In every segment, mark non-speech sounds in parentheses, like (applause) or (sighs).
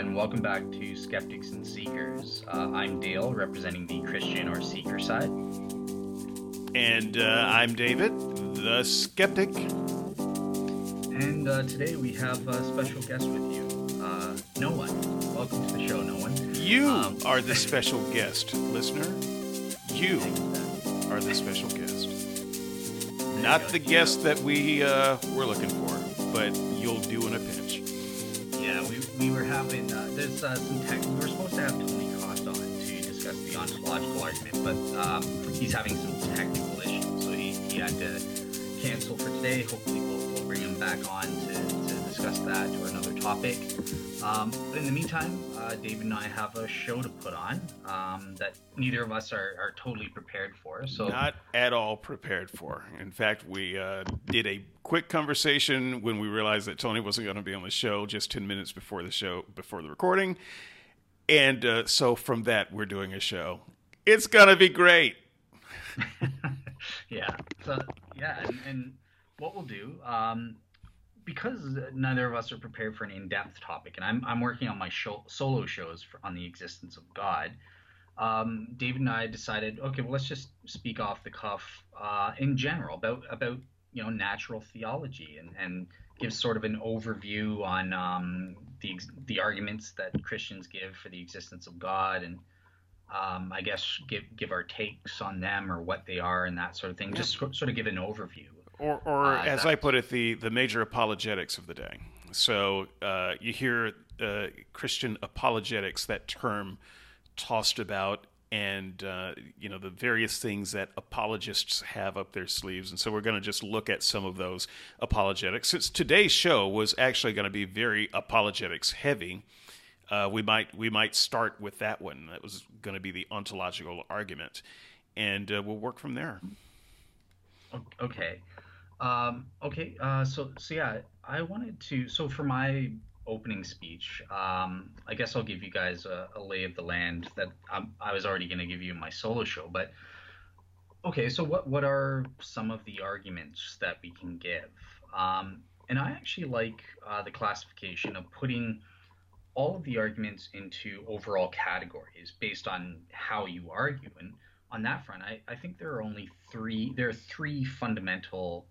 and welcome back to Skeptics and Seekers. Uh, I'm Dale, representing the Christian or Seeker side. And uh, I'm David, the skeptic. And uh, today we have a special guest with you, uh, No One. Welcome to the show, No One. You um, are the special guest, listener. You are the special guest. Not the guest that we uh, were looking for, but you'll do in a pinch. We, we were having, uh, there's uh, some tech, we were supposed to have Tony Cost on to discuss the ontological argument, but um, he's having some technical issues, so he, he had to cancel for today. Hopefully we'll, we'll bring him back on to, to discuss that or another topic. Um, but in the meantime, uh, David and I have a show to put on um, that neither of us are, are, totally prepared for. So not at all prepared for. In fact, we uh, did a quick conversation when we realized that Tony wasn't going to be on the show just ten minutes before the show before the recording, and uh, so from that we're doing a show. It's gonna be great. (laughs) yeah. So yeah, and, and what we'll do. Um, because neither of us are prepared for an in-depth topic, and I'm I'm working on my show, solo shows for, on the existence of God. Um, David and I decided, okay, well, let's just speak off the cuff uh, in general about about you know natural theology and and give sort of an overview on um, the the arguments that Christians give for the existence of God and. Um, I guess give give our takes on them or what they are and that sort of thing. Just sort of give an overview or, or uh, as I put it, the the major apologetics of the day. So uh, you hear uh, Christian apologetics, that term tossed about, and uh, you know the various things that apologists have up their sleeves. And so we're going to just look at some of those apologetics. Since today's show was actually going to be very apologetics heavy. Uh, we might we might start with that one. That was going to be the ontological argument, and uh, we'll work from there. Okay. Um, okay, uh, so so yeah, I wanted to. So for my opening speech, um, I guess I'll give you guys a, a lay of the land that I'm, i was already going to give you in my solo show. But okay, so what what are some of the arguments that we can give? Um, and I actually like uh, the classification of putting all of the arguments into overall categories based on how you argue. And on that front, I, I think there are only three. There are three fundamental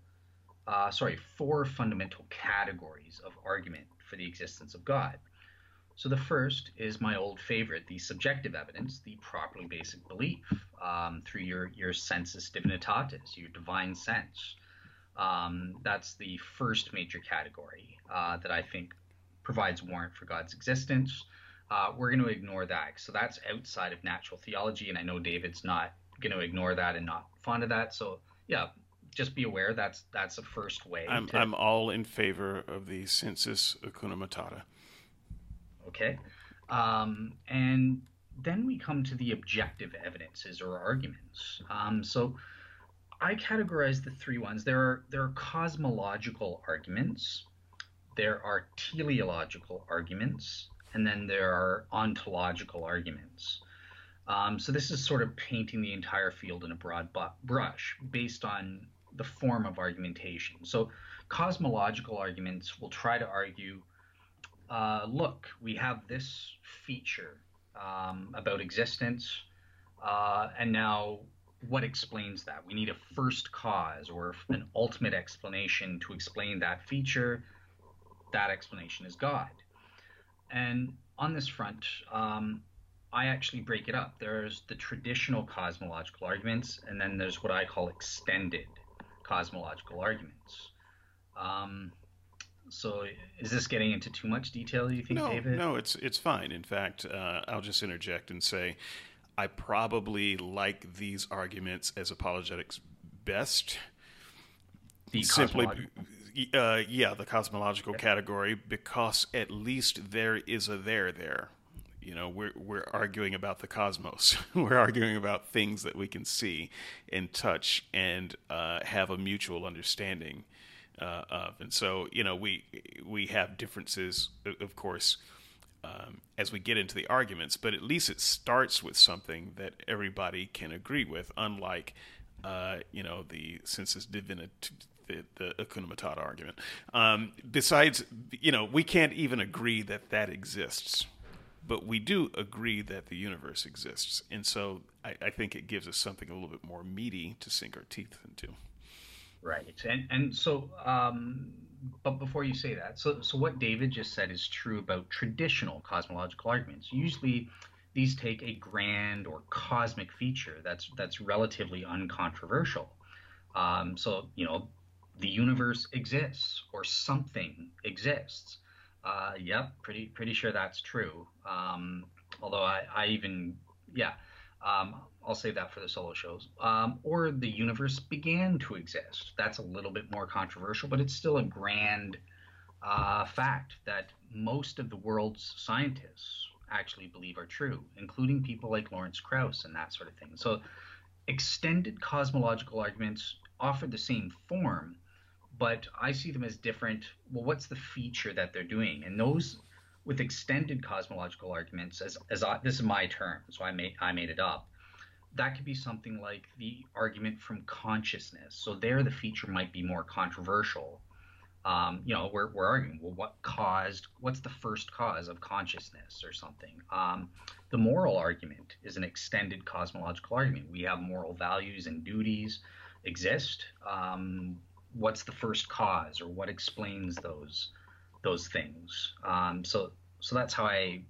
uh, sorry, four fundamental categories of argument for the existence of God. So the first is my old favorite, the subjective evidence, the properly basic belief um, through your your sensus divinitatis, your divine sense. Um, that's the first major category uh, that I think provides warrant for God's existence. Uh, we're going to ignore that. So that's outside of natural theology, and I know David's not going to ignore that and not fond of that. So yeah, just be aware that's that's a first way. I'm to... I'm all in favor of the census hakuna matata. Okay, um, and then we come to the objective evidences or arguments. Um, so I categorize the three ones. There are there are cosmological arguments, there are teleological arguments, and then there are ontological arguments. Um, so this is sort of painting the entire field in a broad brush based on the form of argumentation. So, cosmological arguments will try to argue uh, look, we have this feature um, about existence, uh, and now what explains that? We need a first cause or an ultimate explanation to explain that feature. That explanation is God. And on this front, um, I actually break it up. There's the traditional cosmological arguments, and then there's what I call extended cosmological arguments. Um, so, is this getting into too much detail? Do you think, no, David? No, it's it's fine. In fact, uh, I'll just interject and say, I probably like these arguments as apologetics best. The simply, uh, yeah, the cosmological okay. category, because at least there is a there there. You know, we're we're arguing about the cosmos. (laughs) we're arguing about things that we can see and touch and uh, have a mutual understanding uh, of. And so, you know, we we have differences, of course, um, as we get into the arguments. But at least it starts with something that everybody can agree with. Unlike, uh, you know, the sensus divinity the, Matata argument. Um, besides, you know, we can't even agree that that exists but we do agree that the universe exists, and so I, I think it gives us something a little bit more meaty to sink our teeth into. Right, and and so, um, but before you say that, so so what David just said is true about traditional cosmological arguments. Usually, these take a grand or cosmic feature that's that's relatively uncontroversial. Um, so you know, the universe exists or something exists. Uh, yep, pretty pretty sure that's true. Um, although I, I even yeah, um, I'll save that for the solo shows. Um, or the universe began to exist. That's a little bit more controversial, but it's still a grand uh, fact that most of the world's scientists actually believe are true, including people like Lawrence Krauss and that sort of thing. So, extended cosmological arguments offer the same form, but I see them as different. Well, what's the feature that they're doing? And those with extended cosmological arguments, as as I, this is my term, so I made I made it up. That could be something like the argument from consciousness. So there, the feature might be more controversial. Um, you know, we're, we're arguing, well, what caused, what's the first cause of consciousness or something? Um, the moral argument is an extended cosmological argument. We have moral values and duties exist. Um, what's the first cause or what explains those? those things. Um, so so that's how I,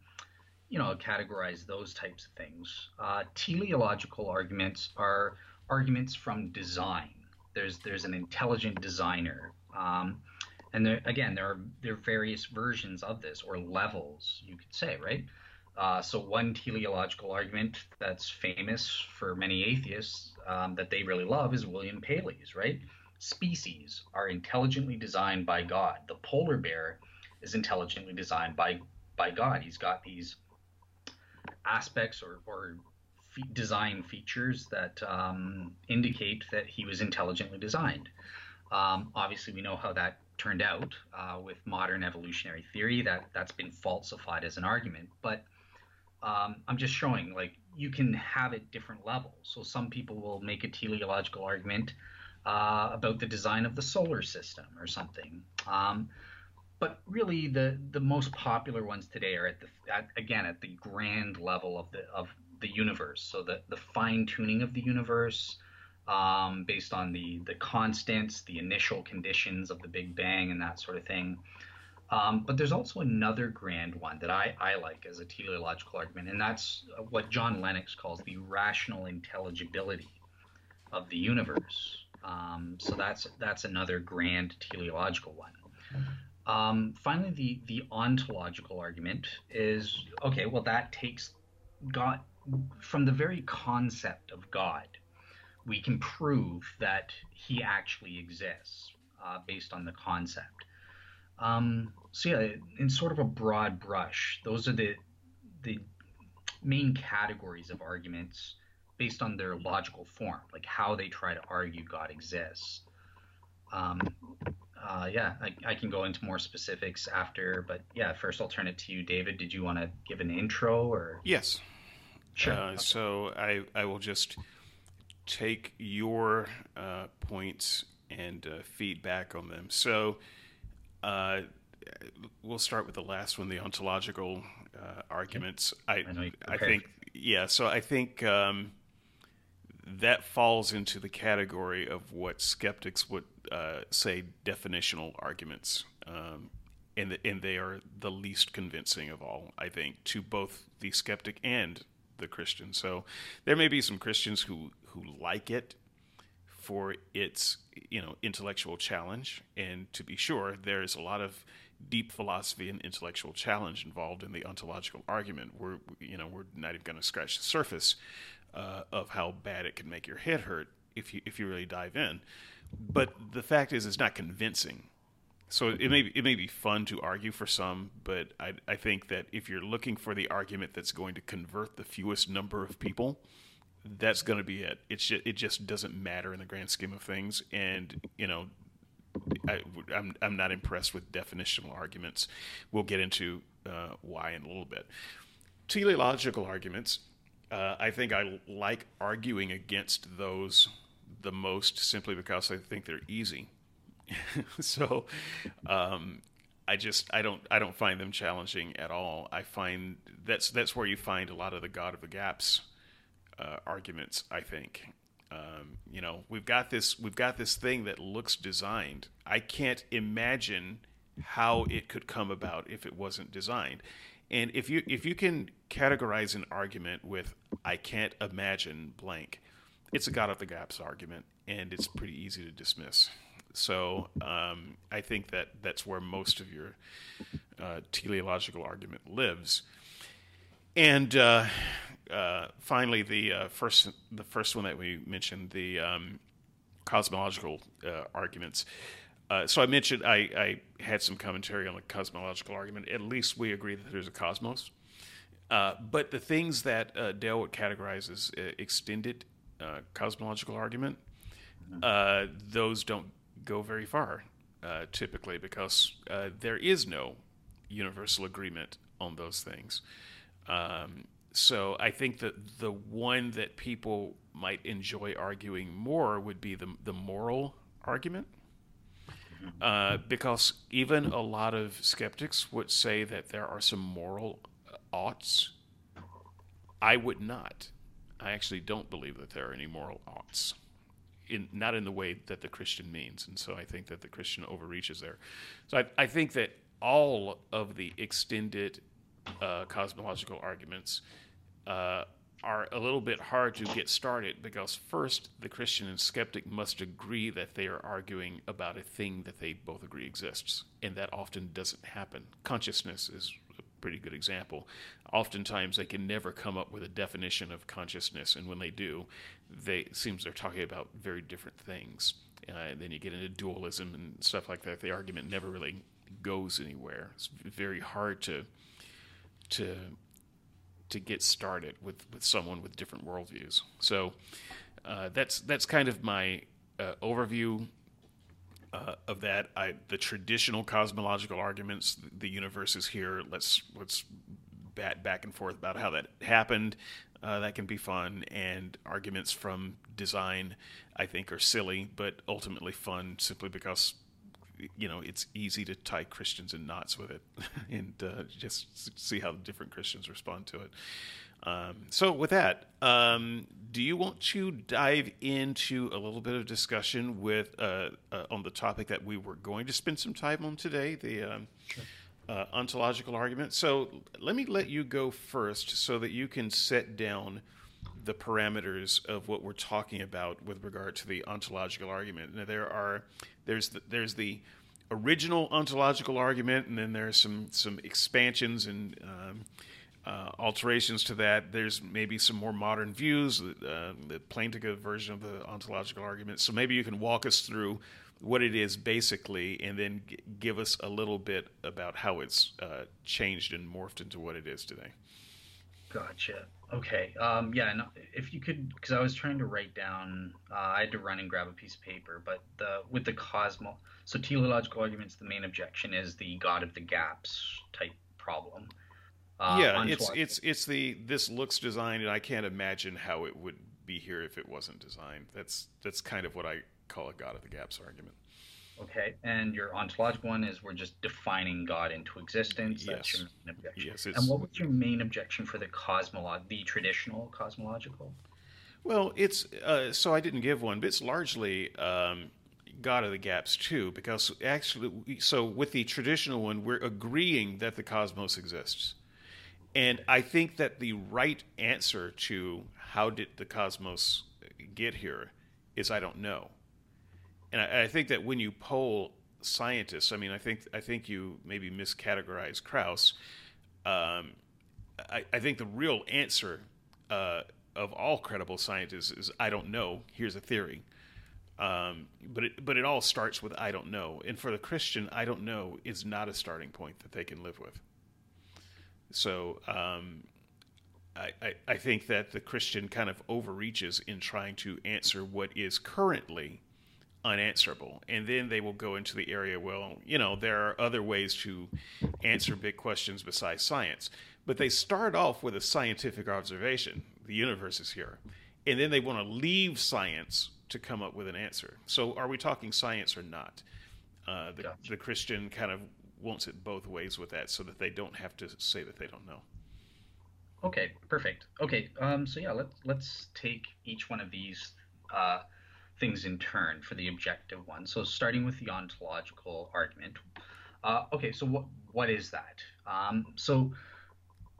you know, categorize those types of things. Uh, teleological arguments are arguments from design. There's there's an intelligent designer, um, and there, again there are there are various versions of this or levels you could say, right? Uh, so one teleological argument that's famous for many atheists um, that they really love is William Paley's, right? Species are intelligently designed by God. The polar bear is intelligently designed by by God. He's got these aspects or, or fe- design features that um, indicate that he was intelligently designed. Um, obviously, we know how that turned out uh, with modern evolutionary theory. That that's been falsified as an argument, but um, I'm just showing like you can have it different levels. So some people will make a teleological argument uh, about the design of the solar system or something. Um, but really, the the most popular ones today are at the at, again at the grand level of the of the universe. So the the fine tuning of the universe. Um, based on the the constants, the initial conditions of the Big Bang, and that sort of thing. Um, but there's also another grand one that I, I like as a teleological argument, and that's what John Lennox calls the rational intelligibility of the universe. Um, so that's that's another grand teleological one. Um, finally, the the ontological argument is okay. Well, that takes God from the very concept of God. We can prove that He actually exists uh, based on the concept. Um, so yeah, in sort of a broad brush, those are the the main categories of arguments based on their logical form, like how they try to argue God exists. Um, uh, yeah, I, I, can go into more specifics after, but yeah, first I'll turn it to you, David. Did you want to give an intro or? Yes. Sure. Uh, okay. So I, I will just take your uh, points and uh, feedback on them. So uh, we'll start with the last one, the ontological uh, arguments. I, I, I, think, yeah. So I think um, that falls into the category of what skeptics would uh, say definitional arguments. Um, and, the, and they are the least convincing of all, I think, to both the skeptic and the Christian. So there may be some Christians who, who like it for its you know intellectual challenge, and to be sure, there is a lot of deep philosophy and intellectual challenge involved in the ontological argument. We're you know we're not even going to scratch the surface uh, of how bad it can make your head hurt if you if you really dive in. But the fact is, it's not convincing. So it may be, it may be fun to argue for some, but I, I think that if you're looking for the argument that's going to convert the fewest number of people, that's going to be it. It's just, it just doesn't matter in the grand scheme of things, and you know, I, am I'm, I'm not impressed with definitional arguments. We'll get into uh, why in a little bit. Teleological arguments uh, I think I like arguing against those the most simply because I think they're easy. (laughs) so um, I just I don't I don't find them challenging at all. I find that's that's where you find a lot of the God of the Gaps uh, arguments. I think um, you know we've got this we've got this thing that looks designed. I can't imagine how it could come about if it wasn't designed. And if you if you can categorize an argument with I can't imagine blank, it's a God of the Gaps argument, and it's pretty easy to dismiss. So um, I think that that's where most of your uh, teleological argument lives. And uh, uh, finally, the uh, first the first one that we mentioned, the um, cosmological uh, arguments. Uh, so I mentioned I, I, had some commentary on the cosmological argument. At least we agree that there's a cosmos. but the things that Dale would categorize as extended cosmological argument, mm-hmm. those don't go very far, uh, typically, because uh, there is no universal agreement on those things. Um, so I think that the one that people might enjoy arguing more would be the the moral argument, uh, because even a lot of skeptics would say that there are some moral oughts. I would not. I actually don't believe that there are any moral oughts in not in the way that the Christian means, and so I think that the Christian overreaches there. So I, I think that all of the extended uh, cosmological arguments uh, are a little bit hard to get started because first the Christian and skeptic must agree that they are arguing about a thing that they both agree exists, and that often doesn't happen. Consciousness is a pretty good example. Oftentimes, they can never come up with a definition of consciousness, and when they do, they it seems they're talking about very different things. Uh, then you get into dualism and stuff like that. The argument never really goes anywhere. It's very hard to to to get started with, with someone with different worldviews. So uh, that's that's kind of my uh, overview uh, of that. I, the traditional cosmological arguments, the universe is here. Let's let's bat back and forth about how that happened. Uh, that can be fun, and arguments from design, I think, are silly, but ultimately fun simply because you know it's easy to tie Christians in knots with it, (laughs) and uh, just see how different Christians respond to it. Um, so, with that, um, do you want to dive into a little bit of discussion with uh, uh, on the topic that we were going to spend some time on today, the um, sure. uh, ontological argument? So, let me let you go first, so that you can set down the parameters of what we're talking about with regard to the ontological argument. Now, there are there's the, there's the original ontological argument, and then there's some some expansions and um, uh, alterations to that. There's maybe some more modern views, uh, the Plantinga version of the ontological argument. So maybe you can walk us through what it is basically, and then g- give us a little bit about how it's uh, changed and morphed into what it is today. Gotcha. Okay. Um, yeah. And if you could, because I was trying to write down, uh, I had to run and grab a piece of paper. But the with the cosmo, so teleological arguments, the main objection is the God of the gaps type problem. Uh, yeah, it's it's it's the this looks designed, and I can't imagine how it would be here if it wasn't designed. That's that's kind of what I call a God of the gaps argument. Okay, and your ontological one is we're just defining God into existence. That's yes. your main objection. Yes, and what was your main objection for the cosmolog, the traditional cosmological? Well, it's uh, so I didn't give one, but it's largely um, God of the gaps too, because actually, so with the traditional one, we're agreeing that the cosmos exists. And I think that the right answer to how did the cosmos get here is I don't know. And I, I think that when you poll scientists, I mean, I think I think you maybe miscategorize Krauss. Um, I, I, think the real answer uh, of all credible scientists is I don't know. Here's a theory. Um, but it but it all starts with I don't know. And for the Christian, I don't know is not a starting point that they can live with. So um, I, I, I think that the Christian kind of overreaches in trying to answer what is currently unanswerable. And then they will go into the area, well, you know, there are other ways to answer big questions besides science. But they start off with a scientific observation the universe is here. And then they want to leave science to come up with an answer. So are we talking science or not? Uh, the, the Christian kind of wants it both ways with that, so that they don't have to say that they don't know. Okay, perfect. Okay, um, so yeah, let's let's take each one of these uh, things in turn for the objective one. So starting with the ontological argument. Uh, okay, so what what is that? Um, so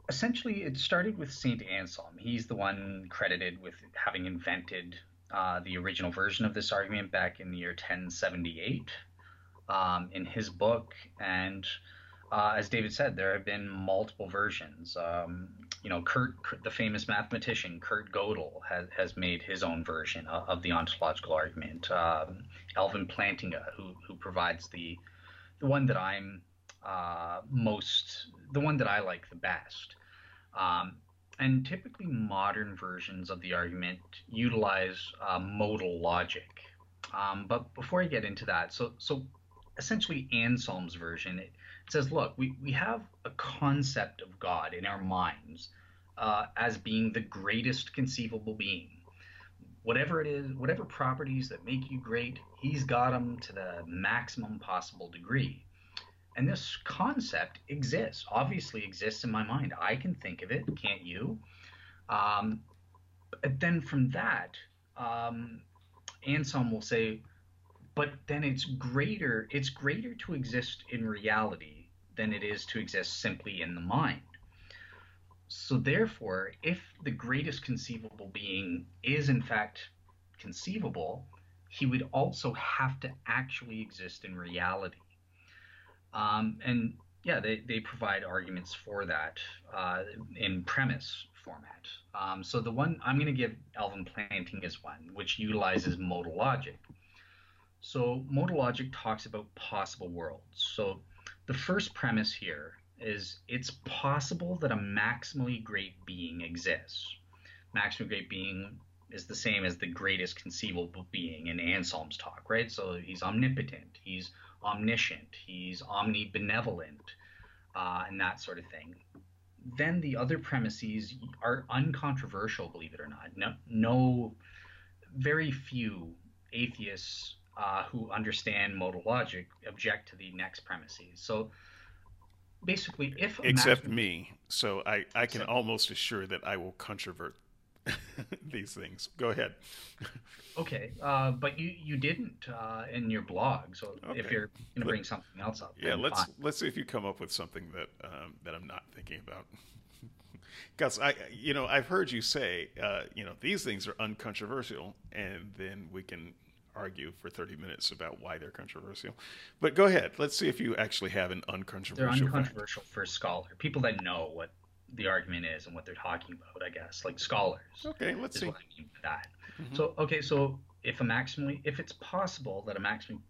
essentially, it started with Saint Anselm. He's the one credited with having invented uh, the original version of this argument back in the year 1078 um, in his book, and uh, as David said, there have been multiple versions. Um, you know, Kurt, the famous mathematician Kurt Gödel, has, has made his own version of, the ontological argument. Um, Alvin Plantinga, who who provides the the one that I'm uh, most, the one that I like the best. Um, and typically, modern versions of the argument utilize uh, modal logic. Um, but before I get into that, so so essentially Anselm's version, it says, look, we, we have a concept of God in our minds uh, as being the greatest conceivable being. Whatever it is, whatever properties that make you great, he's got them to the maximum possible degree. And this concept exists, obviously exists in my mind. I can think of it, can't you? Um, but then from that, um, Anselm will say, but then it's greater it's greater to exist in reality than it is to exist simply in the mind. So therefore if the greatest conceivable being is in fact conceivable he would also have to actually exist in reality. Um, and yeah they, they provide arguments for that uh, in premise format. Um, so the one i'm going to give alvin plantinga's one which utilizes modal logic. So modal logic talks about possible worlds. So the first premise here is it's possible that a maximally great being exists. Maximally great being is the same as the greatest conceivable being in Anselm's talk, right? So he's omnipotent, he's omniscient, he's omnibenevolent, uh, and that sort of thing. Then the other premises are uncontroversial, believe it or not. No, no very few atheists uh, who understand modal logic object to the next premises. So basically, if except me, so I I can almost assure that I will controvert (laughs) these things. Go ahead. okay, uh, but you you didn't uh, in your blog. So okay. if you're going to bring something else up, yeah, let's fine. let's see if you come up with something that um, that I'm not thinking about. (laughs) Because I, you know, I've heard you say, uh, you know, these things are uncontroversial, and then we can argue for 30 minutes about why they're controversial. But go ahead. Let's see if you actually have an uncontroversial. They're uncontroversial fact. for a scholar, people that know what the argument is and what they're talking about. I guess like scholars. Okay, let's see. What I mean by that. Mm-hmm. So okay, so if a maximally, if it's possible that a maximally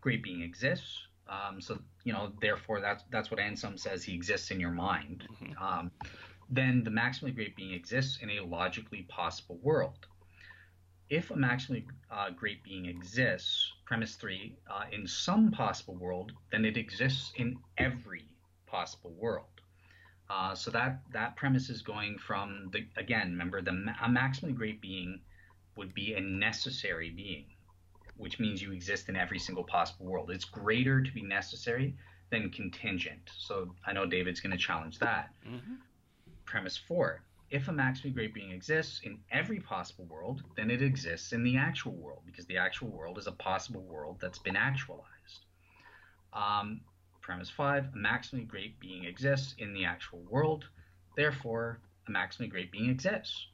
great being exists, um, so you know, therefore that's that's what Anselm says he exists in your mind. Mm-hmm. Um, then the maximally great being exists in a logically possible world if a maximally uh, great being exists, premise three, uh, in some possible world, then it exists in every possible world. Uh, so that that premise is going from the again. Remember, the a maximally great being would be a necessary being, which means you exist in every single possible world. It's greater to be necessary than contingent. So I know David's going to challenge that. Mm-hmm. Premise four: if a maximally great being exists in every possible world, then it exists in the actual world because the actual world is a possible world that's been actualized. Um, premise five: a maximally great being exists in the actual world, therefore a maximally great being exists.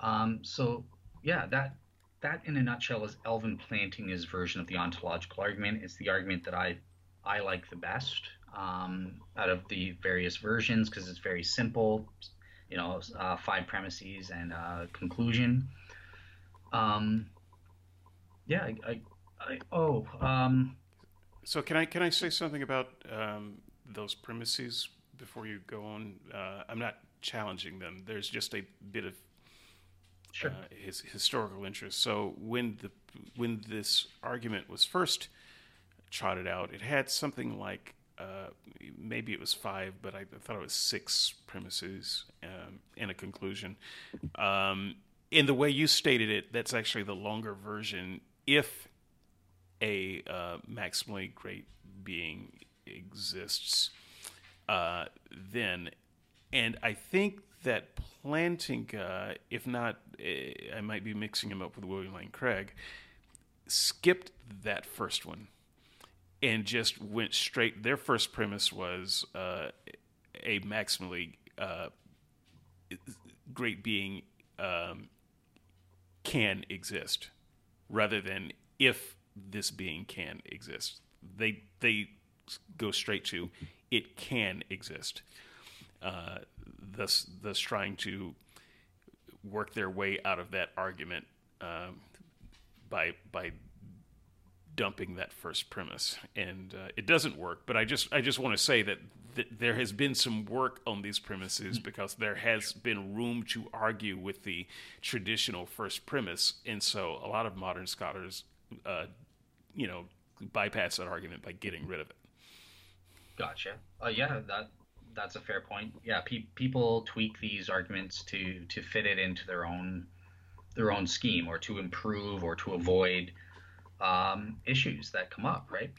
Um, so yeah, that that in a nutshell is Alvin Plantinga's version of the ontological argument. It's the argument that I I like the best um, out of the various versions because it's very simple, you know, uh, five premises and uh, conclusion. Um, yeah, I, I, I oh, um, so can I can I say something about um, those premises before you go on? Uh, I'm not challenging them. There's just a bit of sure. uh, his historical interest. So when the when this argument was first trotted out, it had something like uh, maybe it was five, but I thought it was six premises um, in a conclusion. Um, in the way you stated it, that's actually the longer version. If a uh, maximally great being exists, uh, then, and I think that Plantinga, if not, eh, I might be mixing him up with William Lane Craig, skipped that first one and just went straight. Their first premise was uh, a maximally uh, great being um, can exist, rather than if this being can exist. They they go straight to it can exist, uh, thus thus trying to work their way out of that argument um, by by dumping that first premise, and uh, it doesn't work. But I just I just want to say that th- there has been some work on these premises mm. because there has been room to argue with the traditional first premise, and so a lot of modern scholars, uh, you know, bypass that argument by getting rid of it. Gotcha. Uh, yeah, that that's a fair point. Yeah, pe- people tweak these arguments to to fit it into their own their own scheme or to improve or to avoid um, issues that come up, right?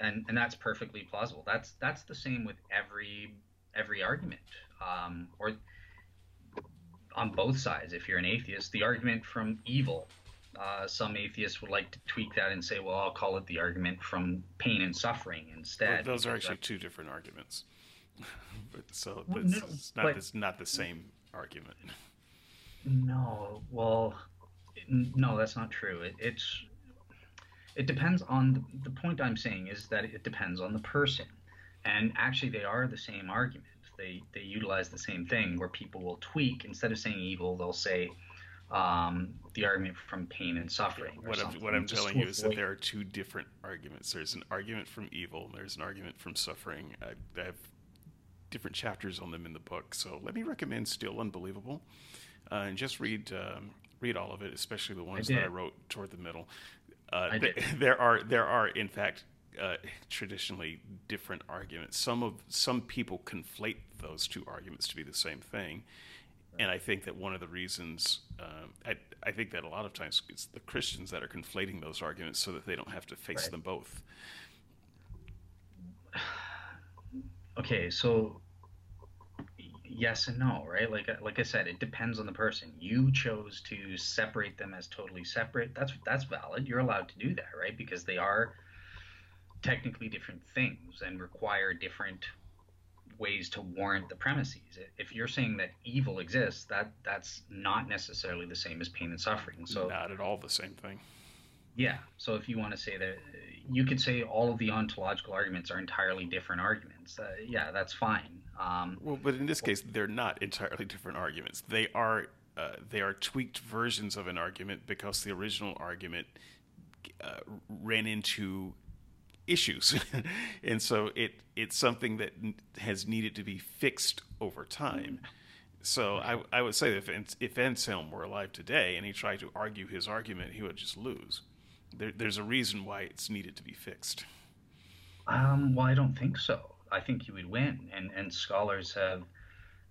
And and that's perfectly plausible. That's that's the same with every every argument, um, or on both sides. If you're an atheist, the argument from evil. Uh, some atheists would like to tweak that and say, well, I'll call it the argument from pain and suffering instead. Well, those are actually two different arguments. (laughs) but, so but no, it's not, but, it's not the same argument. No, well, no, that's not true. It, it's it depends on the, the point I'm saying is that it depends on the person, and actually they are the same argument. They they utilize the same thing where people will tweak instead of saying evil, they'll say um, the argument from pain and suffering. What I'm, what I'm telling you is that there are two different arguments. There's an argument from evil. There's an argument from suffering. I, I have different chapters on them in the book. So let me recommend Still Unbelievable, uh, and just read um, read all of it, especially the ones I that I wrote toward the middle. Uh, th- (laughs) there are there are in fact uh, traditionally different arguments. Some of some people conflate those two arguments to be the same thing, and I think that one of the reasons um, I, I think that a lot of times it's the Christians that are conflating those arguments so that they don't have to face right. them both. (sighs) Okay, so yes and no, right? Like uh, like I said, it depends on the person. You chose to separate them as totally separate. That's that's valid. You're allowed to do that, right? Because they are technically different things and require different ways to warrant the premises. If you're saying that evil exists, that that's not necessarily the same as pain and suffering. So not at all the same thing. Yeah. So if you want to say that, uh, you could say all of the ontological arguments are entirely different arguments. Uh, yeah, that's fine. Um, well, but in this case, they're not entirely different arguments. They are uh, they are tweaked versions of an argument because the original argument uh, ran into issues, (laughs) and so it it's something that has needed to be fixed over time. So I, I would say if, if Anselm were alive today and he tried to argue his argument, he would just lose. There, there's a reason why it's needed to be fixed. Um, well, I don't think so. I think he would win, and and scholars have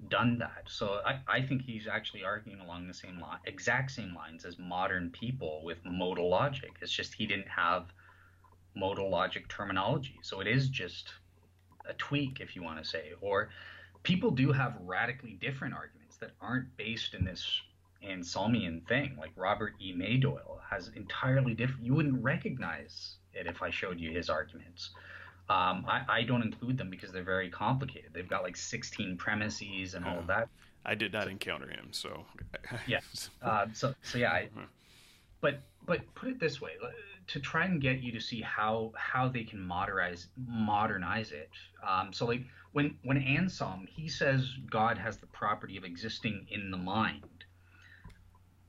done that. So I, I think he's actually arguing along the same line, exact same lines as modern people with modal logic. It's just he didn't have modal logic terminology, so it is just a tweak, if you want to say. Or people do have radically different arguments that aren't based in this Anselmian thing. Like Robert E. Maydole has entirely different. You wouldn't recognize it if I showed you his arguments. Um, I, I, don't include them because they're very complicated. They've got like 16 premises and all of that. I did not encounter him, so (laughs) yeah. Uh, so so yeah, I, (laughs) but but put it this way, to try and get you to see how how they can modernize modernize it. Um, so like when when Anselm he says God has the property of existing in the mind.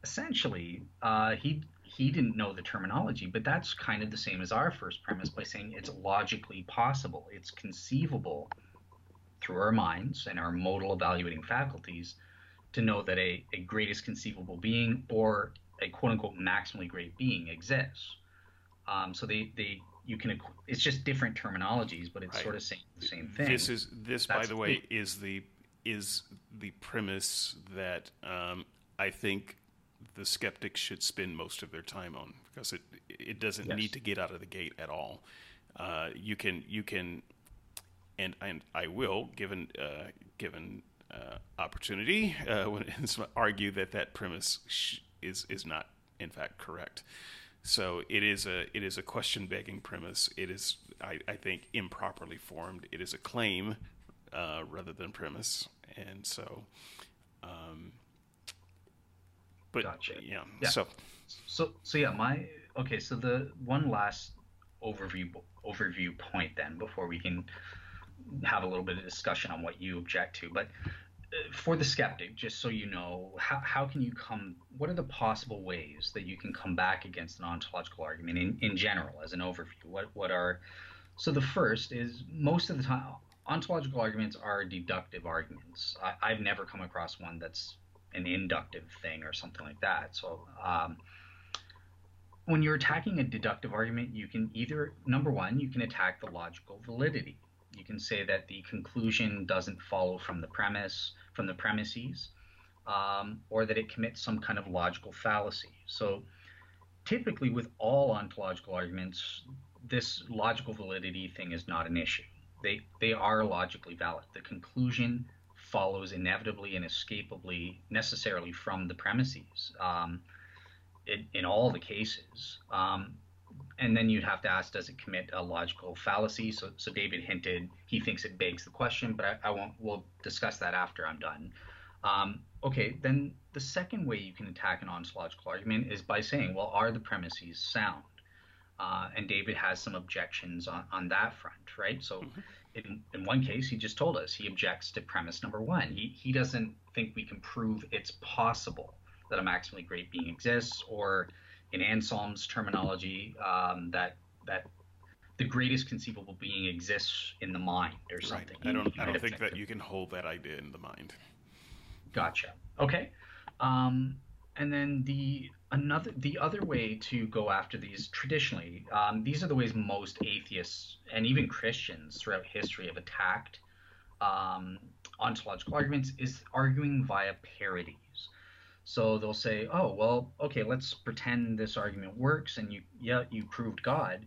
Essentially, uh, he he didn't know the terminology, but that's kind of the same as our first premise by saying it's logically possible, it's conceivable through our minds and our modal evaluating faculties to know that a, a greatest conceivable being or a quote unquote maximally great being exists. Um, so they, they you can it's just different terminologies, but it's right. sort of saying the same thing. This is this That's by the way is the is the premise that um, I think the skeptics should spend most of their time on because it it doesn't yes. need to get out of the gate at all. Uh, you can you can and and I will, given uh, given uh, opportunity, uh, (laughs) when argue that that premise is is not in fact correct. So it is a it is a question begging premise. It is I, I think improperly formed. It is a claim uh, rather than premise, and so. Um, but gotcha. yeah, yeah. So so so yeah, my okay. So the one last overview overview point then before we can have a little bit of discussion on what you object to, but uh, for the skeptic, just so you know, how, how can you come, what are the possible ways that you can come back against an ontological argument in, in general as an overview? What, what are, so the first is most of the time, ontological arguments are deductive arguments. I, have never come across one that's an inductive thing or something like that. So, um, when you're attacking a deductive argument, you can either, number one, you can attack the logical validity you can say that the conclusion doesn't follow from the premise, from the premises, um, or that it commits some kind of logical fallacy. So typically with all ontological arguments, this logical validity thing is not an issue. They, they are logically valid. The conclusion follows inevitably and escapably necessarily from the premises um, in, in all the cases. Um, and then you'd have to ask, does it commit a logical fallacy? So, so David hinted he thinks it begs the question, but I, I won't. We'll discuss that after I'm done. Um, okay, then the second way you can attack an ontological argument is by saying, well, are the premises sound? Uh, and David has some objections on, on that front, right? So, mm-hmm. In, in one case, he just told us he objects to premise number one. He, he doesn't think we can prove it's possible that a maximally great being exists or in Anselm's terminology, um, that that the greatest conceivable being exists in the mind or something. Right. I don't. I don't think that you can hold that idea in the mind. Gotcha. Okay. Um, and then the another the other way to go after these traditionally, um, these are the ways most atheists and even Christians throughout history have attacked um, ontological arguments is arguing via parodies. So they'll say, "Oh, well, okay, let's pretend this argument works and you yeah, you proved God."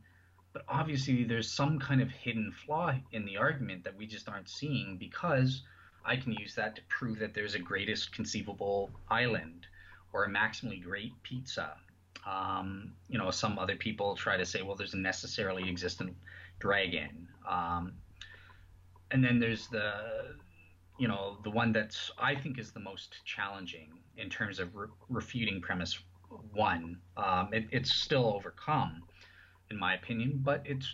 But obviously there's some kind of hidden flaw in the argument that we just aren't seeing because I can use that to prove that there's a greatest conceivable island or a maximally great pizza. Um, you know, some other people try to say, well, there's a necessarily existent dragon. Um, and then there's the you know, the one that's I think is the most challenging in terms of re- refuting premise one. Um, it, it's still overcome, in my opinion, but it's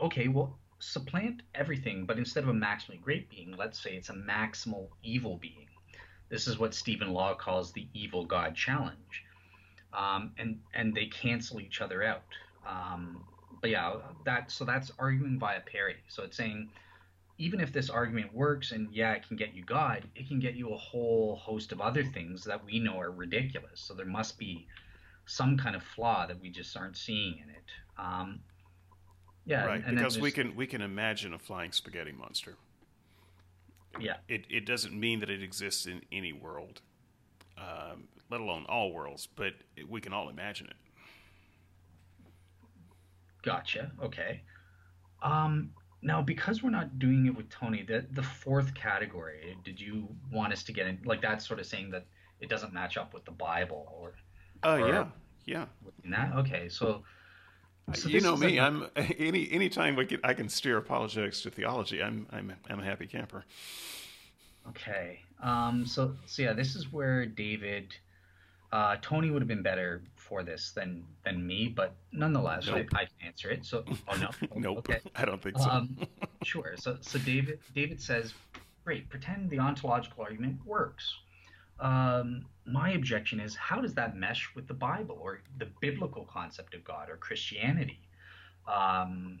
okay. Well, supplant everything, but instead of a maximally great being, let's say it's a maximal evil being. This is what Stephen Law calls the evil God challenge, um, and and they cancel each other out. Um, but yeah, that so that's arguing via parity. So it's saying even if this argument works and yeah, it can get you God, it can get you a whole host of other things that we know are ridiculous. So there must be some kind of flaw that we just aren't seeing in it. Um, yeah, right. because we can we can imagine a flying spaghetti monster. Yeah. It it doesn't mean that it exists in any world, um, let alone all worlds, but it, we can all imagine it. Gotcha. Okay. Um, now, because we're not doing it with Tony, the the fourth category, did you want us to get in like that's sort of saying that it doesn't match up with the Bible or? Oh uh, yeah, yeah. That okay, so. So you know me. I'm (laughs) any anytime we can, I can steer apologetics to theology. I'm I'm I'm a happy camper. Okay. Um. So so yeah, this is where David, uh, Tony would have been better for this than than me, but nonetheless, nope. I, I, can answer it. So, oh no, (laughs) nope, okay. (laughs) I don't think so. Um, sure. So, so David David says, great. Pretend the ontological argument works. Um, my objection is, how does that mesh with the Bible or the biblical concept of God or Christianity? Um,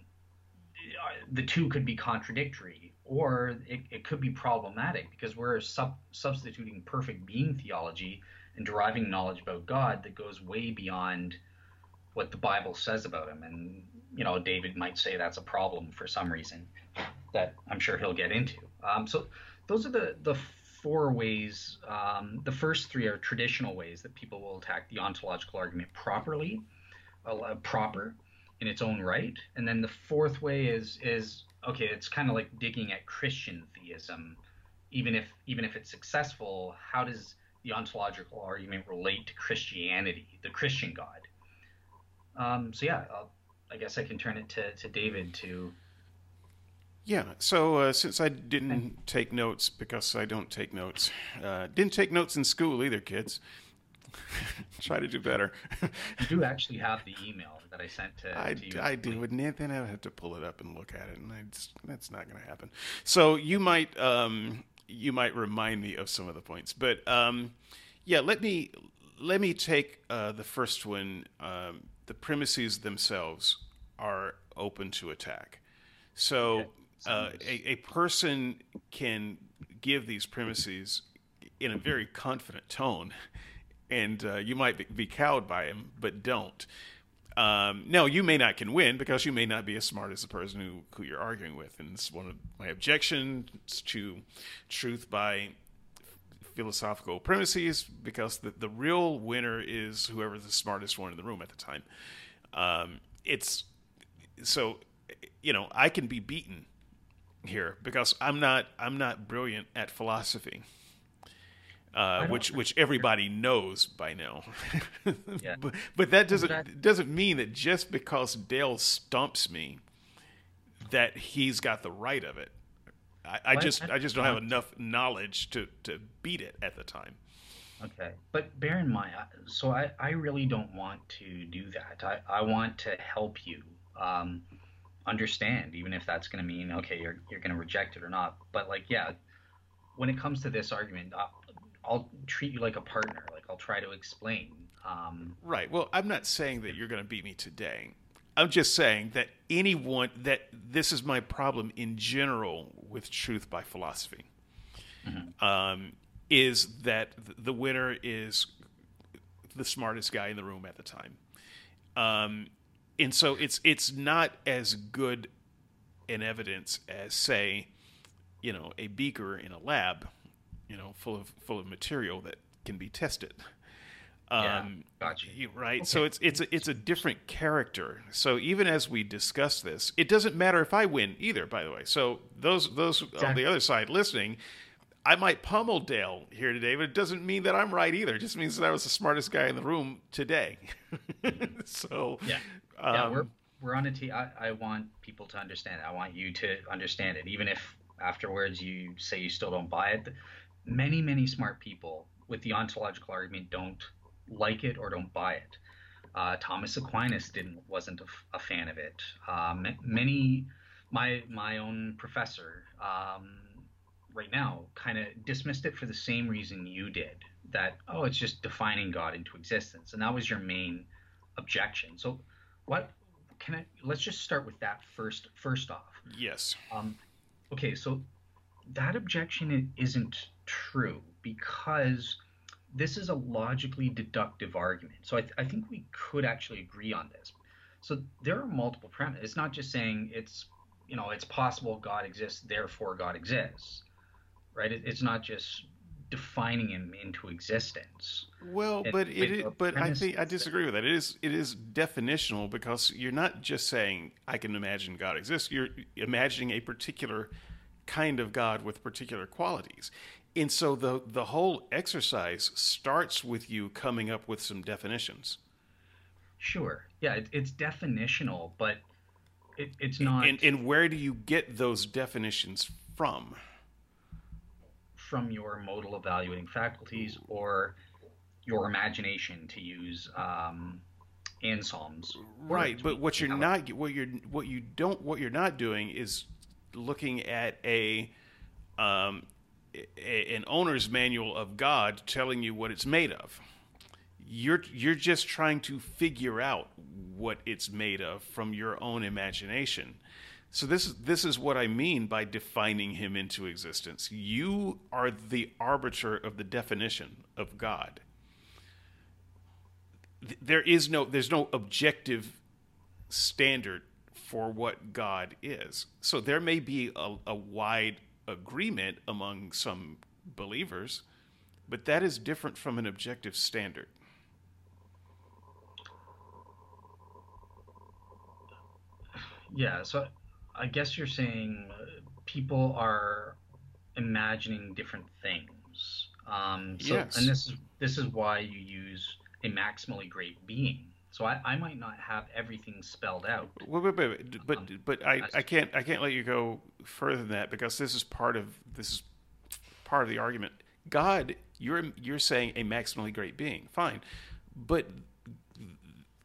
the two could be contradictory, or it, it could be problematic because we're sub- substituting perfect being theology and deriving knowledge about God that goes way beyond what the Bible says about him. And, you know, David might say that's a problem for some reason that I'm sure he'll get into. Um, so those are the, the four ways. Um, the first three are traditional ways that people will attack the ontological argument properly, uh, proper in its own right. And then the fourth way is, is okay, it's kind of like digging at Christian theism. Even if even if it's successful, how does the ontological argument relate to Christianity, the Christian God? Um, so yeah, I'll, I guess I can turn it to, to David to. Yeah. So uh, since I didn't take notes because I don't take notes, uh, didn't take notes in school either, kids. (laughs) Try to do better. you do actually have the email that I sent to, I, to you. I do, and then I have to pull it up and look at it, and just, that's not going to happen. So you might um, you might remind me of some of the points, but um, yeah, let me let me take uh, the first one. Um, the premises themselves are open to attack. So uh, a, a person can give these premises in a very confident tone, and uh, you might be cowed by him, but don't. Um, no, you may not can win because you may not be as smart as the person who, who you're arguing with. And it's one of my objections to truth by philosophical premises because the, the real winner is whoever's the smartest one in the room at the time. Um, it's so you know I can be beaten here because I'm not I'm not brilliant at philosophy. Uh, which which everybody knows by now, (laughs) yeah. but, but that doesn't doesn't mean that just because Dale stumps me, that he's got the right of it. I, I just I just don't have enough knowledge to to beat it at the time. Okay, but bear in mind, so I, I really don't want to do that. I, I want to help you um, understand, even if that's going to mean okay, you're you're going to reject it or not. But like, yeah, when it comes to this argument, I'll, I'll treat you like a partner. Like I'll try to explain. Um, right. Well, I'm not saying that you're going to beat me today. I'm just saying that anyone that this is my problem in general with truth by philosophy. Mm-hmm. Um, is that the winner is the smartest guy in the room at the time. Um, and so it's it's not as good an evidence as say, you know, a beaker in a lab, you know, full of full of material that can be tested. Um, yeah, gotcha. Right. Okay. So it's it's a, it's a different character. So even as we discuss this, it doesn't matter if I win either. By the way, so those those exactly. on the other side listening, I might pummel Dale here today, but it doesn't mean that I'm right either. It just means that I was the smartest guy in the room today. (laughs) so yeah, um, yeah, we're we're on a team. I, I want people to understand. It. I want you to understand it, even if afterwards you say you still don't buy it. Many many smart people with the ontological argument don't like it or don't buy it. Uh, Thomas Aquinas didn't wasn't a, a fan of it. Um, many my my own professor. Um, right now kind of dismissed it for the same reason you did that oh it's just defining god into existence and that was your main objection so what can i let's just start with that first first off. Yes. Um okay so that objection isn't true because this is a logically deductive argument. So i, th- I think we could actually agree on this. So there are multiple premises it's not just saying it's you know it's possible god exists therefore god exists right? It, it's not just defining him into existence. Well, but it, it but I think I disagree with that. It is it is definitional because you're not just saying I can imagine God exists. You're imagining a particular kind of God with particular qualities. And so the the whole exercise starts with you coming up with some definitions. Sure. Yeah, it, it's definitional, but it, it's not. And, and where do you get those definitions from? From your modal evaluating faculties or your imagination, to use um, Anselm's. Right, but what you're not what you're what you don't what you're not doing is looking at a um, a, an owner's manual of God telling you what it's made of. You're you're just trying to figure out what it's made of from your own imagination. So this is this is what I mean by defining him into existence. You are the arbiter of the definition of God. There is no there's no objective standard for what God is. So there may be a, a wide agreement among some believers, but that is different from an objective standard. Yeah, so I guess you're saying uh, people are imagining different things. Um, so, Yes. and this is this is why you use a maximally great being. So I, I might not have everything spelled out. Wait, wait, wait, wait. But Um, but I, I can't I can't let you go further than that because this is part of this is part of the argument. God, you're you're saying a maximally great being, fine, but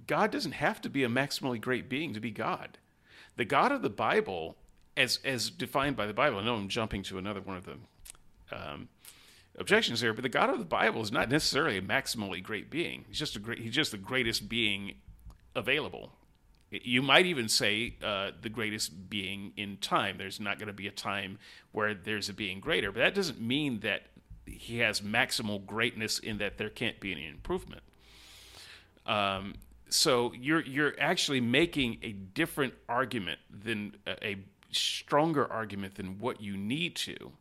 God doesn't have to be a maximally great being to be God. The God of the Bible, as as defined by the Bible, I know I'm jumping to another one of the um, objections here, but the God of the Bible is not necessarily a maximally great being. He's just a great. He's just the greatest being available. You might even say uh, the greatest being in time. There's not going to be a time where there's a being greater, but that doesn't mean that he has maximal greatness in that there can't be any improvement. Um, so you're you're actually making a different argument than a, a stronger argument than what you need to.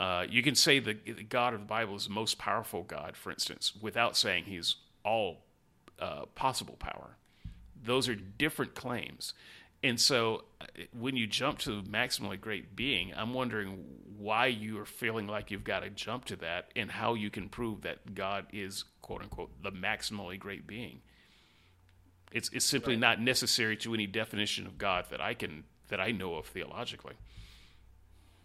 Uh, you can say the, the God of the Bible is the most powerful God, for instance, without saying He's all uh, possible power. Those are different claims. And so uh, when you jump to maximally great being, I'm wondering why you are feeling like you've got to jump to that and how you can prove that God is, quote unquote, the maximally great being. It's, it's simply Right. not necessary to any definition of God that I can that I know of theologically.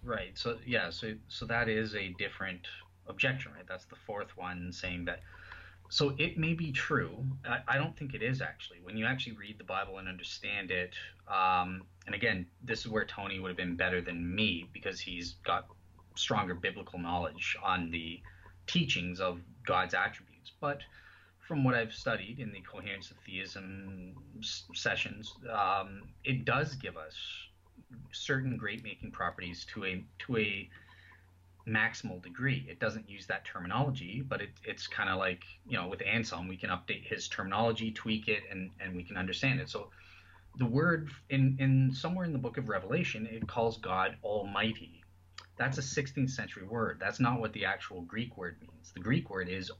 Right. So yeah. So so that is a different objection, right? That's the fourth one saying that. So it may be true. I, I don't think it is actually. When you actually read the Bible and understand it, um, and again, this is where Tony would have been better than me because he's got stronger biblical knowledge on the teachings of God's attributes. But from what I've studied in the coherence of theism s- sessions, um, it does give us certain great making properties to a to a maximal degree. It doesn't use that terminology, but it, it's kind of like you know with Anselm, we can update his terminology, tweak it, and and we can understand it. So the word in in somewhere in the book of Revelation, it calls God Almighty. That's a 16th century word. That's not what the actual Greek word means. The Greek word is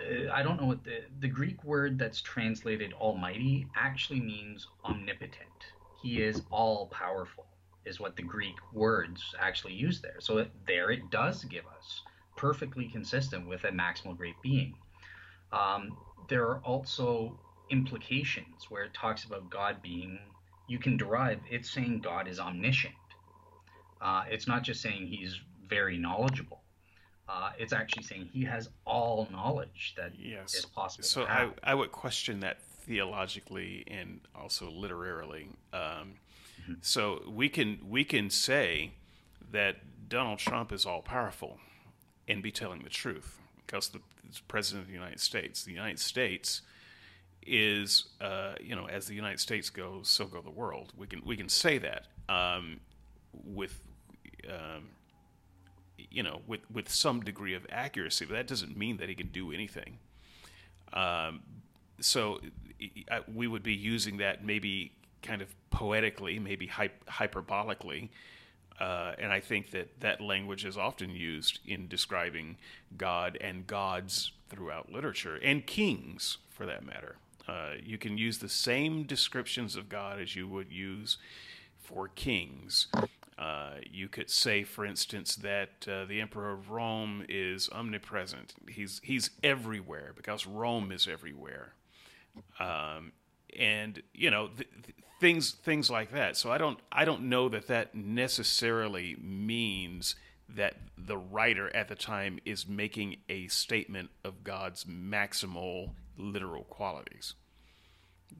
uh, I don't know what the the Greek word that's translated Almighty actually means omnipotent. He is all powerful, is what the Greek words actually use there. So it, there it does give us perfectly consistent with a maximal great being. Um, there are also implications where it talks about God being. You can derive. It's saying God is omniscient. Uh, it's not just saying He's very knowledgeable. Uh, it's actually saying He has all knowledge that is Yes. possible. So I. I would question that theologically and also literarily. Um, So we can we can say that Donald Trump is all powerful and be telling the truth because the he's president of the United States. The United States is uh, you know as the United States goes, so go the world. We can we can say that um, with. Um, you know, with, with some degree of accuracy, but that doesn't mean that he can do anything. Um, so we would be using that maybe kind of poetically, maybe hyp- hyperbolically. Uh, and I think that that language is often used in describing God and gods throughout literature, and kings for that matter. Uh, you can use the same descriptions of God as you would use for kings. Uh, you could say, for instance, that uh, the emperor of Rome is omnipresent. He's he's everywhere because Rome is everywhere, um, and you know th- th- things things like that. So I don't I don't know that that necessarily means that the writer at the time is making a statement of God's maximal literal qualities.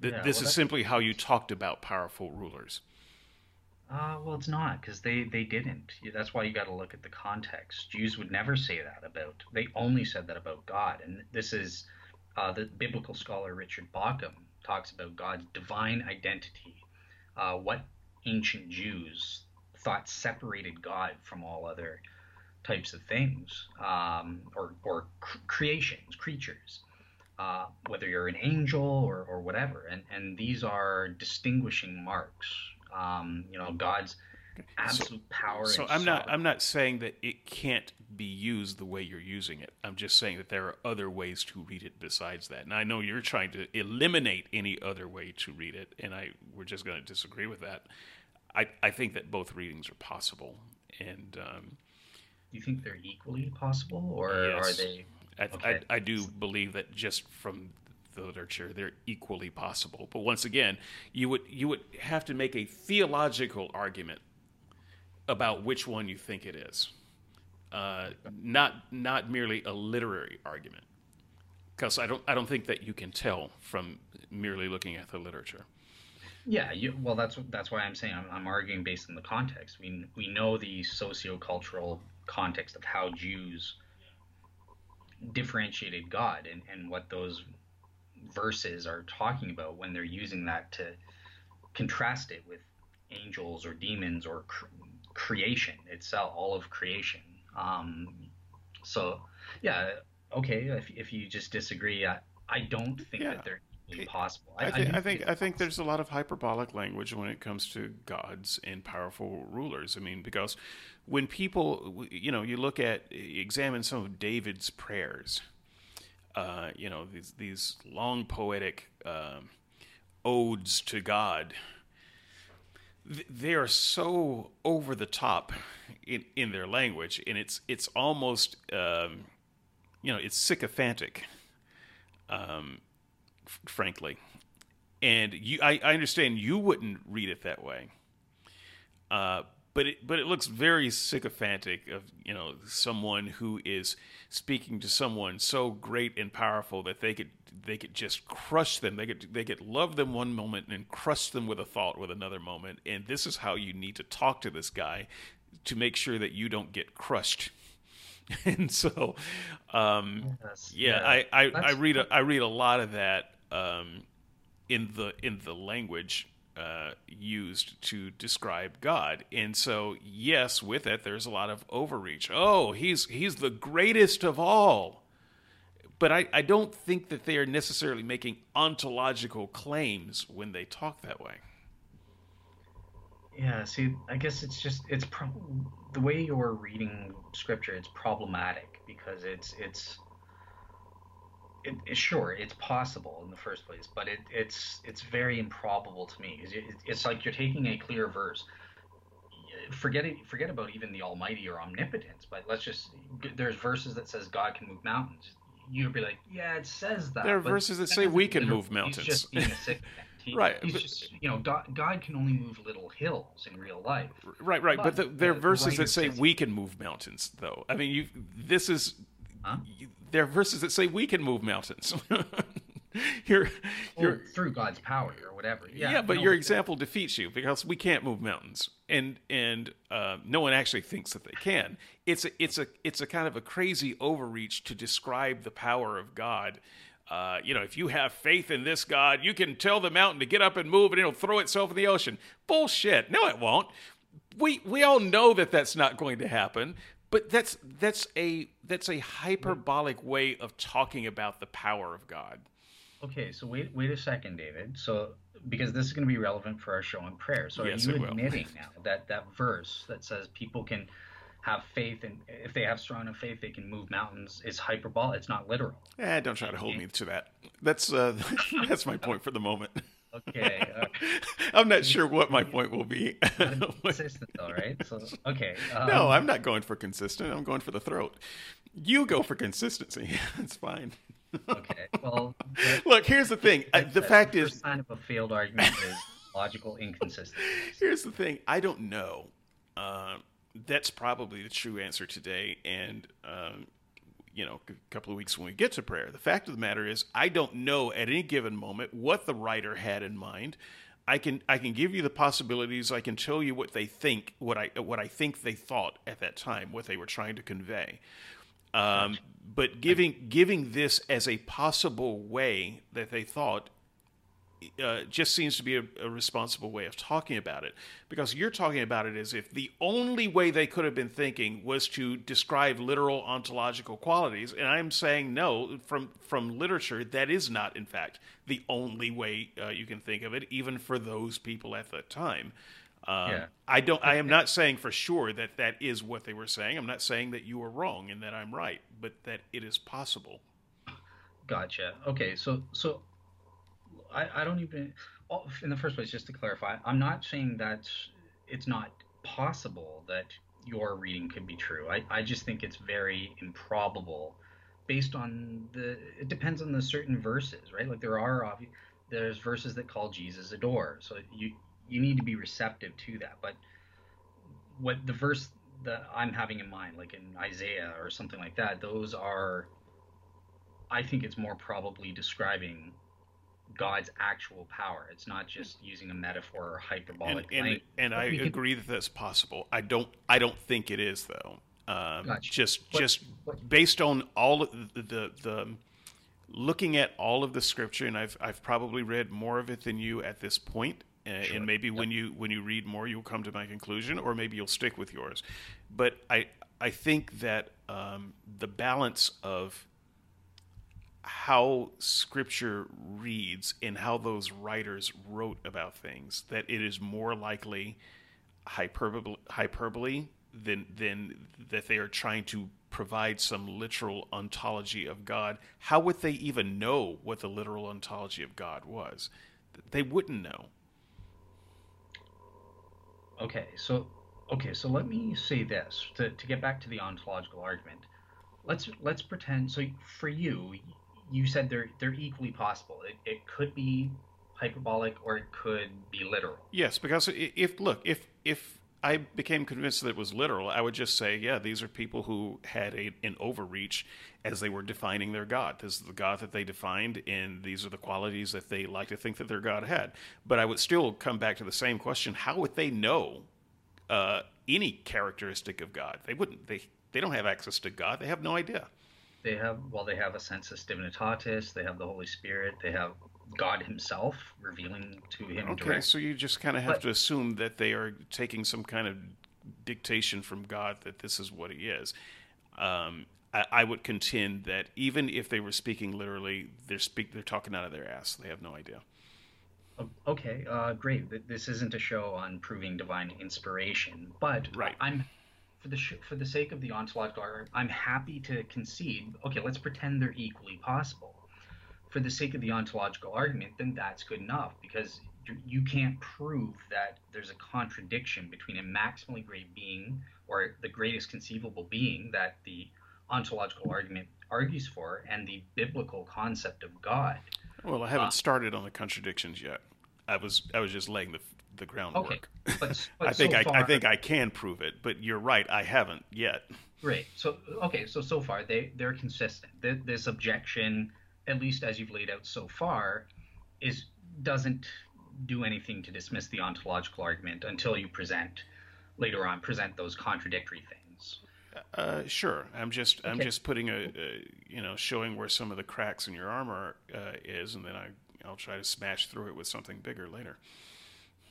Th- Yeah, this well, is simply how you talked about powerful rulers. Uh, well, it's not because they they didn't. That's why you got to look at the context. Jews would never say that about. They only said that about God, and this is uh, the biblical scholar Richard Bauckham talks about God's divine identity. Uh, what ancient Jews thought separated God from all other types of things, um, or or cr- creations, creatures. Uh, whether you're an angel or, or whatever, and and these are distinguishing marks um, you know God's absolute power. So I'm not. I'm not saying that it can't be used the way you're using it. I'm just saying that there are other ways to read it besides that. And I know you're trying to eliminate any other way to read it, and I we're just going to disagree with that. I, I think that both readings are possible, and um, Do you think they're equally possible, or are they? I, Okay. I, I do believe that just from the literature, they're equally possible. But once again, you would you would have to make a theological argument about which one you think it is, uh, not not merely a literary argument. Because I don't I don't think that you can tell from merely looking at the literature. Yeah, you, well, that's that's why I'm saying I'm, I'm arguing based on the context. We we know the sociocultural context of how Jews differentiated God and, and what those verses are talking about when they're using that to contrast it with angels or demons or cr- creation itself, all of creation. Um, so, yeah, okay. If, if you just disagree, I, I don't think Yeah. that they're equally possible. I, I I think I think I think there's a lot of hyperbolic language when it comes to gods and powerful rulers. I mean, because when people, you know, you look at examine some of David's prayers, uh, you know, these these long poetic um, odes to God. th- They are so over the top in, in their language, and it's it's almost um, you know it's sycophantic um, f- frankly. And you, I, I understand you wouldn't read it that way, uh, but it, but it looks very sycophantic of you know someone who is speaking to someone so great and powerful that they could they could just crush them. They could they could love them one moment and crush them with a thought with another moment. And this is how you need to talk to this guy to make sure that you don't get crushed. (laughs) and so, um, Yes, yeah, I, I, I That's- read a, I read a lot of that um, in the in the language uh, used to describe God, and so yes, with it, there's a lot of overreach. Oh, he's he's the greatest of all, but I, I don't think that they are necessarily making ontological claims when they talk that way. Yeah, see, I guess it's just it's pro- the way you're reading scripture. It's problematic because it's it's it, it- sure it's possible in the first place, but it, it's it's very improbable to me. It, it's like you're taking a clear verse. Forget it, forget about even the Almighty or omnipotence, but let's just there's verses that says God can move mountains. You'd be like, yeah, it says that. There are verses that say we can move mountains. He's just being a sick. (laughs) He, Right, but- just you know God, God can only move little hills in real life. Right, right, but, But the, there are verses that say we can move mountains, though. I mean, you this is Huh? are verses that say we can move mountains. (laughs) you're, you're, through God's power or whatever. yeah, Yeah, but no, your example defeats you because we can't move mountains, and and uh, no one actually thinks that they can. It's a it's a it's a kind of a crazy overreach to describe the power of God. Uh, you know, if you have faith in this God, you can tell the mountain to get up and move, and it'll throw itself in the ocean. Bullshit! No, it won't. We we all know that that's not going to happen. But that's that's a that's a hyperbolic way of talking about the power of God. Okay, so wait wait a second, David. So because this is going to be relevant for our show on prayer. So Yes, are you admitting (laughs) now that that verse that says people can have faith and if they have strong enough faith they can move mountains is hyperbolic. It's not literal. Eh, don't try to hold me to that. That's uh, (laughs) that's my point for the moment. Okay. Uh, (laughs) I'm not sure what my point will be. (laughs) (laughs) consistent though, right? So okay. Um, no, I'm not going for consistent. I'm going for the throat. You go for consistency. It's fine. Okay. Well, Look, here's the thing. I, the fact first is, sign of a failed argument is logical inconsistency. here's the thing. I don't know. Uh, that's probably the true answer today. And um, you know, a couple of weeks when we get to prayer. The fact of the matter is, I don't know at any given moment what the writer had in mind. I can I can give you the possibilities. I can tell you what they think, what I what I think they thought at that time, what they were trying to convey. Um, but giving giving this as a possible way that they thought uh, just seems to be a, a responsible way of talking about it because you're talking about it as if the only way they could have been thinking was to describe literal ontological qualities and i'm saying no from from literature that is not in fact the only way uh, you can think of it even for those people at that time um, Yeah. I don't. I am not saying for sure that that is what they were saying. I'm not saying that you are wrong and that I'm right, but that it is possible. Gotcha. Okay, so so I, I don't even oh, in the first place just to clarify, I'm not saying that it's not possible that your reading could be true. I, I just think it's very improbable based on the it depends on the certain verses, right? Like there are obvious there's verses that call Jesus a door. So you you need to be receptive to that. But what the verse that I'm having in mind, like in Isaiah or something like that, those are I think it's more probably describing God's actual power. It's not just using a metaphor or hyperbolic. And, and, and I can, agree that that's possible. I don't. I don't think it is though. Um, gotcha. Just but, just but, based on all of the, the, the looking at all of the scripture, and I've I've probably read more of it than you at this point. Uh, sure. And maybe yep. when you when you read more, you'll come to my conclusion, or maybe you'll stick with yours. But I I think that um, the balance of how scripture reads and how those writers wrote about things that it is more likely hyperbole, hyperbole than than that they are trying to provide some literal ontology of God. How would they even know what the literal ontology of God was? They wouldn't know. Okay, so okay, so let me say this to, to get back to the ontological argument. Let's let's pretend so for you you said they're they're equally possible. It, it could be hyperbolic or it could be literal. Yes, because if look, if if I became convinced that it was literal, I would just say, yeah, these are people who had a, an overreach as they were defining their God. This is the God that they defined, and these are the qualities that they like to think that their God had. But I would still come back to the same question: How would they know uh, any characteristic of God? They wouldn't. They they don't have access to God. They have no idea they have well they have a sensus divinitatis they have the holy spirit they have god himself revealing to him okay direct. so you just kind of have but, to assume that they are taking some kind of dictation from god that this is what he is um, I, I, would contend that even if they were speaking literally they're speak they're talking out of their ass they have no idea okay uh, great this isn't a show on proving divine inspiration but right. i'm for the sh- for the sake of the ontological argument, I'm happy to concede. Okay, let's pretend they're equally possible. For the sake of the ontological argument, then that's good enough because you, can't prove that there's a contradiction between a maximally great being or the greatest conceivable being that the ontological argument argues for and the biblical concept of God. Well, I haven't uh, started on the contradictions yet. I was I was just laying the the groundwork. Okay, but, (laughs) but I think so I, far, I think I can prove it, but you're right, I haven't yet. Great. So okay, so so far they they're consistent. This objection, at least as you've laid out so far, is doesn't do anything to dismiss the ontological argument until you present later on present those contradictory things. Uh, sure. I'm just okay. I'm just putting a, a, you know showing where some of the cracks in your armor uh, is, and then I I'll try to smash through it with something bigger later.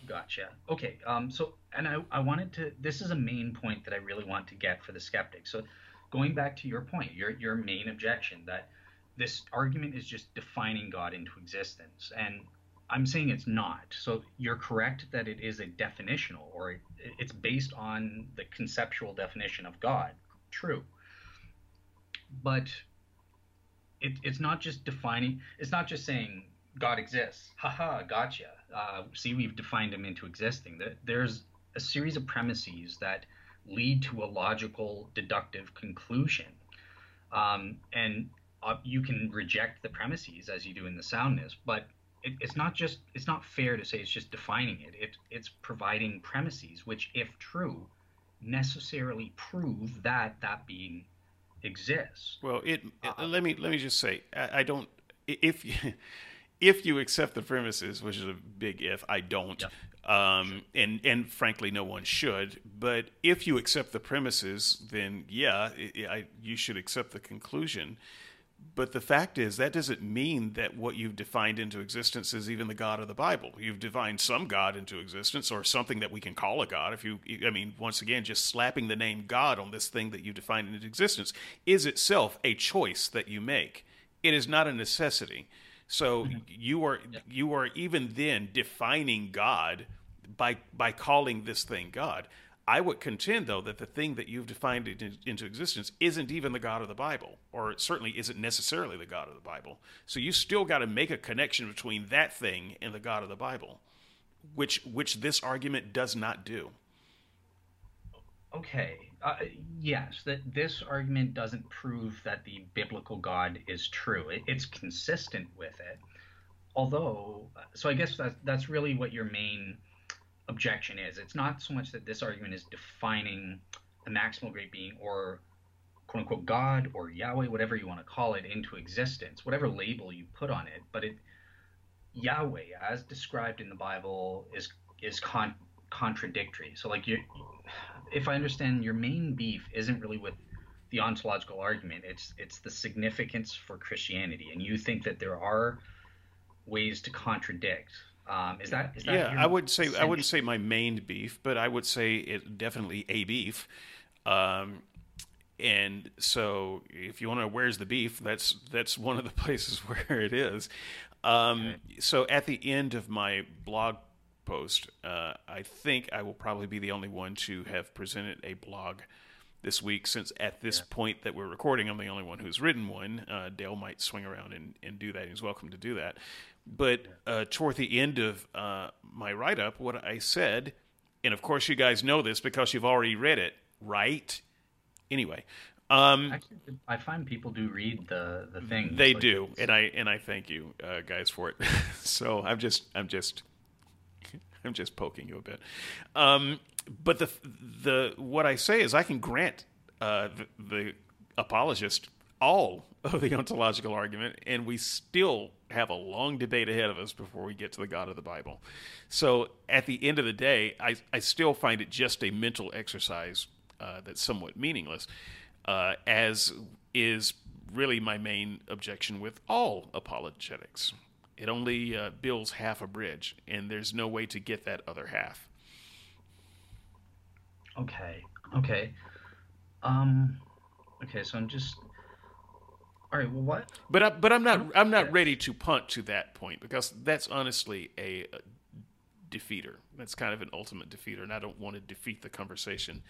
Gotcha. Okay. Um, so, and I, I wanted to, this is a main point that I really want to get for the skeptic. So, going back to your point, your, your main objection that this argument is just defining God into existence. And I'm saying it's not. So, you're correct that it is a definitional or it, it's based on the conceptual definition of God. True. But it, it's not just defining, it's not just saying God exists. Haha, gotcha uh, see we've defined him into existing. There's a series of premises that lead to a logical deductive conclusion. Um, and uh, you can reject the premises as you do in the soundness, but it, it's not just it's not fair to say it's just defining it. it. It's providing premises which, if true, necessarily prove that that being exists. Well, it, uh, let me let me just say I, I don't if if you accept the premises, which is a big if, I don't. Yeah. Um, and and frankly, no one should. But if you accept the premises, then yeah, it, I, you should accept the conclusion. But the fact is, that doesn't mean that what you've defined into existence is even the God of the Bible. You've defined some God into existence, or something that we can call a God. If you, I mean, once again, just slapping the name God on this thing that you defined into existence is itself a choice that you make. It is not a necessity. So mm-hmm. you are yeah. you are even then defining God by by calling this thing God. I would contend, though, that the thing that you've defined into existence isn't even the God of the Bible, or certainly isn't necessarily the God of the Bible. So you still got to make a connection between that thing and the God of the Bible, which which this argument does not do. Okay. Uh, yes, that this argument doesn't prove that the biblical God is true. It, it's consistent with it. Although, so I guess that that's really what your main objection is. It's not so much that this argument is defining the maximal great being or quote unquote God or Yahweh, whatever you want to call it, into existence, whatever label you put on it. But it Yahweh, as described in the Bible, is is con- contradictory. So like you if I understand your main beef isn't really with the ontological argument, it's it's the significance for Christianity, and you think that there are ways to contradict. Um, is that is that yeah? I would say I wouldn't say my main beef, but I would say it definitely a beef. Um, and so, if you want to, know where's the beef? That's that's one of the (laughs) places where it is. Um, okay. So, at the end of my blog post. Uh, I think I will probably be the only one to have presented a blog this week, since at this yeah. point that we're recording, I'm the only one who's written one. Uh, Dale might swing around and, and do that. He's welcome to do that. But uh, toward the end of uh, my write up, what I said, and of course you guys know this because you've already read it, right? Anyway, um, Actually, I find people do read the the thing. They like do, and I and I thank you uh, guys for it. (laughs) so I'm just I'm just (laughs) I'm just poking you a bit. Um, but the the what I say is I can grant uh, the, the apologist all (laughs) of the ontological argument, and we still have a long debate ahead of us before we get to the God of the Bible. So at the end of the day, I, I still find it just a mental exercise uh, that's somewhat meaningless, uh, as is really my main objection with all apologetics. It only uh, builds half a bridge, and there's no way to get that other half. Okay. Okay. Um. Okay. So I'm just. All right. Well, what? But I, but I'm not I'm not ready to punt to that point because that's honestly a, a defeater. That's kind of an ultimate defeater, and I don't want to defeat the conversation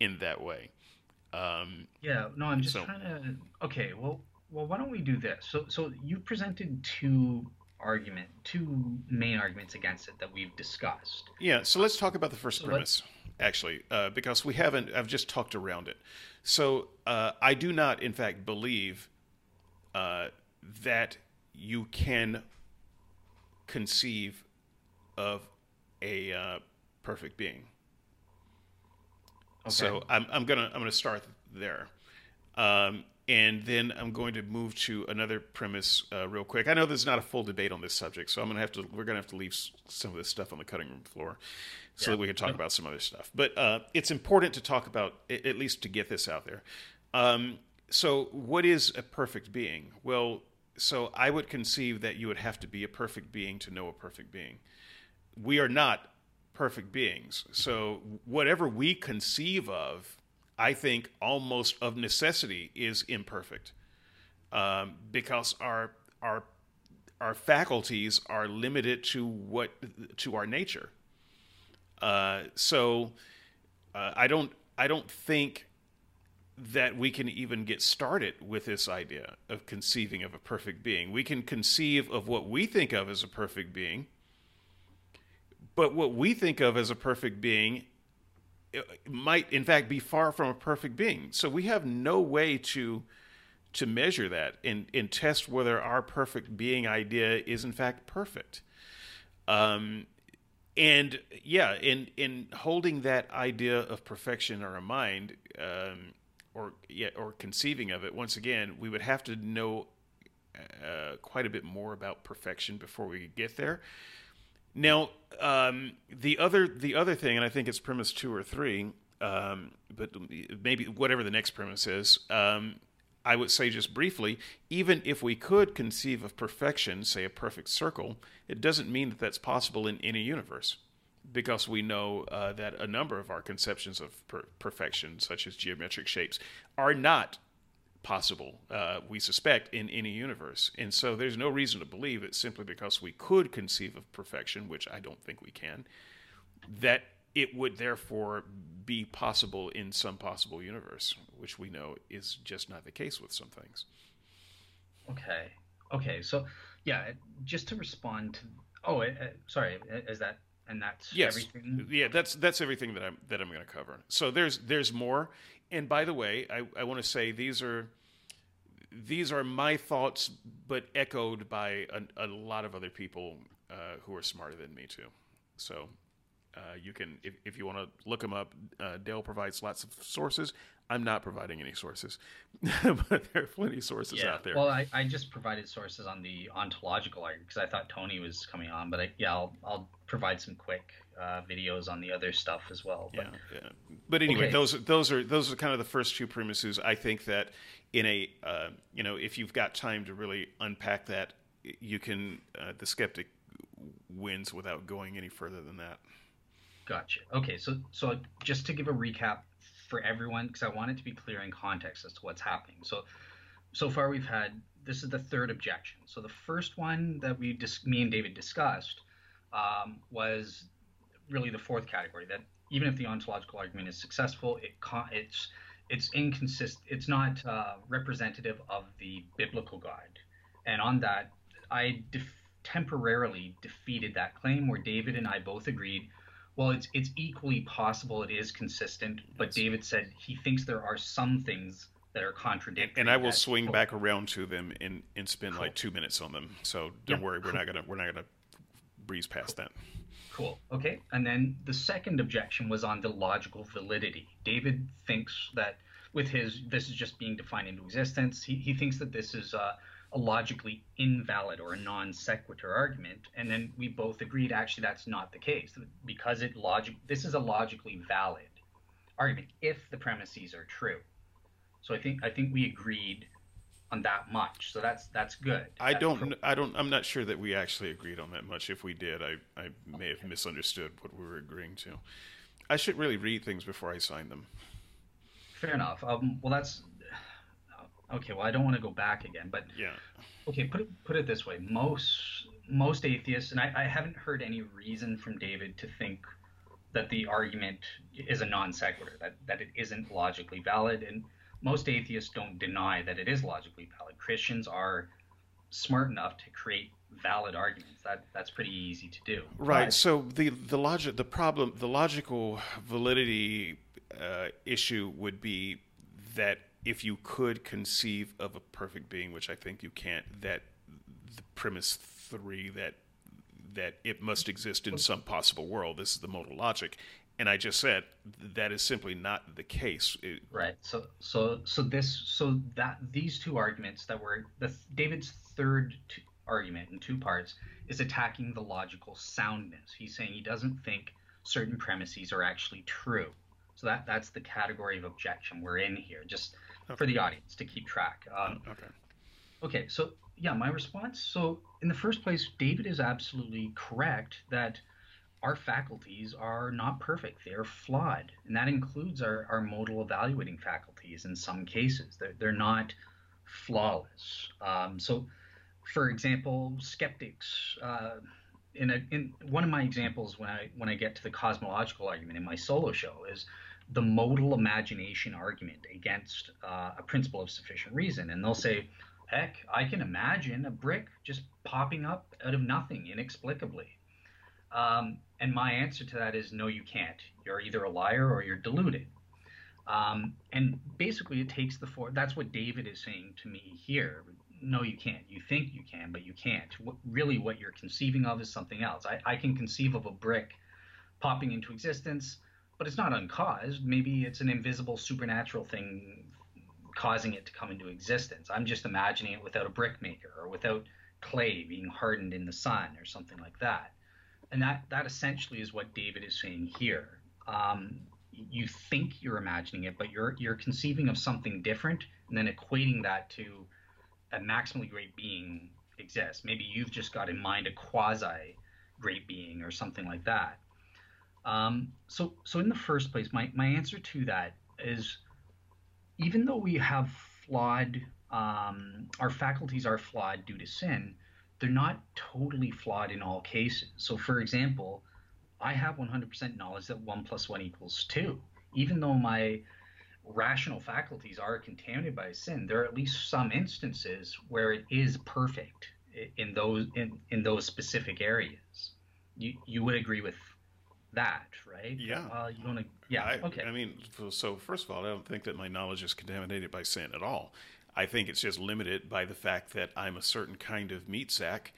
in that way. Um, yeah. No, I'm just so, trying to. Okay. Well, well, why don't we do this? So, so you presented two argument, two main arguments against it that we've discussed. Yeah. So let's talk about the first so premise, actually, uh, because we haven't. I've just talked around it. So uh, I do not, in fact, believe uh, that you can conceive of a uh, perfect being. Okay. So I'm, I'm gonna I'm gonna start there. Um, and then I'm going to move to another premise uh, real quick. I know there's not a full debate on this subject, so I'm going to have to. We're going to have to leave some of this stuff on the cutting room floor, so yeah. that we can talk about some other stuff. But uh, it's important to talk about, at least to get this out there. Um, so, what is a perfect being? Well, so I would conceive that you would have to be a perfect being to know a perfect being. We are not perfect beings, so whatever we conceive of I think almost of necessity is imperfect um, because our our our faculties are limited to what to our nature. Uh, so uh, I don't I don't think that we can even get started with this idea of conceiving of a perfect being. We can conceive of what we think of as a perfect being, but what we think of as a perfect being might in fact be far from a perfect being. So we have no way to to measure that and, and test whether our perfect being idea is in fact perfect. Um, and yeah, in in holding that idea of perfection in our mind, um, or yeah, or conceiving of it, once again, we would have to know uh, quite a bit more about perfection before we could get there. Now, um, the other the other thing, and I think it's premise two or three, um, but maybe whatever the next premise is, um, I would say just briefly, even if we could conceive of perfection, say a perfect circle, it doesn't mean that that's possible in any universe, because we know uh, that a number of our conceptions of per- perfection, such as geometric shapes, are not possible, uh, we suspect, in any universe. And so there's no reason to believe that simply because we could conceive of perfection, which I don't think we can, that it would therefore be possible in some possible universe, which we know is just not the case with some things. Okay. Okay. So, yeah, just to respond to. Oh, uh, sorry. Is that and that's yes. everything. Yeah, that's that's everything that I'm that I'm going to cover. So there's there's more. And by the way, I, I want to say these are these are my thoughts, but echoed by a, a lot of other people uh, who are smarter than me too. So uh, you can, if, if you want to look them up, uh, Dale provides lots of sources. I'm not providing any sources, (laughs) but there are plenty of sources yeah. out there. Well, I, I just provided sources on the ontological argument because I thought Tony was coming on, but I, yeah, I'll, I'll provide some quick uh, videos on the other stuff as well. But, yeah, yeah. But anyway, okay. those those are those are kind of the first two premises. I think that in a uh, you know if you've got time to really unpack that, you can uh, the skeptic wins without going any further than that. Gotcha. Okay, so so just to give a recap for everyone because I want it to be clear in context as to what's happening. So, so far we've had this is the third objection. So the first one that we dis- me and David discussed um, was really the fourth category that even if the ontological argument is successful, it con- it's it's inconsistent. It's not uh, representative of the biblical God. And on that, I def- temporarily defeated that claim where David and I both agreed well, it's it's equally possible it is consistent, but David said he thinks there are some things that are contradictory. And I will swing back around to them and, and spend cool. like two minutes on them. So don't yeah, worry, we're not (laughs) gonna we're not gonna breeze past that. Cool. Okay. And then the second objection was on the logical validity. David thinks that with his this is just being defined into existence. He he thinks that this is uh, a logically invalid or a non sequitur argument, and then we both agreed actually that's not the case because it logic this is a logically valid argument if the premises are true. So I think I think we agreed on that much. So that's that's good. I that's don't pro- I don't I'm not sure that we actually agreed on that much. If we did, I I may have misunderstood what we were agreeing to. I should really read things before I sign them. Fair enough. Um, well, that's okay, well, I don't want to go back again, but yeah. Okay, put it put it this way: most most atheists, and I, I haven't heard any reason from David to think that the argument is a non sequitur, that that it isn't logically valid, and most atheists don't deny that it is logically valid. Christians are smart enough to create valid arguments. That that's pretty easy to do. Right. But, so the the logic, the problem, the logical validity uh, issue would be that if you could conceive of a perfect being, which I think you can't, that the premise three that that it must exist in some possible world. This is the modal logic, and I just said that is simply not the case. It, right. So so so this so that these two arguments that were the David's third argument in two parts is attacking the logical soundness. He's saying he doesn't think certain premises are actually true. So that that's the category of objection we're in here. Just okay. for the audience to keep track. Um, okay. Okay, so yeah, my response. So in the first place, David is absolutely correct that our faculties are not perfect; they are flawed, and that includes our, our modal evaluating faculties. In some cases, they're they're not flawless. Um, so, for example, skeptics. Uh, in, a, in one of my examples, when I when I get to the cosmological argument in my solo show, is the modal imagination argument against uh, a principle of sufficient reason. And they'll say, heck, I can imagine a brick just popping up out of nothing inexplicably. Um, and my answer to that is no, you can't. You're either a liar or you're deluded. Um, and basically, it takes the four. That's what David is saying to me here. No, you can't. You think you can, but you can't. What, really, what you're conceiving of is something else. I, I can conceive of a brick popping into existence but it's not uncaused. Maybe it's an invisible supernatural thing causing it to come into existence. I'm just imagining it without a brick maker or without clay being hardened in the sun or something like that. And that that essentially is what David is saying here. Um, you think you're imagining it, but you're you're conceiving of something different and then equating that to a maximally great being exists. Maybe you've just got in mind a quasi great being or something like that. Um, so, so in the first place, my, my answer to that is even though we have flawed, um, our faculties are flawed due to sin, they're not totally flawed in all cases. So, for example, I have 100% knowledge that 1 plus 1 equals 2. Even though my rational faculties are contaminated by sin, there are at least some instances where it is perfect in those in, in those specific areas. You you would agree with that, right? Yeah. Uh, you want to? Yeah. I, okay. I mean, so first of all, I don't think that my knowledge is contaminated by sin at all. I think it's just limited by the fact that I'm a certain kind of meat sack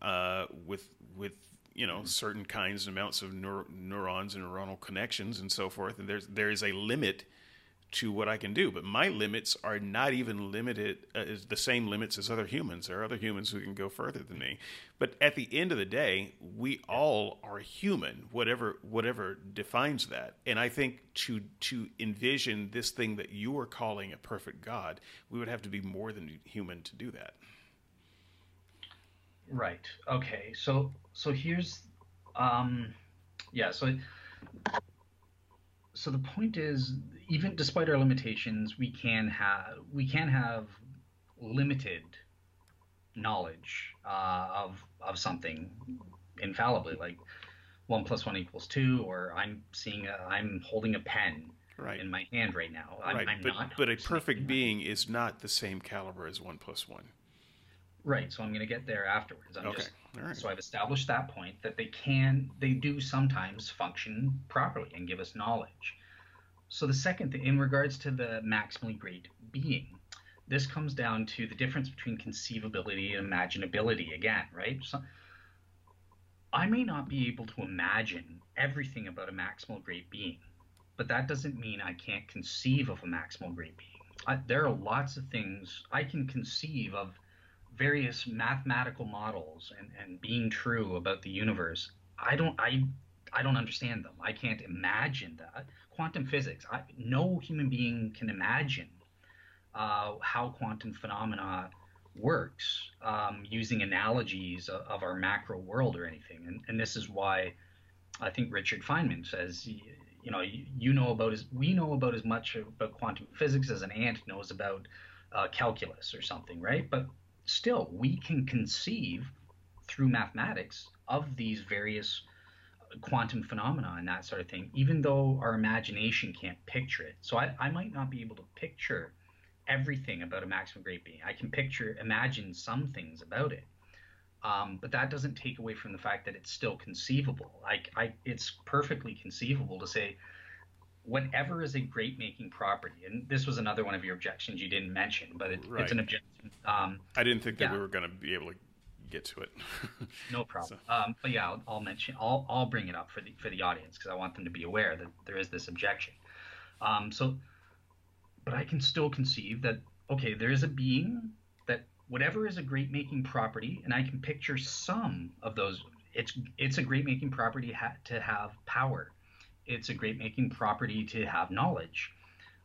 uh, with with you know certain kinds and amounts of neur- neurons and neuronal connections and so forth, and there's there is a limit to what I can do. But my limits are not even limited, uh, the same limits as other humans. There are other humans who can go further than me. But at the end of the day, we all are human, whatever whatever defines that. And I think to to envision this thing that you are calling a perfect God, we would have to be more than human to do that. Right. Okay. So so here's um yeah, so so the point is even despite our limitations, we can have we can have limited knowledge uh, of of something infallibly, like one plus one equals two, or I'm seeing I'm holding a pen right. in my hand right now. I'm, right, I'm but, not but a perfect being is not the same caliber as one plus one. Right, so I'm going to get there afterwards. I'm okay. just right. so I've established that point that they can they do sometimes function properly and give us knowledge. So the second thing in regards to the maximally great being, this comes down to the difference between conceivability and imaginability again, right? So I may not be able to imagine everything about a maximal great being, but that doesn't mean I can't conceive of a maximal great being. I, there are lots of things I can conceive of various mathematical models and, and being true about the universe. I don't I I don't understand them. I can't imagine that. Quantum physics, I, no human being can imagine uh, how quantum phenomena works um, using analogies of, of, our macro world or anything. And, and this is why I think Richard Feynman says, you know, you, know about as we know about as much about quantum physics as an ant knows about uh, calculus or something, right? But still, we can conceive through mathematics of these various quantum phenomena and that sort of thing, even though our imagination can't picture it. So I, I might not be able to picture everything about a maximum great being. I can picture, imagine some things about it. Um, but that doesn't take away from the fact that it's still conceivable. Like I, it's perfectly conceivable to say, whatever is a great making property, and this was another one of your objections you didn't mention, but it, right. it's an objection. Um, I didn't think that yeah. we were going to be able to get to it. (laughs) no problem. So. Um, but yeah, I'll, I'll, mention, I'll, I'll bring it up for the for the audience because I want them to be aware that there is this objection. Um, so, but I can still conceive that okay, there is a being that whatever is a great making property, and I can picture some of those. It's it's a great making property ha- to have power. It's a great making property to have knowledge.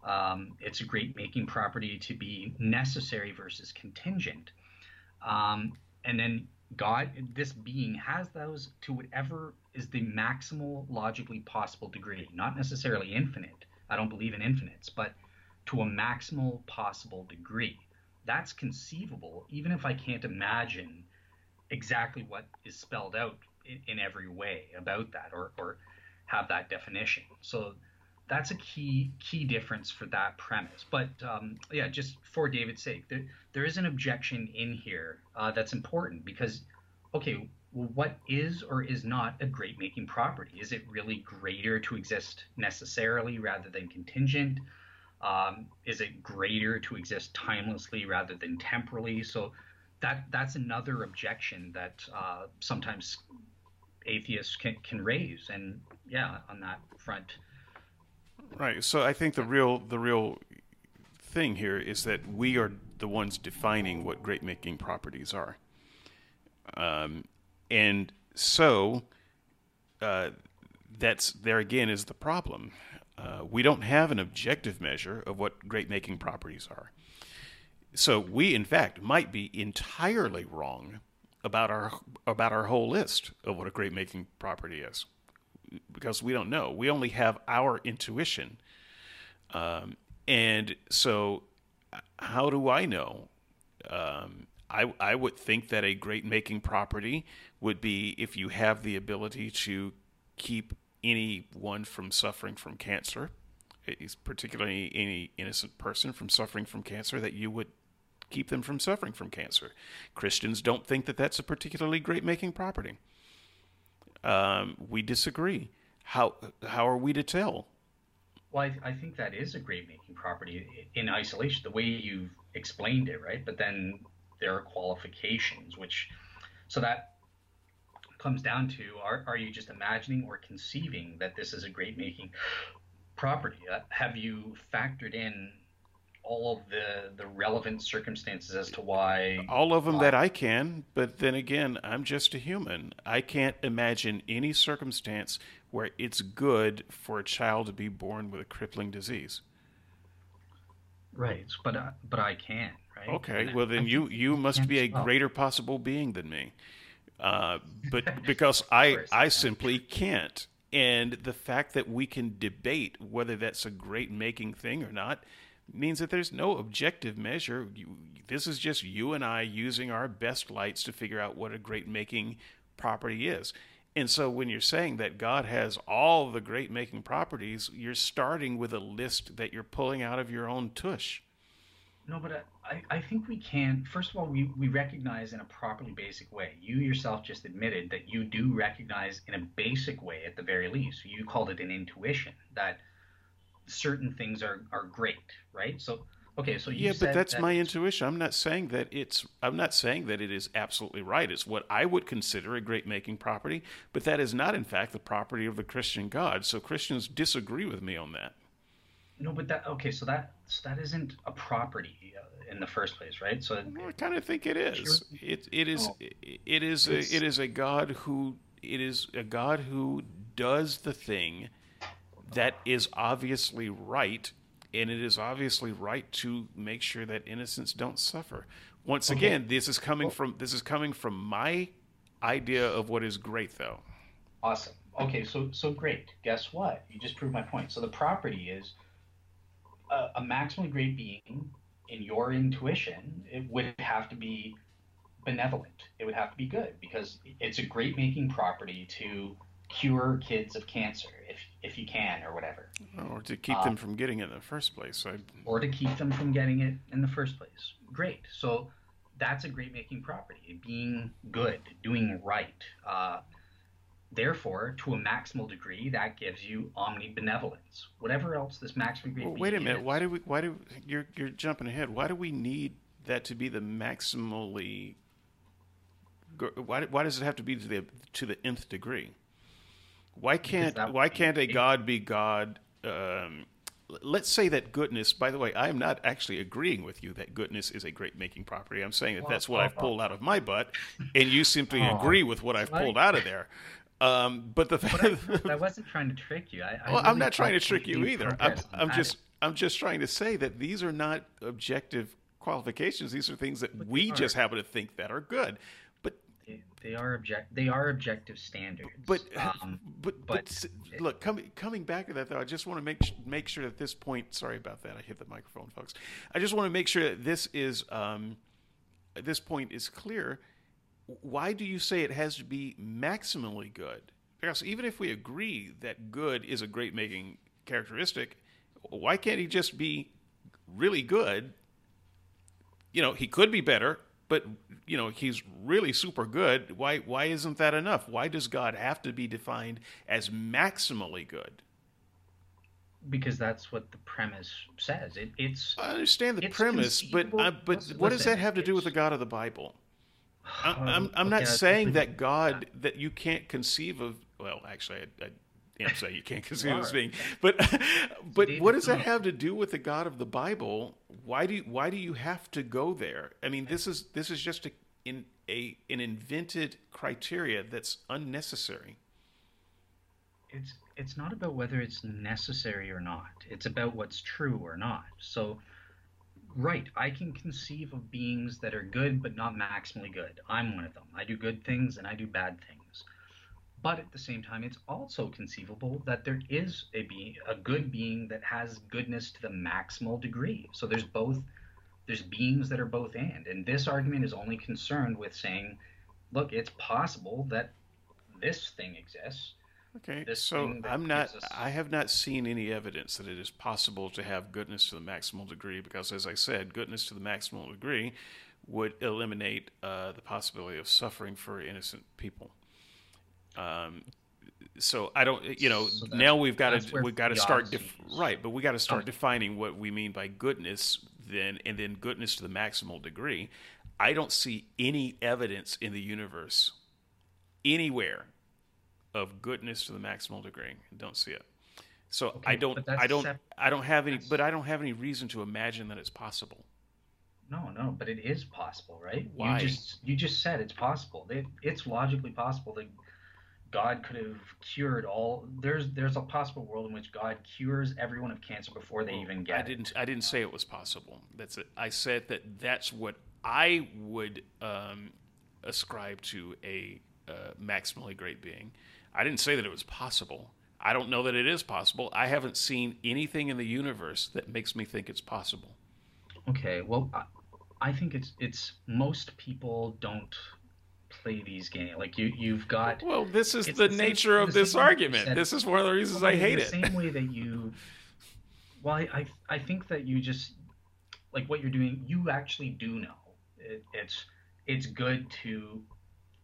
Um, it's a great making property to be necessary versus contingent. Um, and then God, this being has those to whatever is the maximal logically possible degree, not necessarily infinite. I don't believe in infinites, but to a maximal possible degree. That's conceivable, even if I can't imagine exactly what is spelled out in, in every way about that or, or have that definition. So that's a key key difference for that premise. But um, yeah, just for David's sake, there, there is an objection in here uh, that's important because, okay, well, what is or is not a great making property? Is it really greater to exist necessarily rather than contingent? Um, is it greater to exist timelessly rather than temporally? So that that's another objection that uh, sometimes atheists can, can raise. And yeah, on that front. Right. So I think the real the real thing here is that we are the ones defining what great making properties are. Um, and so uh, that's there again is the problem. Uh, we don't have an objective measure of what great making properties are. So we, in fact, might be entirely wrong about our about our whole list of what a great making property is, because we don't know. We only have our intuition, um, and so how do I know? Um, I I would think that a great making property would be if you have the ability to keep anyone from suffering from cancer, particularly any innocent person from suffering from cancer, that you would keep them from suffering from cancer. Christians don't think that that's a particularly great making property. Um, we disagree. how how are we to tell? Well, I, I think that is a great making property in isolation, the way you've explained it, right? But then there are qualifications, which so that comes down to are, are you just imagining or conceiving that this is a great making property? Uh, have you factored in all of the the relevant circumstances as to why all of them why. that I can, but then again, I'm just a human. I can't imagine any circumstance where it's good for a child to be born with a crippling disease. Right, but uh, but I can, right? Okay, well then you you must be a greater possible being than me, uh, but (laughs) because I I simply can't. And the fact that we can debate whether that's a great making thing or not means that there's no objective measure. You, this is just you and I using our best lights to figure out what a great making property is. And so when you're saying that God has all the great making properties, you're starting with a list that you're pulling out of your own tush. No, but I, I think we can. First of all, we, we recognize in a properly basic way. You yourself just admitted that you do recognize in a basic way, at the very least. You called it an intuition that certain things are, are great, right? So Okay, so yeah, but that's that my intuition. I'm not saying that it's. I'm not saying that it is absolutely right. It's what I would consider a great making property, but that is not, in fact, the property of the Christian God. So Christians disagree with me on that. No, but that okay. So that so that isn't a property uh, in the first place, right? So well, I kind of think it is. Sure. It it is oh, it is a, it is a God who it is a God who does the thing that is obviously right and it is obviously right to make sure that innocents don't suffer. Once okay. again, this is coming well, from this is coming from my idea of what is great, though. Awesome. Okay, so so great. Guess what? You just proved my point. So the property is a, a maximally great being. In your intuition, it would have to be benevolent. It would have to be good because it's a great making property to cure kids of cancer if if you can or whatever. Or to keep them um, from getting it in the first place I... or to keep them from getting it in the first place. Great. So that's a great making property being good doing right. Uh, therefore to a maximal degree that gives you omnibenevolence. Whatever else this maximal degree well, wait a minute. Is, why do we why do you're you're jumping ahead. Why do we need that to be the maximally why, why does it have to be to the to the nth degree why can't why can't a God be God? Um, let's say that goodness. By the way, I am not actually agreeing with you that goodness is a great making property. I'm saying that that's what I've pulled out of my butt, and you simply (laughs) agree with what I've pulled out of there. Um, but the but I, (laughs) I, wasn't trying to trick you. I, I well, really I'm not trying to trick you either. I'm, I'm just I'm just trying to say that these are not objective qualifications. These are things that we just happen to think that are good they are object they are objective standards. But um, (laughs) but, but, but look, coming coming back to that though, I just want to make make sure that this point. Sorry about that. I hit the microphone, folks. I just want to make sure that this is um, this point is clear. Why do you say it has to be maximally good? Because even if we agree that good is a great making characteristic, why can't he just be really good? You know, he could be better, but you know he's really super good. Why why isn't that enough? Why does god have to be defined as maximally good? Because that's what the premise says. It, it's i understand the premise but uh, but listen, what does that have to do with the god of the bible? I, (sighs) am I'm, I'm not saying that god that you can't conceive of well actually I, I am saying you can't (laughs) conceive of this being but (laughs) but what does that have to do with the god of the bible why do you, why do you have to go there? I mean, this is this is just a, in a an invented criteria that's unnecessary. It's it's not about whether it's necessary or not. It's about what's true or not. So right, I can conceive of beings that are good but not maximally good. I'm one of them. I do good things and I do bad things. But at the same time, it's also conceivable that there is a being, a good being that has goodness to the maximal degree. So there's both, there's beings that are both and. And this argument is only concerned with saying, look, it's possible that this thing exists. Okay, so I'm not. Us... I have not seen any evidence that it is possible to have goodness to the maximal degree, because as I said, goodness to the maximal degree would eliminate uh, the possibility of suffering for innocent people. Um, so I don't, you know, So now we've got to we've got to start def- right, but we got to start defining what we mean by goodness, then and then goodness to the maximal degree. I don't see any evidence in the universe anywhere of goodness to the maximal degree. I don't see it. So Okay, I don't, I don't, sep- I don't have any, but I don't have any reason to imagine that it's possible. No, no, but it is possible, right? Why? You just you just said it's possible. It, it's logically possible that God could have cured all. There's there's a possible world in which God cures everyone of cancer before they even get I didn't. I didn't say it was possible. That's it. I said that that's what I would um, ascribe to a uh, maximally great being. I didn't say that it was possible. I don't know that it is possible. I haven't seen anything in the universe that makes me think it's possible. Okay, well, I, I think it's it's most people don't play these games. Like you you've got Well, this is the, the same- nature of the this same way you argument. said- This is one of the reasons I Well, hate the it. same way that you. (laughs) Well, I, I I think that you just like what you're doing. You actually do know it, it's it's good to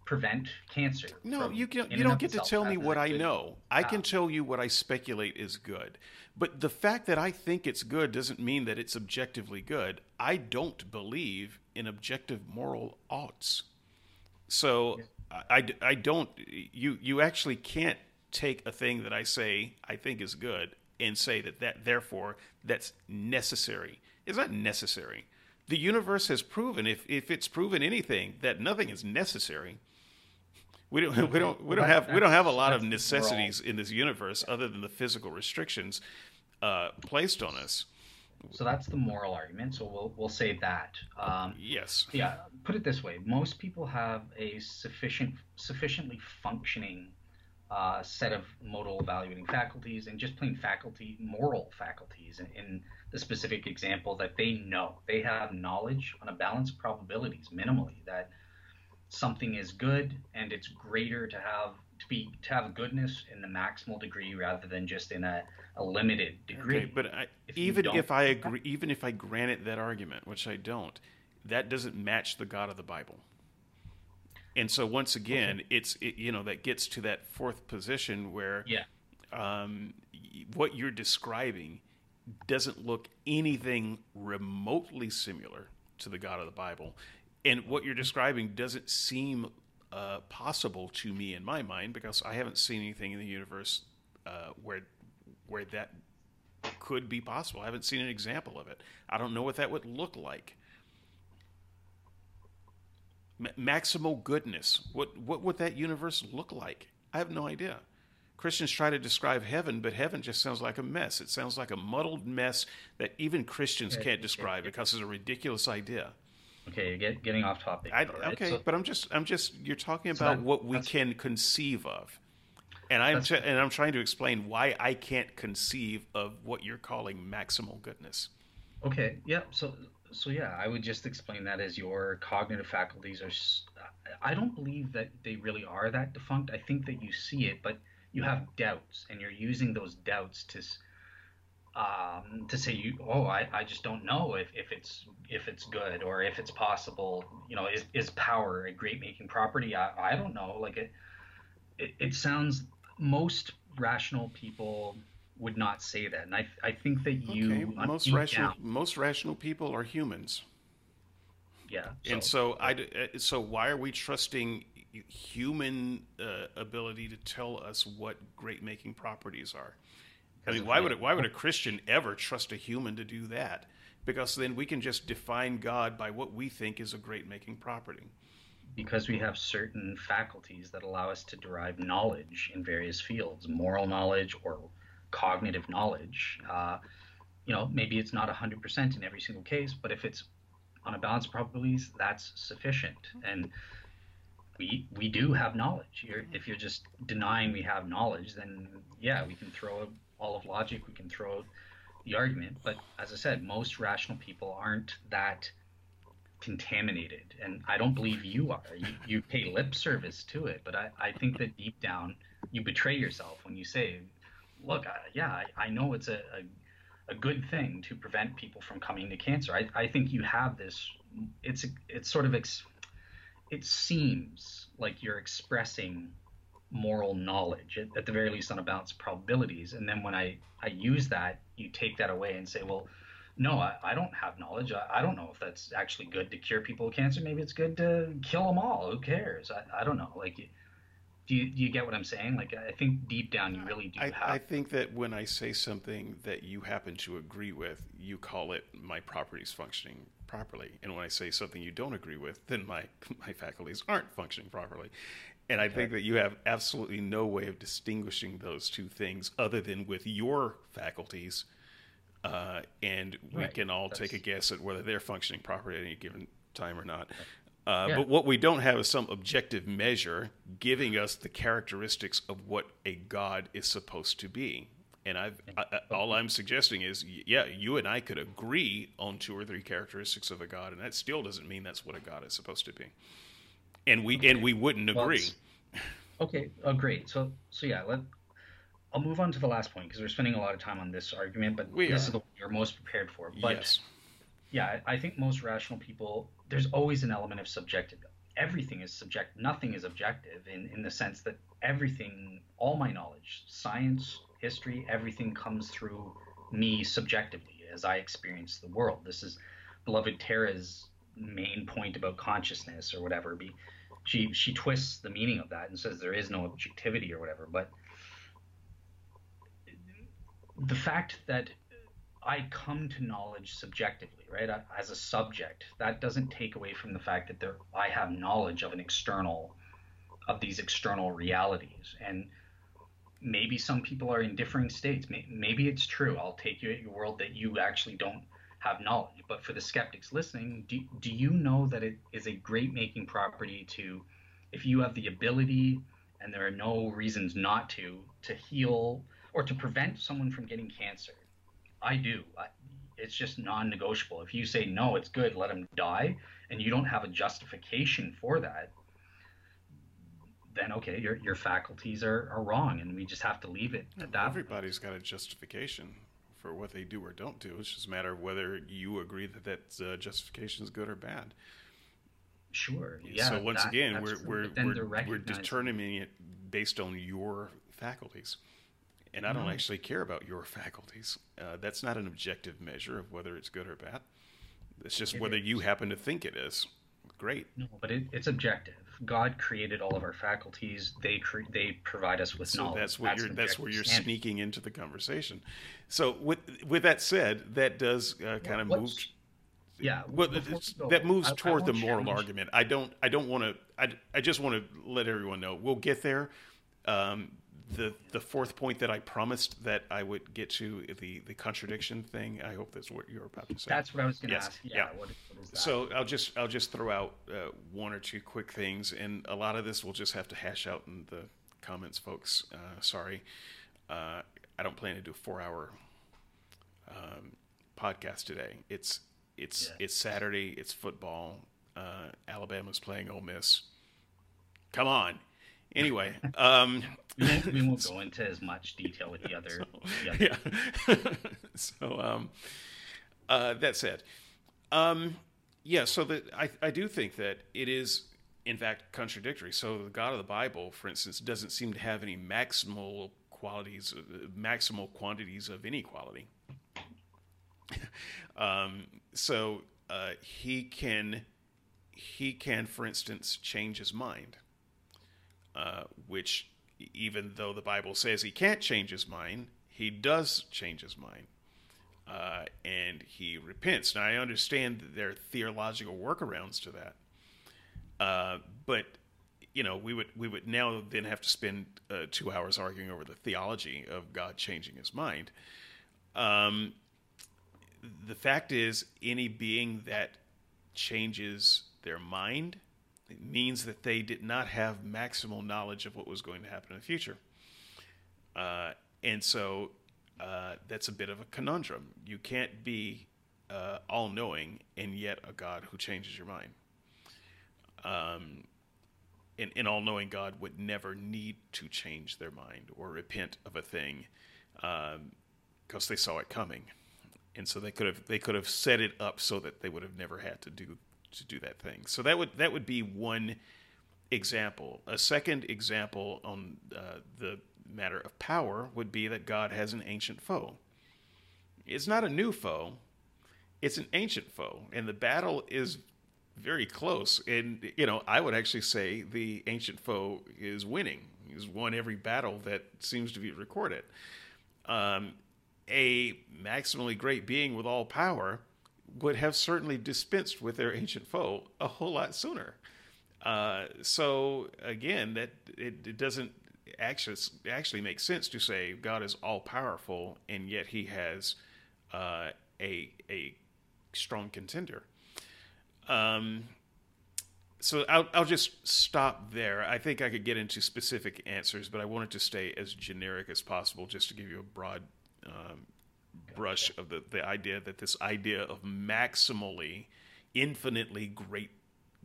prevent cancer. No, you can, you don't get to tell me what I know. I can Ah. tell you what I speculate is good. But the fact that I think it's good doesn't mean that it's objectively good. I don't believe in objective moral oughts. So I, I, I don't you you actually can't take a thing that I say I think is good and say that that therefore that's necessary. It's not necessary. The universe has proven if if it's proven anything that nothing is necessary. We don't we don't we don't have we don't have a lot of necessities in this universe other than the physical restrictions uh, placed on us. So that's the moral argument. So we'll we'll say that. Um, Yes. yeah, put it this way: most people have a sufficient sufficiently functioning uh, set of modal evaluating faculties and just plain faculty moral faculties. In, in the specific example, that they know they have knowledge on a balance of probabilities minimally that something is good and it's greater to have be to have goodness in the maximal degree rather than just in a, a limited degree. Okay, but I, If even if I agree, even if I granted that argument, which I don't, that doesn't match the God of the Bible. And so once again, it's it, you know that gets to that fourth position where yeah. um, what you're describing doesn't look anything remotely similar to the God of the Bible, and what you're describing doesn't seem uh, possible to me in my mind because I haven't seen anything in the universe uh, where where that could be possible. I haven't seen an example of it. I don't know what that would look like. Ma- maximal goodness. What what would that universe look like? I have no idea. Christians try to describe heaven, but heaven just sounds like a mess. It sounds like a muddled mess that even Christians can't describe because it's a ridiculous idea. Okay, you're get, getting off topic. I, right? okay, So- but I'm just I'm just you're talking So about that- what we can conceive of, and I'm That's- t- and I'm trying to explain why I can't conceive of what you're calling maximal goodness. Okay, yeah. So, so yeah, I would just explain that as your cognitive faculties are. I don't believe that they really are that defunct. I think that you see it, but you have doubts, and you're using those doubts to, um, to say you. Oh, I, I just don't know if, if it's if it's good or if it's possible. You know, is is power a great making property? I, I don't know. Like it, it, it sounds most rational people would not say that, and I I think that you Okay, most deep rational down- most rational people are humans, yeah. and so I uh, so why are we trusting human uh, ability to tell us what great making properties are? I mean, why would why would a (laughs) Christian ever trust a human to do that? Because then we can just define God by what we think is a great making property. because we have certain faculties that allow us to derive knowledge in various fields, moral knowledge or cognitive knowledge. Uh, you know, maybe it's not 100% in every single case, but if it's on a balance of probabilities, that's sufficient. And we we do have knowledge. You're, if you're just denying we have knowledge, then yeah, we can throw all of logic, we can throw the argument. But as I said, most rational people aren't that contaminated. And i don't believe you are. You, you pay lip service to it. But I, I think that deep down you betray yourself when you say look I, yeah I, I know it's a, a, a good thing to prevent people from coming to cancer. I, I think you have this it's it's sort of ex, it seems like you're expressing moral knowledge, at, at the very least on a balance of probabilities. And then when I, I use that, you take that away and say, well, no, I, I don't have knowledge. I, I don't know if that's actually good to cure people with cancer. Maybe it's good to kill them all. Who cares? I, I don't know. Like, do you, do you get what I'm saying? Like, I think deep down you really do I, have. I think that when I say something that you happen to agree with, you call it my properties functioning properly. And when I say something you don't agree with, then my, (laughs) my faculties aren't functioning properly. And I think that you have absolutely no way of distinguishing those two things other than with your faculties. Uh, and we Right. can all That's- take a guess at whether they're functioning properly at any given time or not. Uh, Yeah. But what we don't have is some objective measure giving us the characteristics of what a god is supposed to be. And I've, I, I- all I'm suggesting is, yeah, you and I could agree on two or three characteristics of a god, and that still doesn't mean that's what a god is supposed to be. And we and we wouldn't agree. it's- Okay. Oh, great. So, so yeah, let. I'll move on to the last point because we're spending a lot of time on this argument, but We this are. is the one you're most prepared for. But yes. yeah, I I think most rational people, there's always an element of subjective. Everything is subject. Nothing is objective in in the sense that everything, all my knowledge, science, history, everything comes through me subjectively as I experience the world. This is beloved Tara's main point about consciousness or whatever. Be she she twists the meaning of that and says there is no objectivity or whatever. But the fact that I come to knowledge subjectively, right, as a subject, that doesn't take away from the fact that there I have knowledge of an external of these external realities and maybe some people are in differing states maybe it's true i'll take you at your word that you actually don't have knowledge. But for the skeptics listening do, do you know that it is a great making property to if you have the ability and there are no reasons not to to heal or to prevent someone from getting cancer? I do. I, it's just non-negotiable. If you say no it's good let them die and you don't have a justification for that then okay your, your faculties are, are wrong and we just have to leave it at that. Everybody's got a justification for what they do or don't do. It's just a matter of whether you agree that that uh, justification is good or bad. sure yeah so once that- again, we're true. we're we're, we're determining it based on your faculties, and I don't No. actually care about your faculties. Uh, that's not an objective measure of whether it's good or bad. It's just It whether is. you happen to think it is. Great. no but it, it's objective god created all of our faculties they cre- they provide us with So knowledge that's what you're. That's where you're standard. sneaking into the conversation. So with with that said, that does uh, kind of move. Yeah Well, we that moves I- I toward the moral challenge- argument. I don't. I don't want to. I, I just want to let everyone know we'll get there. Um, the the fourth point that I promised that I would get to the the contradiction thing. I hope that's what you're about to say. that's what i was going to Yes, ask yeah, yeah. What, what is that So I'll just I'll just throw out uh, one or two quick things, and a lot of this we'll just have to hash out in the comments, folks. Uh, sorry, uh, I don't plan to do a four hour um, podcast today. It's it's Yeah. it's Saturday. It's football. Uh, Alabama's playing Ole Miss. Come on. Anyway, (laughs) um, we won't, (laughs) go into as much detail with the other, the other yeah. (laughs) so um, uh, that said, um, yeah. So that I I do think that it is in fact contradictory. So the God of the Bible, for instance, doesn't seem to have any maximal qualities, uh, maximal quantities of any quality. um, so uh, he can he can, for instance, change his mind uh, which even though the Bible says he can't change his mind, he does change his mind. Uh, and he repents. Now, I understand there are theological workarounds to that. Uh, but, you know, we would, we would now then have to spend uh, two hours arguing over the theology of God changing his mind. Um, the fact is, any being that changes their mind it means that they did not have maximal knowledge of what was going to happen in the future. Uh, and so uh, that's a bit of a conundrum. You can't be uh, all knowing and yet a God who changes your mind. Um, an, an all knowing God would never need to change their mind or repent of a thing because they saw it coming. And so they could have they could have set it up so that they would have never had to do to do that thing. So that would that would be one example. A second example on uh, the matter of power would be that God has an ancient foe. It's not a new foe, it's an ancient foe, and the battle is very close. And, you know, I would actually say the ancient foe is winning. He's won every battle that seems to be recorded. Um, a maximally great being with all power would have certainly dispensed with their ancient foe a whole lot sooner. Uh, so again, that it, it, doesn't actually actually make sense to say God is all powerful and yet He has uh, a a strong contender. Um, so I'll, I'll just stop there. I think I could get into specific answers, but I wanted to stay as generic as possible just to give you a broad um, brush of the, the idea that this idea of maximally, infinitely great,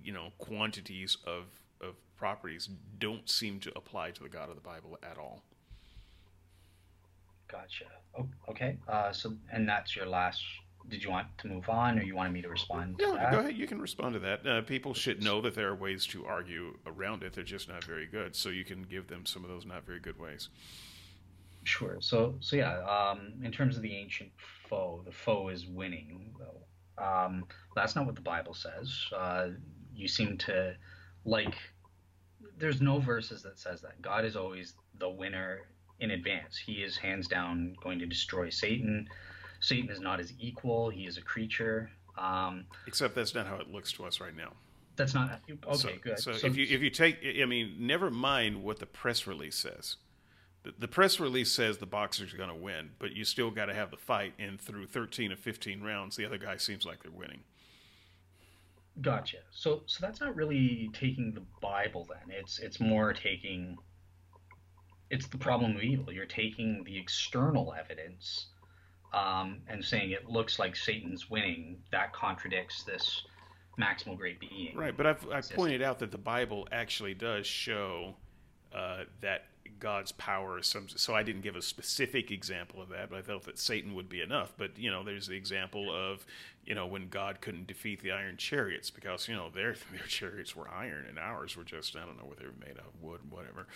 you know, quantities of, of properties don't seem to apply to the God of the Bible at all. Gotcha. Oh, okay. Uh, so, and that's your last did you want to move on, or you wanted me to respond? To that? go ahead. You can respond to that. Uh, people should know that there are ways to argue around it. They're just not very good. So you can give them some of those not very good ways. Sure. So, so yeah. Um, in terms of the ancient foe, the foe is winning. Um, that's not what the Bible says. Uh, you seem to like. There's no verses that says that God is always the winner in advance. He is hands down going to destroy Satan. Satan is not his equal. He is a creature. Um, Except that's not how it looks to us right now. That's not okay. So, good. So, so, if you if you take, I mean, never mind what the press release says. The, the press release says the boxers are going to win, but you still got to have the fight. And through 13 of 15 rounds, the other guy seems like they're winning. Gotcha. So so that's not really taking the Bible then. It's it's more taking. It's the problem of evil. You're taking the external evidence um, and saying it looks like Satan's winning, that contradicts this maximal great being. Right, but I've, I've pointed out that the Bible actually does show uh, that God's power is some. So I didn't give a specific example of that, but I felt that Satan would be enough. But you know, there's the example of you know when God couldn't defeat the iron chariots because you know their (laughs) their chariots were iron and ours were just I don't know what they were made of wood, whatever.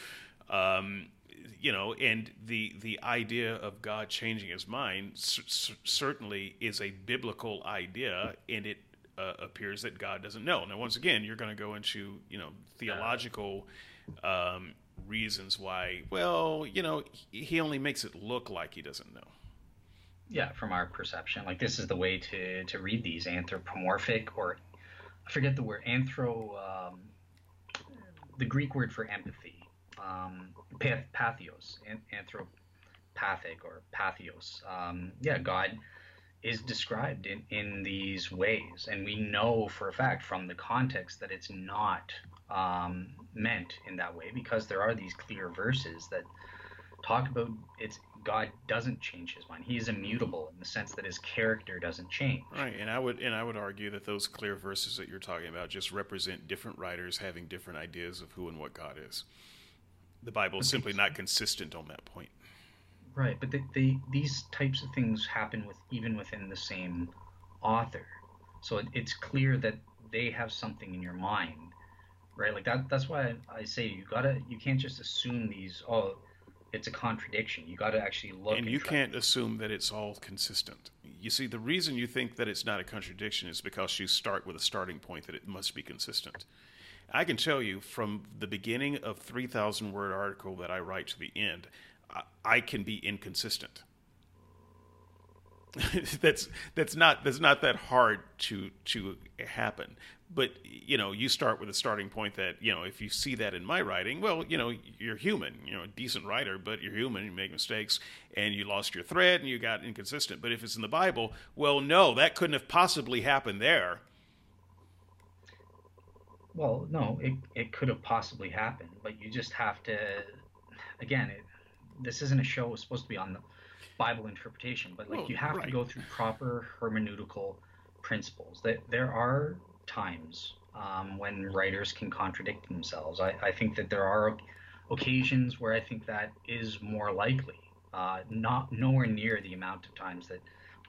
Um, you know, and the the idea of God changing His mind c- certainly is a biblical idea, and it uh, appears that God doesn't know. Now, once again, you're going to go into you know theological um, reasons why. Well, you know, He only makes it look like He doesn't know. Yeah, from our perception, like this is the way to to read these anthropomorphic, or I forget the word anthro. Um, the Greek word for empathy um, pathos, anthropathic or pathos. Um, yeah, God is described in, in these ways, and we know for a fact from the context that it's not um, meant in that way because there are these clear verses that talk about it's God doesn't change his mind. He is immutable in the sense that his character doesn't change. Right, and I would and I would argue that those clear verses that you're talking about just represent different writers having different ideas of who and what God is. The Bible is simply not consistent on that point. Right, but they, they, these types of things happen with even within the same author. So it, it's clear that they have something in your mind, right? Like that. That's why I, I say you gotta. You can't just assume these. Oh, it's a contradiction. You got to actually look. And, and you can't assume that it's all consistent. You see, the reason you think that it's not a contradiction is because you start with a starting point that it must be consistent. I can tell you from the beginning of 3,000 word article that I write to the end, I, can be inconsistent. (laughs) that's that's not that's not that hard to to happen but you know you start with a starting point that you know if you see that in my writing well you know you're human you know a decent writer but you're human you make mistakes and you lost your thread and you got inconsistent but if it's in the bible well no that couldn't have possibly happened there well, no, it, it could have possibly happened, but you just have to, again, it, this isn't a show it's supposed to be on the Bible interpretation, but like well, you have right. to go through proper hermeneutical principles. That there are times um, when writers can contradict themselves. I, I think that there are occasions where I think that is more likely. Uh, not nowhere near the amount of times that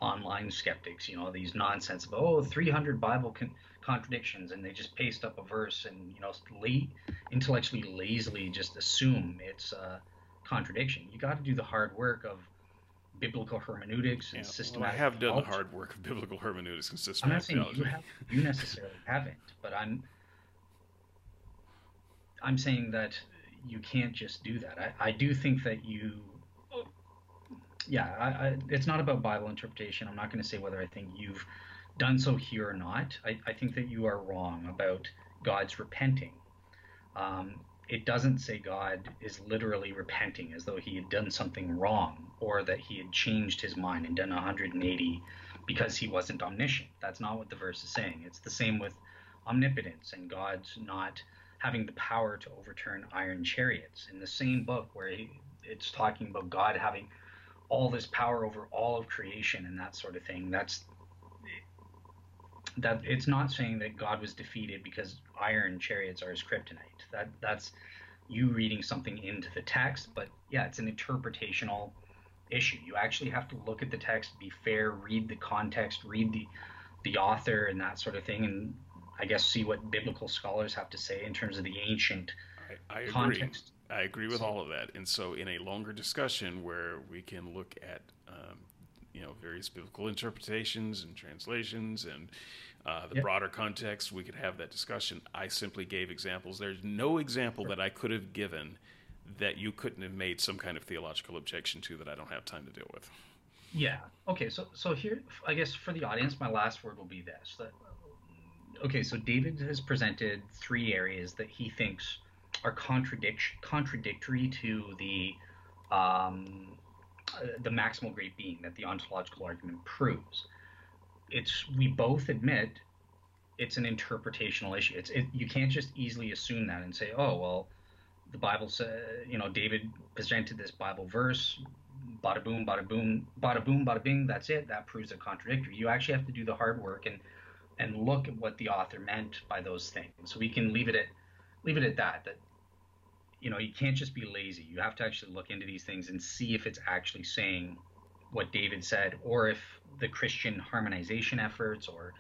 online skeptics, you know, these nonsense of oh 300 Bible con- contradictions, and they just paste up a verse and you know late, intellectually lazily just assume it's a contradiction. You got to do the hard work of biblical hermeneutics and yeah, systematic. Well, I have done the hard work of biblical hermeneutics and systematic. I'm not saying theology. you have, you necessarily haven't, but I'm I'm saying that you can't just do that. I, I do think that you yeah, I, I, it's not about Bible interpretation. I'm not going to say whether I think you've done so here or not. I, I think that you are wrong about God's repenting. Um, it doesn't say God is literally repenting as though he had done something wrong or that he had changed his mind and done 180 because he wasn't omniscient. That's not what the verse is saying. It's the same with omnipotence and God's not having the power to overturn iron chariots. In the same book where he, it's talking about God having all this power over all of creation and that sort of thing. That's that it's not saying that God was defeated because iron chariots are his kryptonite. That that's you reading something into the text, but yeah, it's an interpretational issue. You actually have to look at the text, be fair, read the context, read the the author and that sort of thing, and I guess see what biblical scholars have to say in terms of the ancient I, I context. I agree with all of that. And so, in a longer discussion where we can look at, um, you know, various biblical interpretations and translations and uh, the yep. broader context, we could have that discussion. I simply gave examples. There's no example that I could have given that you couldn't have made some kind of theological objection to that I don't have time to deal with. Yeah. Okay. So, so here, I guess for the audience, my last word will be this. That, okay. So David has presented three areas that he thinks are contradict- contradictory to the um, the maximal great being that the ontological argument proves. It's we both admit it's an interpretational issue. It's it, you can't just easily assume that and say, oh well, the Bible said you know David presented this Bible verse, bada boom, bada boom, bada boom, bada bing. That's it. That proves it contradictory. You actually have to do the hard work and and look at what the author meant by those things. So we can leave it at leave it at that. That you know, you can't just be lazy. You have to actually look into these things and see if it's actually saying what David said, or if the Christian harmonization efforts, or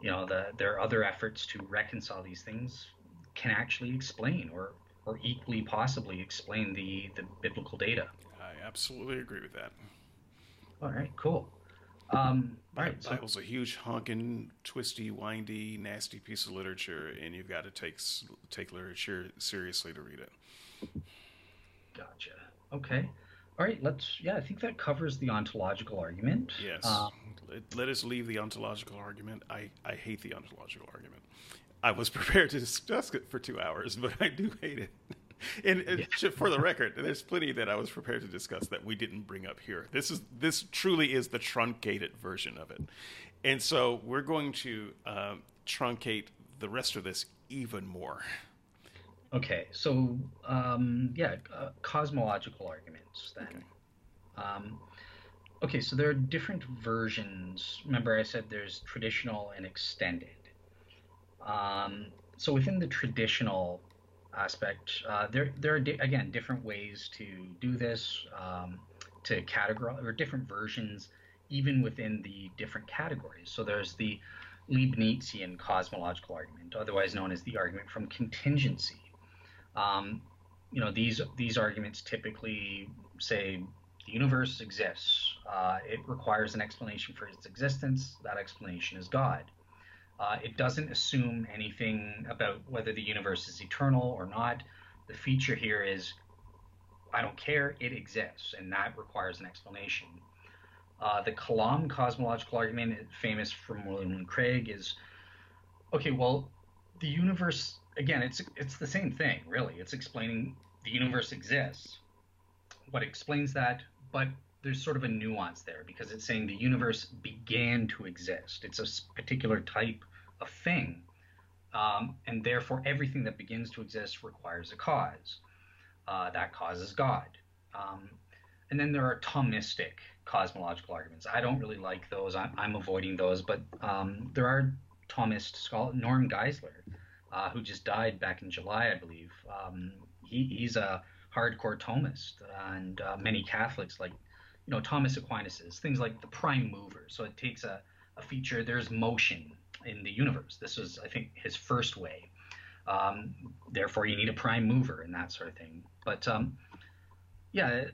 you know, the there are other efforts to reconcile these things can actually explain, or or equally possibly explain the the biblical data. I absolutely agree with that. All right, cool. Um, all right, the Bible's so, a huge, honking, twisty, windy, nasty piece of literature, and you've got to take take literature seriously to read it. Gotcha. Okay. All right. Let's. Yeah, I think that covers the ontological argument. Yes. Um, let, let, us leave the ontological argument. I I hate the ontological argument. I was (laughs) prepared to discuss it for two hours, but I do hate it. (laughs) and yeah. for the record, there's plenty that I was prepared to discuss that we didn't bring up here. This is this truly is the truncated version of it, and so we're going to um, truncate the rest of this even more. Okay, so um, yeah, uh, cosmological arguments then. Okay. Um, okay, so there are different versions. Remember, I said there's traditional and extended. Um, so within the traditional aspect. Uh, there, there are di- again different ways to do this, um, to categorize or different versions, even within the different categories. So there's the Leibnizian cosmological argument, otherwise known as the argument from contingency. Um, you know, these these arguments typically say the universe exists. Uh, it requires an explanation for its existence. That explanation is God. Uh, it doesn't assume anything about whether the universe is eternal or not. The feature here is I don't care, it exists, and that requires an explanation. Uh, the Kalam cosmological argument, famous from William Craig, is okay. Well, the universe again, it's it's the same thing, really. It's explaining the universe exists. What explains that, but there's sort of a nuance there because it's saying the universe began to exist. It's a particular type of thing, um, and therefore everything that begins to exist requires a cause. Uh, that is God. Um, and then there are Thomistic cosmological arguments. I don't really like those. I'm, I'm avoiding those, but um, there are Thomist scholars. Norm Geisler, uh, who just died back in July, I believe. Um, he, he's a hardcore Thomist, and uh, many Catholics like you know Thomas Aquinas's things like the prime mover. So it takes a, a feature. There's motion in the universe. This was, I think, his first way. Um, therefore, you need a prime mover and that sort of thing. But um, yeah,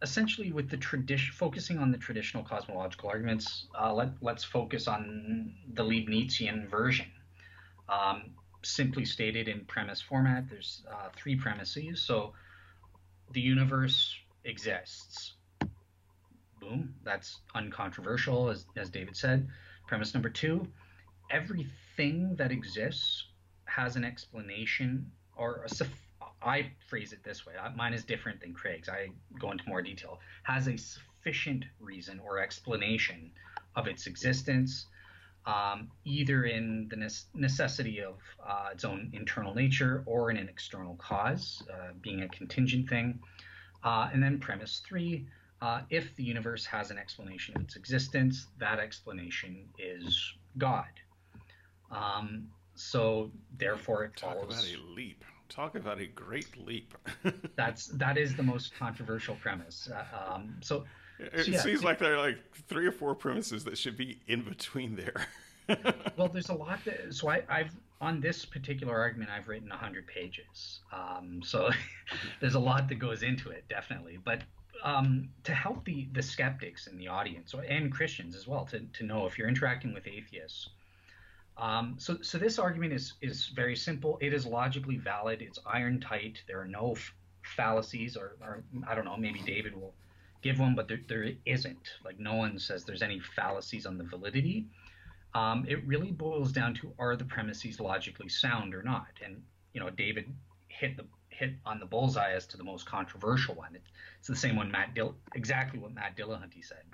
essentially, with the tradition, focusing on the traditional cosmological arguments, uh, let let's focus on the Leibnizian version. Um, simply stated in premise format, there's uh, three premises. So the universe exists. Boom, that's uncontroversial, as, as David said. Premise number two everything that exists has an explanation or I phrase it this way. Mine is different than Craig's. I go into more detail. Has a sufficient reason or explanation of its existence, um, either in the necessity of uh, its own internal nature or in an external cause, uh, being a contingent thing. Uh, and then premise three, uh, if the universe has an explanation of its existence, that explanation is God. Um, so therefore, it Talk follows. Talk about a leap. Talk about a great leap. (laughs) that's that is the most controversial premise. Uh, um, so it so, yeah, seems it, like there are like three or four premises that should be in between there. (laughs) well, there's a lot that. So I, I've on this particular argument, I've written 100 pages. Um, so (laughs) there's a lot that goes into it, definitely. But um, to help the the skeptics in the audience and Christians as well to, to know if you're interacting with atheists. Um, so, so this argument is is very simple. It is logically valid. It's iron tight. There are no f- fallacies, or, or, I don't know. Maybe David will give one, but there, there isn't. Like no one says there's any fallacies on the validity. Um, it really boils down to are the premises logically sound or not? And you know, David hit the hit on the bullseye as to the most controversial one. It, it's the same one Matt Dill, exactly what Matt Dillahunty said,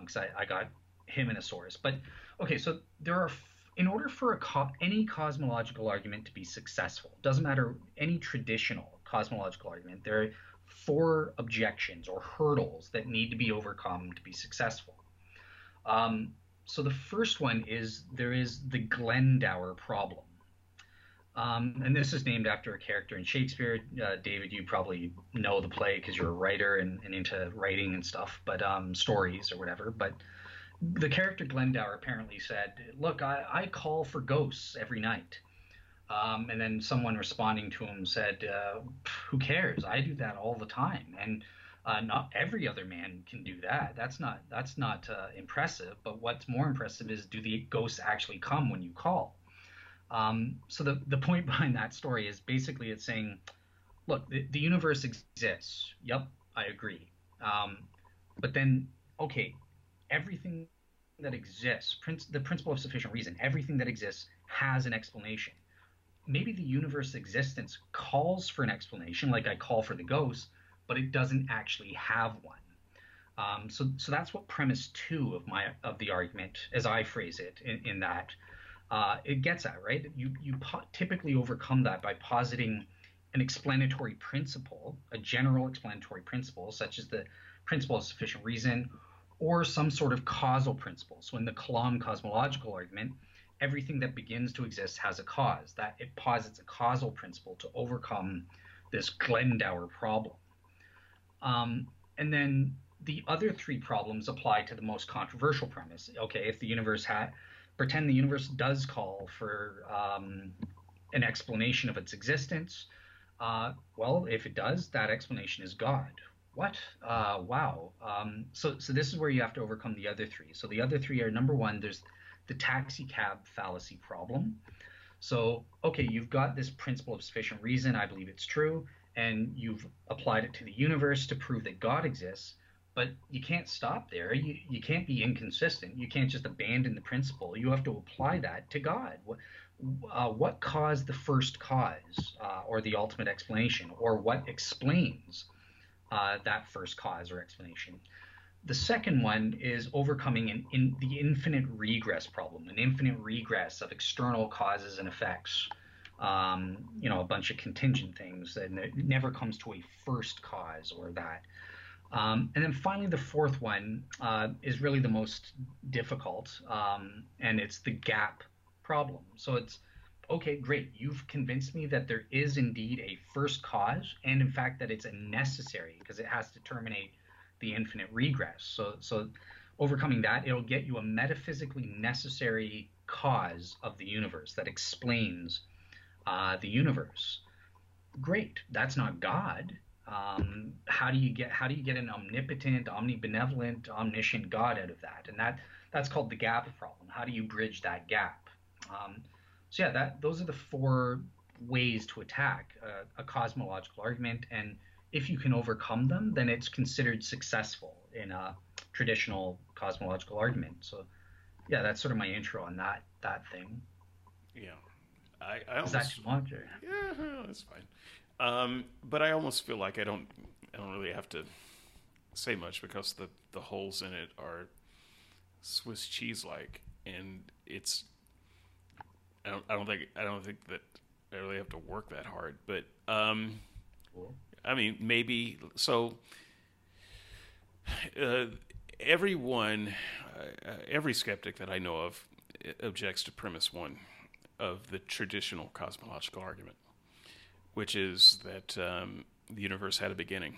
because um, I, I got him in a source. But okay, so there are in order for a co- any cosmological argument to be successful, doesn't matter any traditional cosmological argument, there are four objections or hurdles that need to be overcome to be successful. Um, so the first one is there is the Glendower problem. Um, and this is named after a character in Shakespeare. Uh, David, you probably know the play because you're a writer and, and, into writing and stuff, but um, stories or whatever. But the character Glendower apparently said, "Look, I, I call for ghosts every night." Um, and then someone responding to him said, uh, "Who cares? I do that all the time, and uh, not every other man can do that. That's not that's not uh, impressive. But what's more impressive is do the ghosts actually come when you call?" Um, so the the point (laughs) behind that story is basically it's saying, "Look, the, the universe exists. Yep, I agree. Um, but then, okay, everything that exists, the principle of sufficient reason, everything that exists has an explanation. Maybe the universe existence calls for an explanation, like I call for the ghost, but it doesn't actually have one. Um, so, so that's what premise two of my of the argument, as I phrase it, in, in that uh, it gets at right. You you po- typically overcome that by positing an explanatory principle, a general explanatory principle, such as the principle of sufficient reason or some sort of causal principle. So in the Kalam cosmological argument, everything that begins to exist has a cause. That it posits a causal principle to overcome this Glendower problem. Um, and then the other three problems apply to the most controversial premise. Okay, if the universe had pretend the universe does call for um, an explanation of its existence, uh, well, if it does, that explanation is God. What? Uh, wow. Um, so, so this is where you have to overcome the other three. So the other three are number one, there's the taxi cab fallacy problem. So, okay, you've got this principle of sufficient reason. I believe it's true. And you've applied it to the universe to prove that God exists. But you can't stop there. You, you can't be inconsistent. You can't just abandon the principle. You have to apply that to God. What, uh, what caused the first cause uh, or the ultimate explanation? Or what explains uh, that first cause or explanation. The second one is overcoming an in, the infinite regress problem, an infinite regress of external causes and effects. Um, you know, a bunch of contingent things, and it never comes to a first cause or that. Um, and then finally, the fourth one uh, is really the most difficult, um, and it's the gap problem. So it's okay, great, you've convinced me that there is indeed a first cause, and in fact that it's a necessary because it has to terminate the infinite regress. So so overcoming that, it'll get you a metaphysically necessary cause of the universe that explains uh, the universe. Great, that's not God. Um, how do you get how do you get an omnipotent, omnibenevolent, omniscient God out of that? And that that's called the gap problem. How do you bridge that gap? Um, so yeah, that those are the four ways to attack a, a cosmological argument, and if you can overcome them, then it's considered successful in a traditional cosmological argument. So yeah, that's sort of my intro on that that thing. Yeah, I, I almost, Is that too much? Or? Yeah, that's fine. Um, but I almost feel like I don't I don't really have to say much because the the holes in it are Swiss cheese like, and it's I don't I don't think I don't think that I really have to work that hard. But um, Cool. I mean, maybe so. Uh, everyone, uh, every skeptic that I know of, uh, objects to premise one of the traditional cosmological argument, which is that um, the universe had a beginning,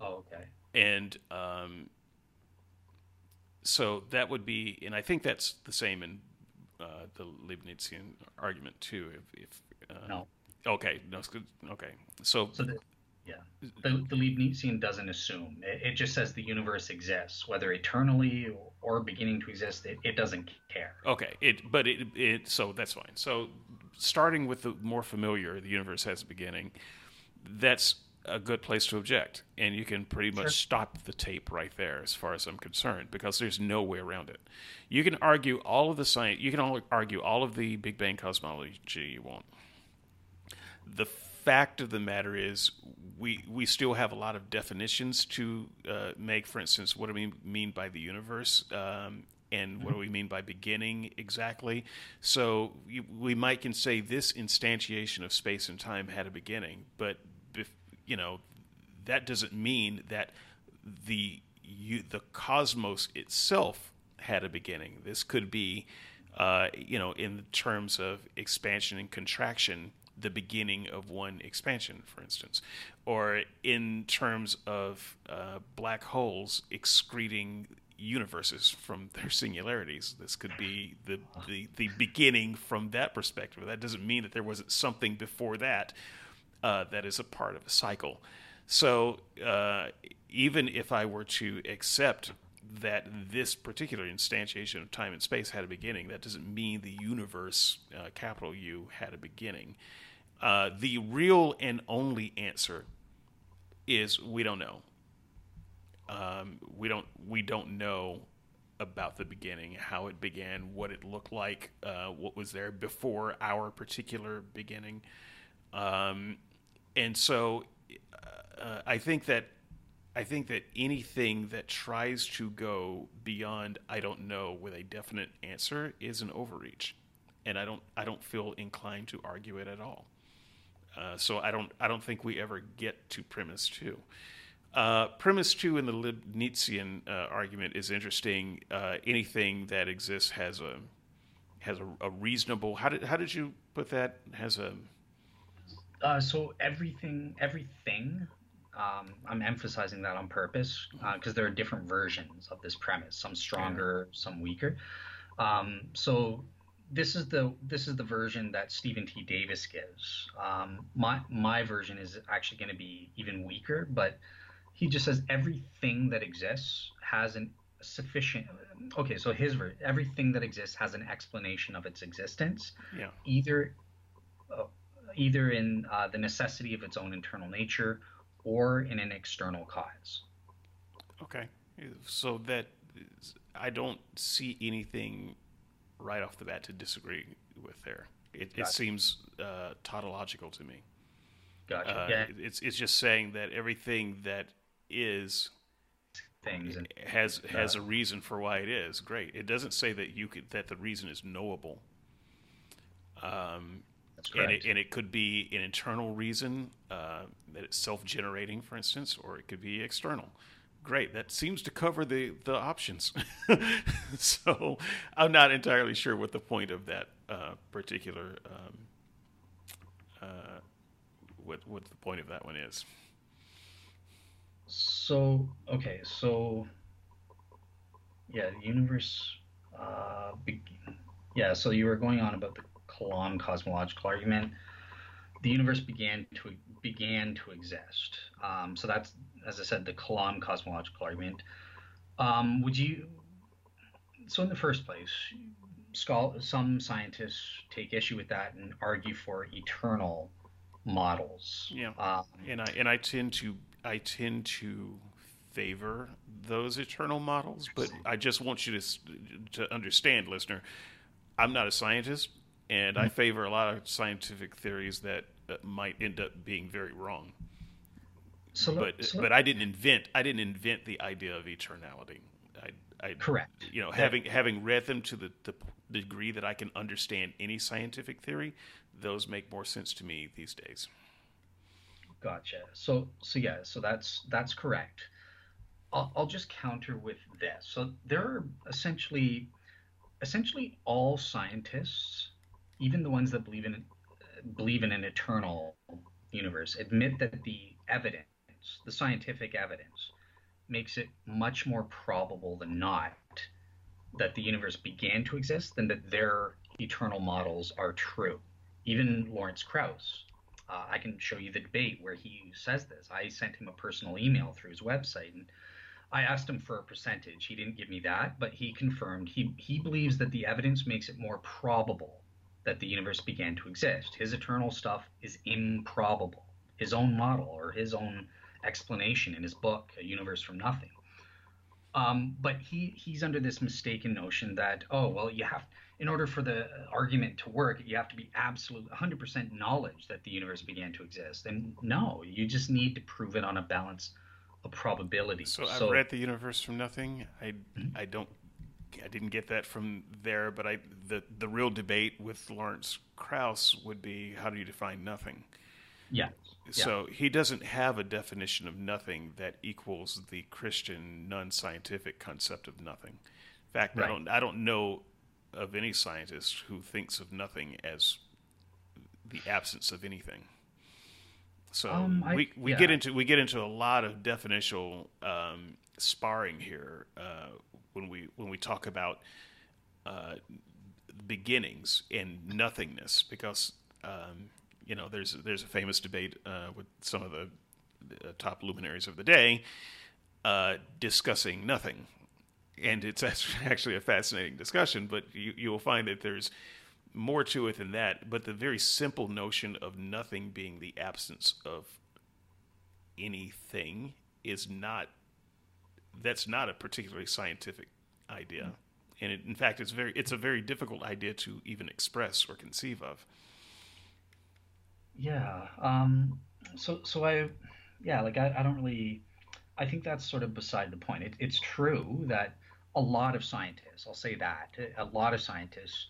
Oh, okay. and um, so that would be, and I think that's the same in uh, the Leibnizian argument too. If, if uh, No. okay, no, okay, so So the, yeah, the, the Leibnizian doesn't assume. It, it just says the universe exists, whether eternally or, or beginning to exist. It, it doesn't care. Okay, it but it it so that's fine. So starting with the more familiar, the universe has a beginning. That's a good place to object, and you can pretty much Sure. stop the tape right there, as far as I'm concerned, because there's no way around it. You can argue all of the science. You can all argue all of the Big Bang cosmology you want. The fact of the matter is, we we still have a lot of definitions to uh, make. For instance, what do we mean by the universe, um, and what do we mean by beginning exactly? So we might can say this instantiation of space and time had a beginning, but bef- you know that doesn't mean that the you, the cosmos itself had a beginning. This could be, uh, you know, in terms of expansion and contraction, the beginning of one expansion, for instance, or in terms of uh, black holes excreting universes from their singularities. This could be the, the the beginning from that perspective. That doesn't mean that there wasn't something before that uh, that is a part of a cycle. So uh, even if I were to accept that this particular instantiation of time and space had a beginning, that doesn't mean the universe, uh, capital U, had a beginning. Uh, the real and only answer is we don't know. Um, we don't we don't know about the beginning, how it began, what it looked like, uh, what was there before our particular beginning. Um, and so uh, I think that I think that anything that tries to go beyond I don't know with a definite answer is an overreach, and I don't I don't feel inclined to argue it at all. Uh, so I don't I don't think we ever get to premise two. Uh, premise two in the Leibnizian uh, argument is interesting. Uh, anything that exists has a has a, a reasonable. How did how did you put that? Has a Uh, so everything, everything. Um, I'm emphasizing that on purpose because there are different versions of this premise. Some stronger, some weaker. Um, so this is the this is the version that Stephen T. Davis gives. Um, my my version is actually going to be even weaker, but he just says everything that exists has an sufficient. Okay, so his ver- everything that exists has an explanation of its existence yeah either uh, either in uh, the necessity of its own internal nature or in an external cause. Okay, so that is, I don't see anything right off the bat to disagree with there. It, it seems uh, tautological to me. Gotcha. Uh, yeah, It's it's just saying that everything that is things and has has a reason for why it is. Great. It doesn't say that you could that the reason is knowable. Um, and it, and it could be an internal reason uh, that it's self-generating, for instance, or it could be external. Great, that seems to cover the the options. (laughs) so I'm not entirely sure what the point of that uh, particular um, uh, what what the point of that one is. So okay, so yeah, the universe. Uh, be- yeah, so you were going on about the Kalam cosmological argument. The universe began to began to exist. Um, so that's, as I said, the Kalam cosmological argument. Um, would you? So in the first place, some scientists take issue with that and argue for eternal models. Yeah, um, and I and I tend to I tend to favor those eternal models, but I just want you to to understand, listener, I'm not a scientist, and I mm-hmm. favor a lot of scientific theories that, that might end up being very wrong. So, but so, but I didn't invent I didn't invent the idea of eternality. I, I correct. You know, having having read them to the, the degree that I can understand any scientific theory, those make more sense to me these days. Gotcha. So so yeah, so that's that's correct. I'll, I'll just counter with this. So there are essentially essentially all scientists, even the ones that believe in believe in an eternal universe, admit that the evidence, the scientific evidence, makes it much more probable than not that the universe began to exist than that their eternal models are true. Even Lawrence Krauss, uh, I can show you the debate where he says this. I sent him a personal email through his website and I asked him for a percentage. He didn't give me that, but he confirmed he, he believes that the evidence makes it more probable that the universe began to exist. His eternal stuff is improbable. His own model or his own explanation in his book, A Universe from Nothing. Um, but he he's under this mistaken notion that oh well you have in order for the argument to work you have to be absolute 100% knowledge that the universe began to exist and no you just need to prove it on a balance of probability. So, so I've read the universe from nothing. I mm-hmm. I don't I didn't get that from there, but I the the real debate with Lawrence Krauss would be how do you define nothing? Yeah. So he doesn't have a definition of nothing that equals the Christian non-scientific concept of nothing. In fact, right. I don't I don't know of any scientist who thinks of nothing as the absence of anything. So um, I, we, we yeah. get into we get into a lot of definitional um, sparring here uh, when we when we talk about uh, beginnings and nothingness because um, you know, there's there's a famous debate uh, with some of the, the, top luminaries of the day uh, discussing nothing, and it's (laughs) actually a fascinating discussion. But you you will find that there's more to it than that. But the very simple notion of nothing being the absence of anything is not that's not a particularly scientific idea. And it, in fact, it's very it's a very difficult idea to even express or conceive of. Yeah. Um, so so I, yeah, like I, I don't really, I think that's sort of beside the point. It, it's true that a lot of scientists, I'll say that, a lot of scientists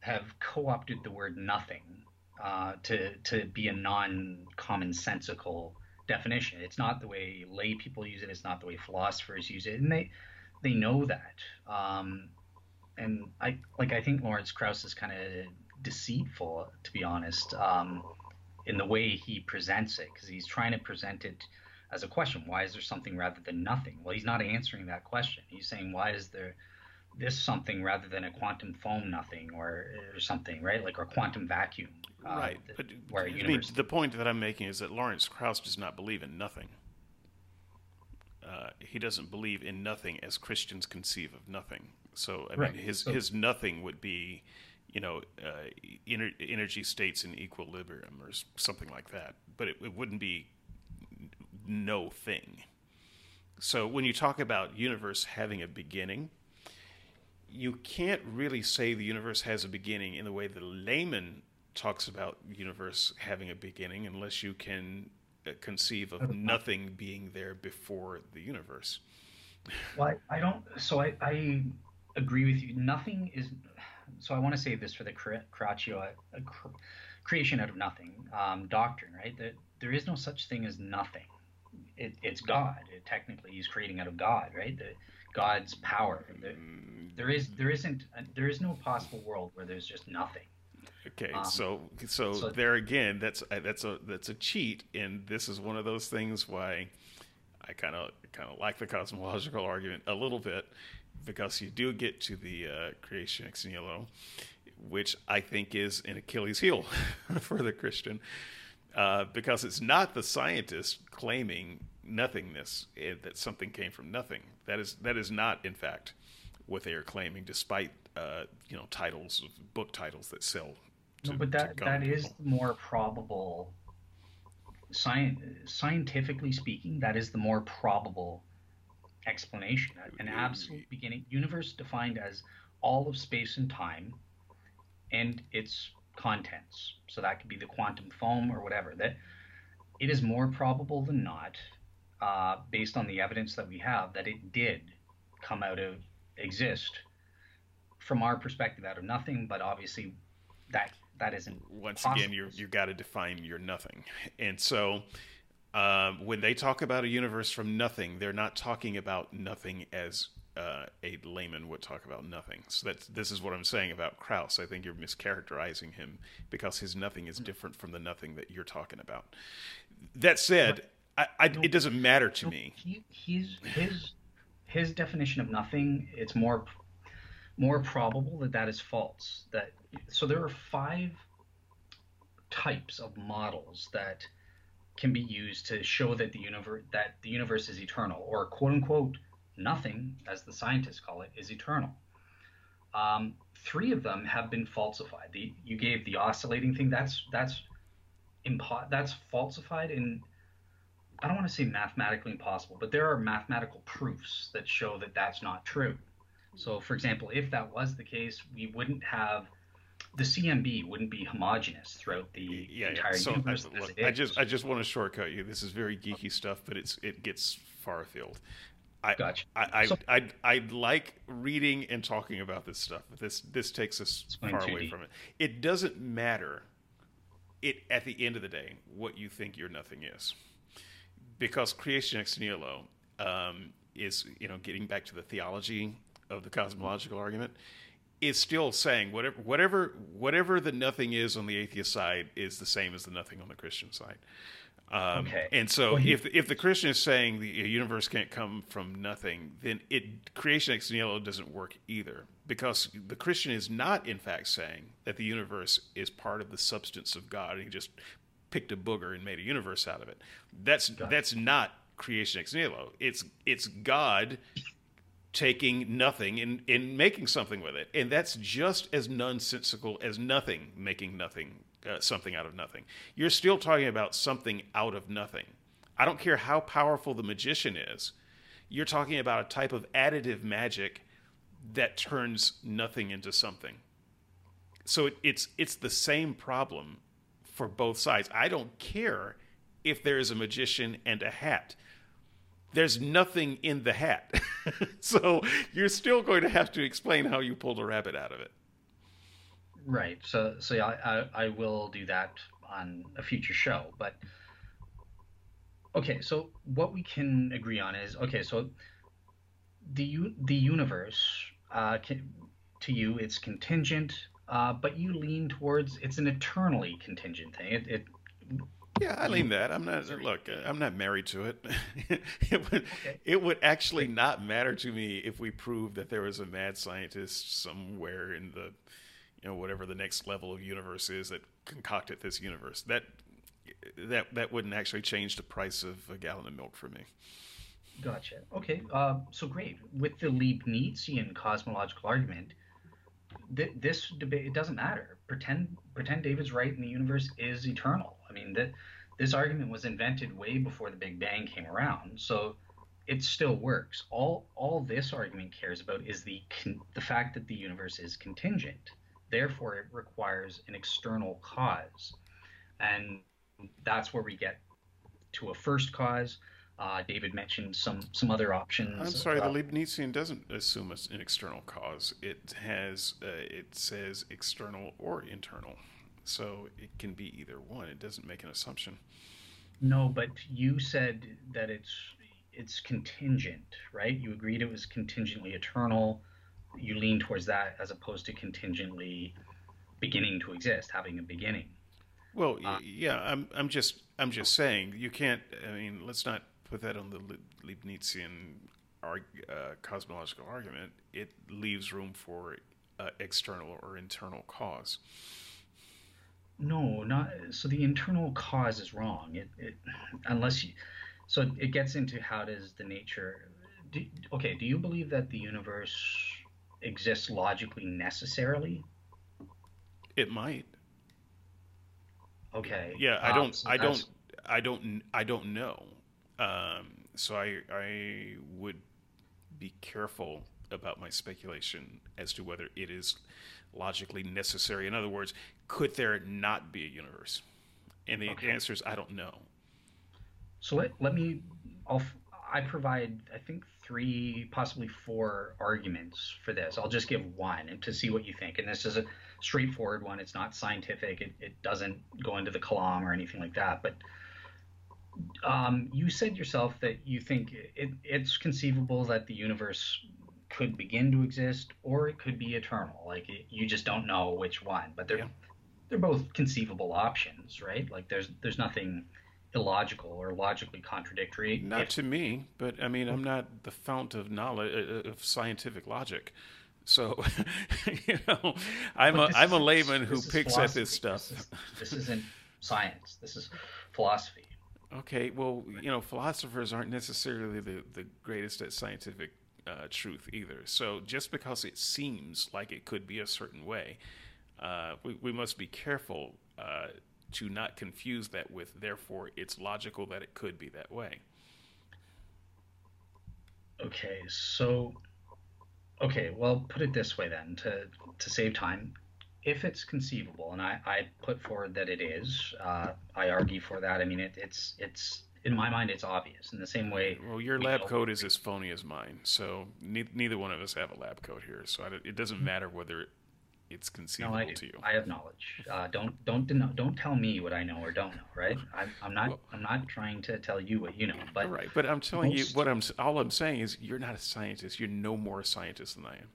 have co-opted the word nothing uh, to to be a non-commonsensical definition. It's not the way lay people use it. It's not the way philosophers use it, and they they know that. Um, and I like I think Lawrence Krauss is kind of deceitful, to be honest. Um, in the way he presents it because he's trying to present it as a question why is there something rather than nothing? Well he's not answering that question. He's saying why is there this something rather than a quantum foam nothing or, or something right? Like or quantum vacuum uh, right but where I mean, the point that i'm making is that lawrence krauss does not believe in nothing. Uh, he doesn't believe in nothing as christians conceive of nothing. So i right. mean his so, his nothing would be you know, uh, energy states in equilibrium or something like that. But it, it wouldn't be no thing. So when you talk about universe having a beginning, you can't really say the universe has a beginning in the way the layman talks about universe having a beginning unless you can uh, conceive of nothing being there before the universe. Well, I, I don't. So I, I agree with you. Nothing is so I want to save this for the Carroccio uh, creation out of nothing um, doctrine, right? That there is no such thing as nothing. It, it's God. It, technically, He's creating out of God, right? The, God's power. The, there is there isn't there is no possible world where there's just nothing. Okay, um, so, so, so there again, that's that's a that's a cheat, and this is one of those things why I kind of kind of like the cosmological argument a little bit because you do get to the uh, creation ex nihilo, which I think is an Achilles heel (laughs) for the Christian, uh, because it's not the scientist claiming nothingness eh, that something came from nothing. That is that is not, in fact, what they are claiming, despite uh, you know titles book titles that sell. To, no, but that that is more probable. Science, scientifically speaking, that is the more probable explanation. An absolute beginning universe defined as all of space and time, and its contents. So that could be the quantum foam or whatever. That it is more probable than not, uh, based on the evidence that we have, that it did come out of exist from our perspective out of nothing, but obviously that that isn't once possible. again you you got to define your nothing, and so. Uh, when they talk about a universe from nothing, they're not talking about nothing as uh, a layman would talk about nothing. So that this is what I'm saying about Krauss. I think you're mischaracterizing him because his nothing is different from the nothing that you're talking about. That said, I, I, no, it doesn't matter to no, me. He, he's his his definition of nothing. It's more more probable that that is false. That so there are five types of models that can be used to show that the universe that the universe is eternal, or quote unquote nothing, as the scientists call it, is eternal. Um, three of them have been falsified. The, you gave the oscillating thing. That's that's impo- that's falsified in I don't want to say mathematically impossible, but there are mathematical proofs that show that that's not true. So, for example, if that was the case, we wouldn't have the CMB wouldn't be homogeneous throughout the yeah, entire yeah. So universe. I, look, I just I just want to shortcut you. This is very geeky stuff, but it's it gets far afield. I, gotcha. I, I, so, I, I, like reading and talking about this stuff. This this takes us far away from it. It doesn't matter. It at the end of the day, what you think your nothing is, because creation ex nihilo um, is you know getting back to the theology of the cosmological argument is still saying whatever whatever whatever the nothing is on the atheist side is the same as the nothing on the Christian side. Um, okay. And so, well, he, if if the Christian is saying the universe can't come from nothing, then it creation ex nihilo doesn't work either, because the Christian is not, in fact, saying that the universe is part of the substance of God. And he just picked a booger and made a universe out of it. That's that's not creation ex nihilo. It's it's God taking nothing and, and making something with it, and that's just as nonsensical as nothing making nothing uh, something out of nothing. You're still talking about something out of nothing. I don't care how powerful the magician is. You're talking about a type of additive magic that turns nothing into something. So it, it's it's the same problem for both sides. I don't care if there is a magician and a hat. There's nothing in the hat. (laughs) so you're still going to have to explain how you pulled a rabbit out of it. Right. So so yeah, I, I will do that on a future show. But okay, so what we can agree on is okay. So the the universe uh, can, to you it's contingent, uh, but you lean towards it's an eternally contingent thing. It, it yeah, I lean that. I'm not look. I'm not married to it. (laughs) it would okay. it would actually not matter to me if we proved that there was a mad scientist somewhere in the you know whatever the next level of universe is that concocted this universe. That that that wouldn't actually change the price of a gallon of milk for me. Gotcha. Okay. Uh, so great. With the Leibnizian cosmological argument, th- this debate it doesn't matter. Pretend pretend David's right and the universe is eternal. I mean that this argument was invented way before the Big Bang came around. So it still works. All all this argument cares about is the con- the fact that the universe is contingent. Therefore, it requires an external cause. And that's where we get to a first cause. Uh, David mentioned some some other options. I'm sorry, uh, the Leibnizian doesn't assume an external cause. It has uh, it says external or internal, so it can be either one. It doesn't make an assumption. No, but you said that it's it's contingent, right? You agreed it was contingently eternal you lean towards that as opposed to contingently beginning to exist, having a beginning. Well, uh, yeah, I'm I'm just I'm just saying you can't. I mean, let's not put that on the Leibnizian arg- uh, cosmological argument, it leaves room for uh, external or internal cause. No, not so. The internal cause is wrong. It, it unless you, so it gets into how does the nature. Do, okay, do you believe that the universe exists logically necessarily? It might. Okay. Yeah, I don't. Um, so I don't. I don't. I don't know. Um, so I I would be careful about my speculation as to whether it is logically necessary. In other words, could there not be a universe? And the okay. answer is I don't know. So let, let me, I'll, I provide, I think, three, possibly four arguments for this. I'll just give one and to see what you think. And this is a straightforward one. It's not scientific. It, it doesn't go into the Kalam or anything like that. But um, you said yourself that you think it, it's conceivable that the universe could begin to exist or it could be eternal. Like it, you just don't know which one, but they're yeah. they're both conceivable options, right? Like there's there's nothing illogical or logically contradictory. Not if, to me, but I mean I'm not the fount of knowledge uh, uh, of scientific logic. So, (laughs) you know, I'm a I'm a layman who picks at this stuff. This, is, this isn't science. This is philosophy. Okay, well, you know, philosophers aren't necessarily the, the greatest at scientific uh, truth either. So just because it seems like it could be a certain way, uh, we, we must be careful uh, to not confuse that with, therefore, it's logical that it could be that way. Okay, so, okay, well, put it this way then to, to save time. If it's conceivable, and I, I put forward that it is, uh, I argue for that. I mean, it, it's it's in my mind, it's obvious. In the same way. Well, your lab know, coat is as phony as mine, so ne- neither one of us have a lab coat here. So it doesn't hmm. matter whether it's conceivable no, I to you. I have knowledge. Uh, don't don't den- don't tell me what I know or don't know. Right? I'm, I'm not well, I'm not trying to tell you what you know. But right. But I'm telling most, you what I'm. All I'm saying is you're not a scientist. You're no more a scientist than I am.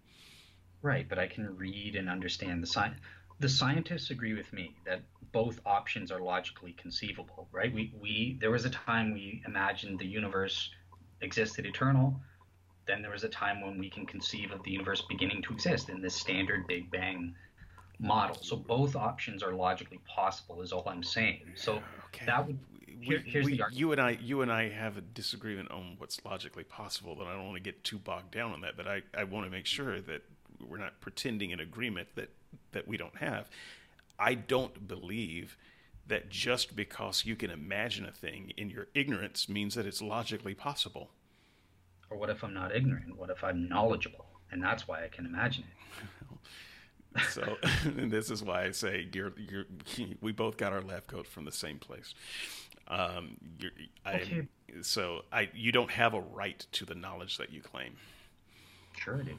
Right, but I can read and understand the science. The scientists agree with me that both options are logically conceivable, right? We, we there was a time we imagined the universe existed eternal. Then there was a time when we can conceive of the universe beginning to exist in this standard Big Bang model. So both options are logically possible, is all I'm saying. So okay. that would here, here's we, the argument. You and I, you and I have a disagreement on what's logically possible, but I don't want to get too bogged down on that. But I, I want to make sure that we're not pretending an agreement that that we don't have. I don't believe that just because you can imagine a thing in your ignorance means that it's logically possible. Or what if I'm not ignorant? What if I'm knowledgeable? And that's why I can imagine it. (laughs) so (laughs) this is why I say you're, you're, (laughs) we both got our lab coat from the same place. Um, okay. So I, you don't have a right to the knowledge that you claim. Sure I do.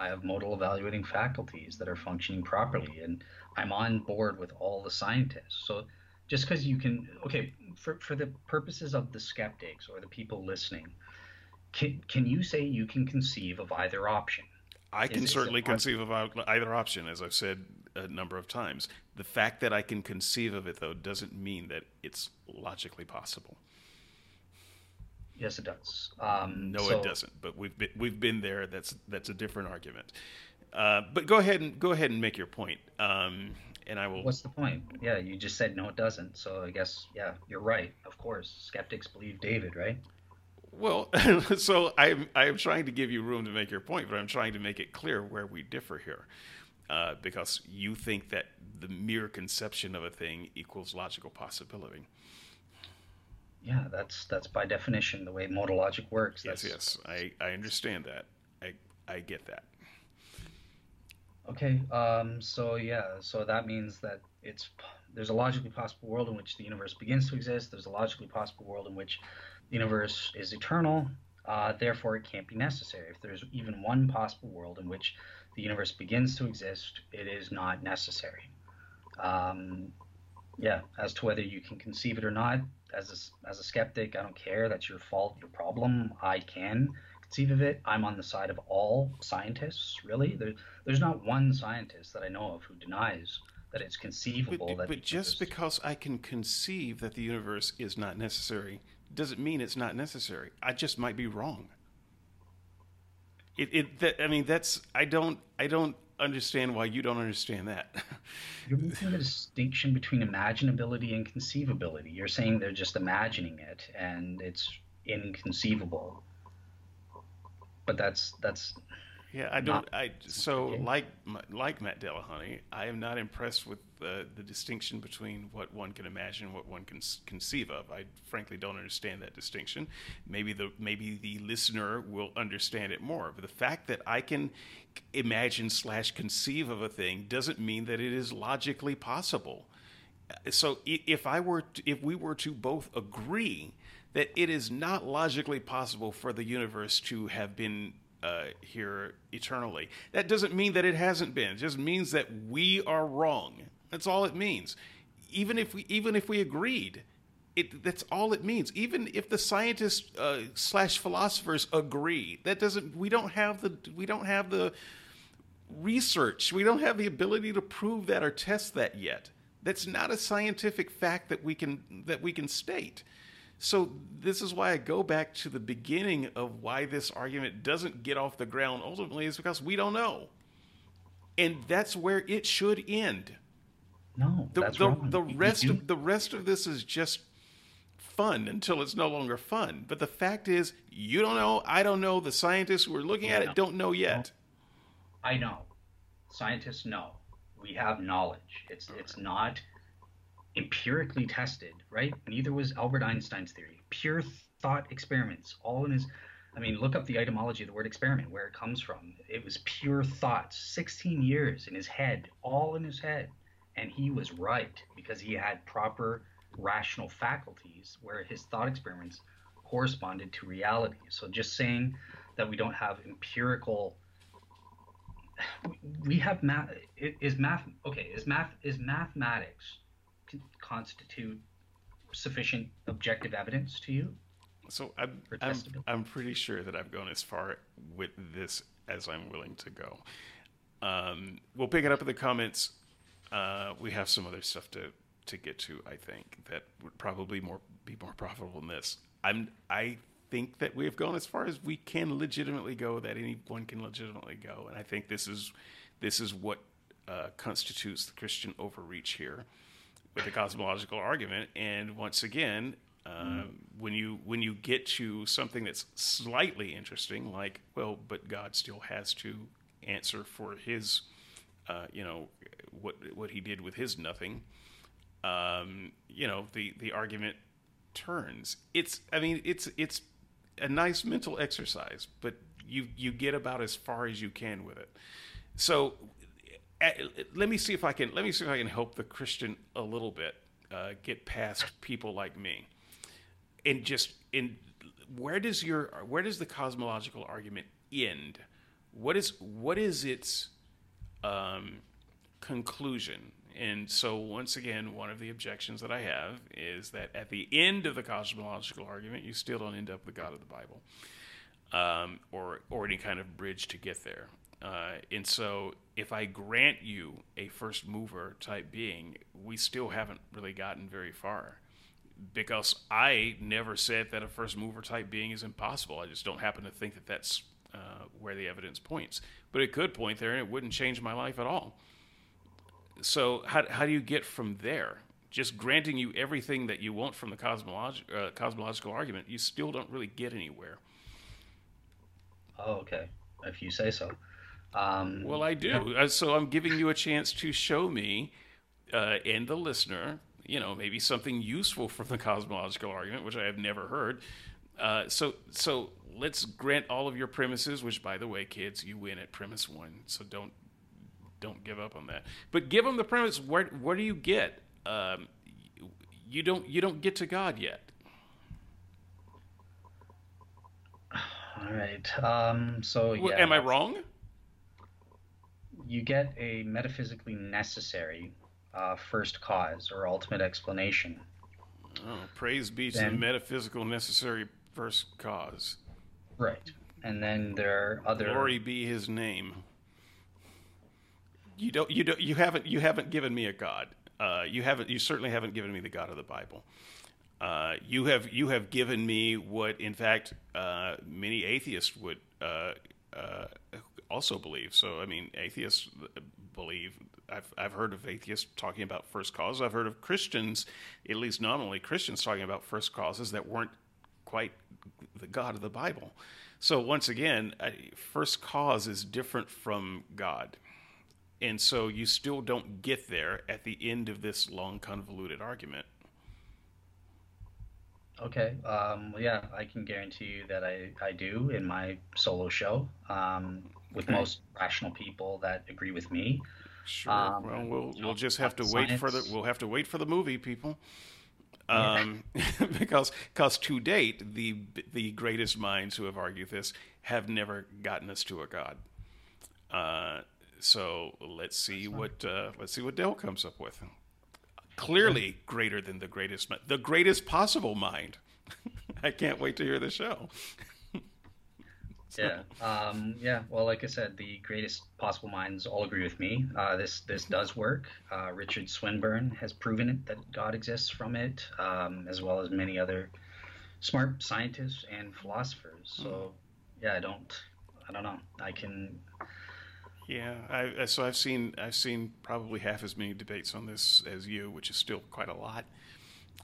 I have modal evaluating faculties that are functioning properly, and I'm on board with all the scientists. So just because you can, okay, for, for the purposes of the skeptics or the people listening, can, can you say you can conceive of either option? I can is, certainly is conceive of either option, as I've said a number of times. The fact that I can conceive of it, though, doesn't mean that it's logically possible. Yes, it does. Um, no, so, it doesn't. But we've been, we've been there. That's that's a different argument. Uh, but go ahead and go ahead and make your point. Um, and I will. What's the point? Yeah, you just said no, it doesn't. So I guess yeah, you're right. Of course, skeptics believe David, right? Well, (laughs) so I'm I'm trying to give you room to make your point, but I'm trying to make it clear where we differ here, uh, because you think that the mere conception of a thing equals logical possibility. Yeah, that's that's by definition the way modal logic works. That's, yes, yes, I, I understand that. I I get that. Okay, um, so yeah, so that means that it's there's a logically possible world in which the universe begins to exist. There's a logically possible world in which the universe is eternal. Uh, therefore, it can't be necessary. If there's even one possible world in which the universe begins to exist, it is not necessary. Um, yeah, as to whether you can conceive it or not, as a, as a skeptic, I don't care. That's your fault, your problem. Mm. I can conceive of it. I'm on the side of all scientists, really. There, there's not one scientist that I know of who denies that it's conceivable but, that. But just because I can conceive that the universe is not necessary doesn't mean it's not necessary. I just might be wrong. It, it that, I mean that's I don't I don't understand why you don't understand that. You're making a distinction between imaginability and conceivability. You're saying they're just imagining it and it's inconceivable. But that's that's yeah, I don't. I so like like Matt Dillahunty, I am not impressed with the the distinction between what one can imagine and what one can conceive of. I frankly don't understand that distinction. Maybe the maybe the listener will understand it more. But the fact that I can imagine slash conceive of a thing doesn't mean that it is logically possible. So if I were to, if we were to both agree that it is not logically possible for the universe to have been uh, here eternally. That doesn't mean that it hasn't been. It just means that we are wrong. That's all it means. Even if we even if we agreed, it that's all it means. Even if the scientists uh, slash philosophers agree, that doesn't. We don't have the we don't have the research. We don't have the ability to prove that or test that yet. That's not a scientific fact that we can that we can state. So this is why I go back to the beginning of why this argument doesn't get off the ground ultimately is because we don't know. And that's where it should end. No, the, that's the, wrong. the rest of the rest of this is just fun until it's no longer fun. But the fact is, you don't know, I don't know, the scientists who are looking at it don't know yet. I know. Scientists know. We have knowledge. It's it's not empirically tested, right? Neither was Albert Einstein's theory. Pure thought experiments, all in his. I mean, look up the etymology of the word experiment, where it comes from. It was pure thoughts, 16 years in his head, all in his head. And he was right because he had proper rational faculties where his thought experiments corresponded to reality. So just saying that we don't have empirical we have math is math okay is math is mathematics constitute sufficient objective evidence to you? So I'm, I'm, I'm, pretty sure that I've gone as far with this as I'm willing to go. Um, we'll pick it up in the comments. Uh, we have some other stuff to, to get to, I think, that would probably more be more profitable than this. I'm I think that we have gone as far as we can legitimately go, that anyone can legitimately go, and I think this is this is what uh, constitutes the Christian overreach here with the cosmological argument. And once again, uh, mm. when you when you get to something that's slightly interesting, like well, but God still has to answer for his, uh, you know, what what he did with his nothing. Um, you know, the the argument turns. It's I mean, it's it's a nice mental exercise, but you you get about as far as you can with it. So let me see if I can let me see if I can help the Christian a little bit uh, get past people like me, and just in where does your where does the cosmological argument end? What is what is its um, conclusion? And so, once again, one of the objections that I have is that at the end of the cosmological argument, you still don't end up the God of the Bible, um, or or any kind of bridge to get there. Uh, and so, if I grant you a first mover type being, we still haven't really gotten very far. Because I never said that a first mover type being is impossible. I just don't happen to think that that's uh, where the evidence points. But it could point there and it wouldn't change my life at all. So, how, how do you get from there? Just granting you everything that you want from the cosmolog- uh, cosmological argument, you still don't really get anywhere. Oh, okay. If you say so. Um, well, I do. Uh, so I'm giving you a chance to show me uh, and the listener, you know, maybe something useful from the cosmological argument, which I have never heard. Uh, so, so let's grant all of your premises. Which, by the way, kids, you win at premise one. So don't don't give up on that. But give them the premise. Where where do you get? Um, you don't you don't get to God yet. All right. Um, so yeah. Am I wrong? You get a metaphysically necessary uh, first cause or ultimate explanation. Oh, praise be then, to the metaphysical necessary first cause. Right. And then there are other Glory be his name. You don't you don't you haven't you haven't given me a God. Uh, you haven't you certainly haven't given me the God of the Bible. Uh, you have you have given me what, in fact, uh, many atheists would uh, uh, also believe. So, I mean, atheists believe. I've I've heard of atheists talking about first causes. I've heard of Christians, at least nominally Christians, talking about first causes that weren't quite the God of the Bible. So once again, first cause is different from God. And so you still don't get there at the end of this long, convoluted argument. Okay. Um, yeah, I can guarantee you that I, I do in my solo show um, with okay. most rational people that agree with me. Sure. Um, well, we'll we'll just have to wait for the we'll have to wait for the movie, people. Um, (laughs) because because to date the the greatest minds who have argued this have never gotten us to a god. Uh, so let's see what uh, let's see what Dell comes up with. Clearly greater than the greatest the greatest possible mind. (laughs) I can't wait to hear the show. Yeah, um, yeah. Well, like I said, the greatest possible minds all agree with me. Uh, this this does work. Uh, Richard Swinburne has proven it that God exists from it, um, as well as many other smart scientists and philosophers. So, yeah, I don't, I don't know. I can. Yeah, I, so I've seen I've seen probably half as many debates on this as you, which is still quite a lot,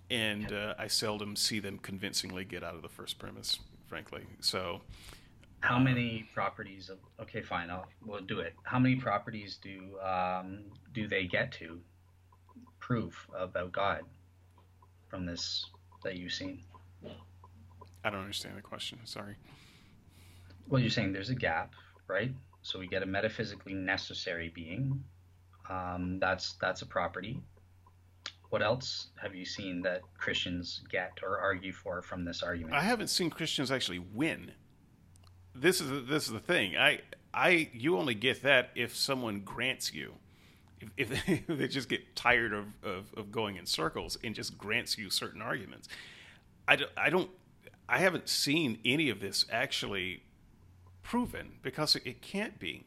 and uh, I seldom see them convincingly get out of the first premise, frankly. So, how many properties of okay fine I'll, we'll do it. How many properties do um, do they get to prove about god from this that you've seen? I don't understand the question sorry. Well you're saying there's a gap right? So we get a metaphysically necessary being. Um, that's that's a property. What else have you seen that christians get or argue for from this argument? I haven't seen christians actually win this is this is the thing. I I you only get that if someone grants you. If, if, (laughs) they just get tired of, of, of, going in circles and just grants you certain arguments. I, do, I don't I haven't seen any of this actually proven because it can't be.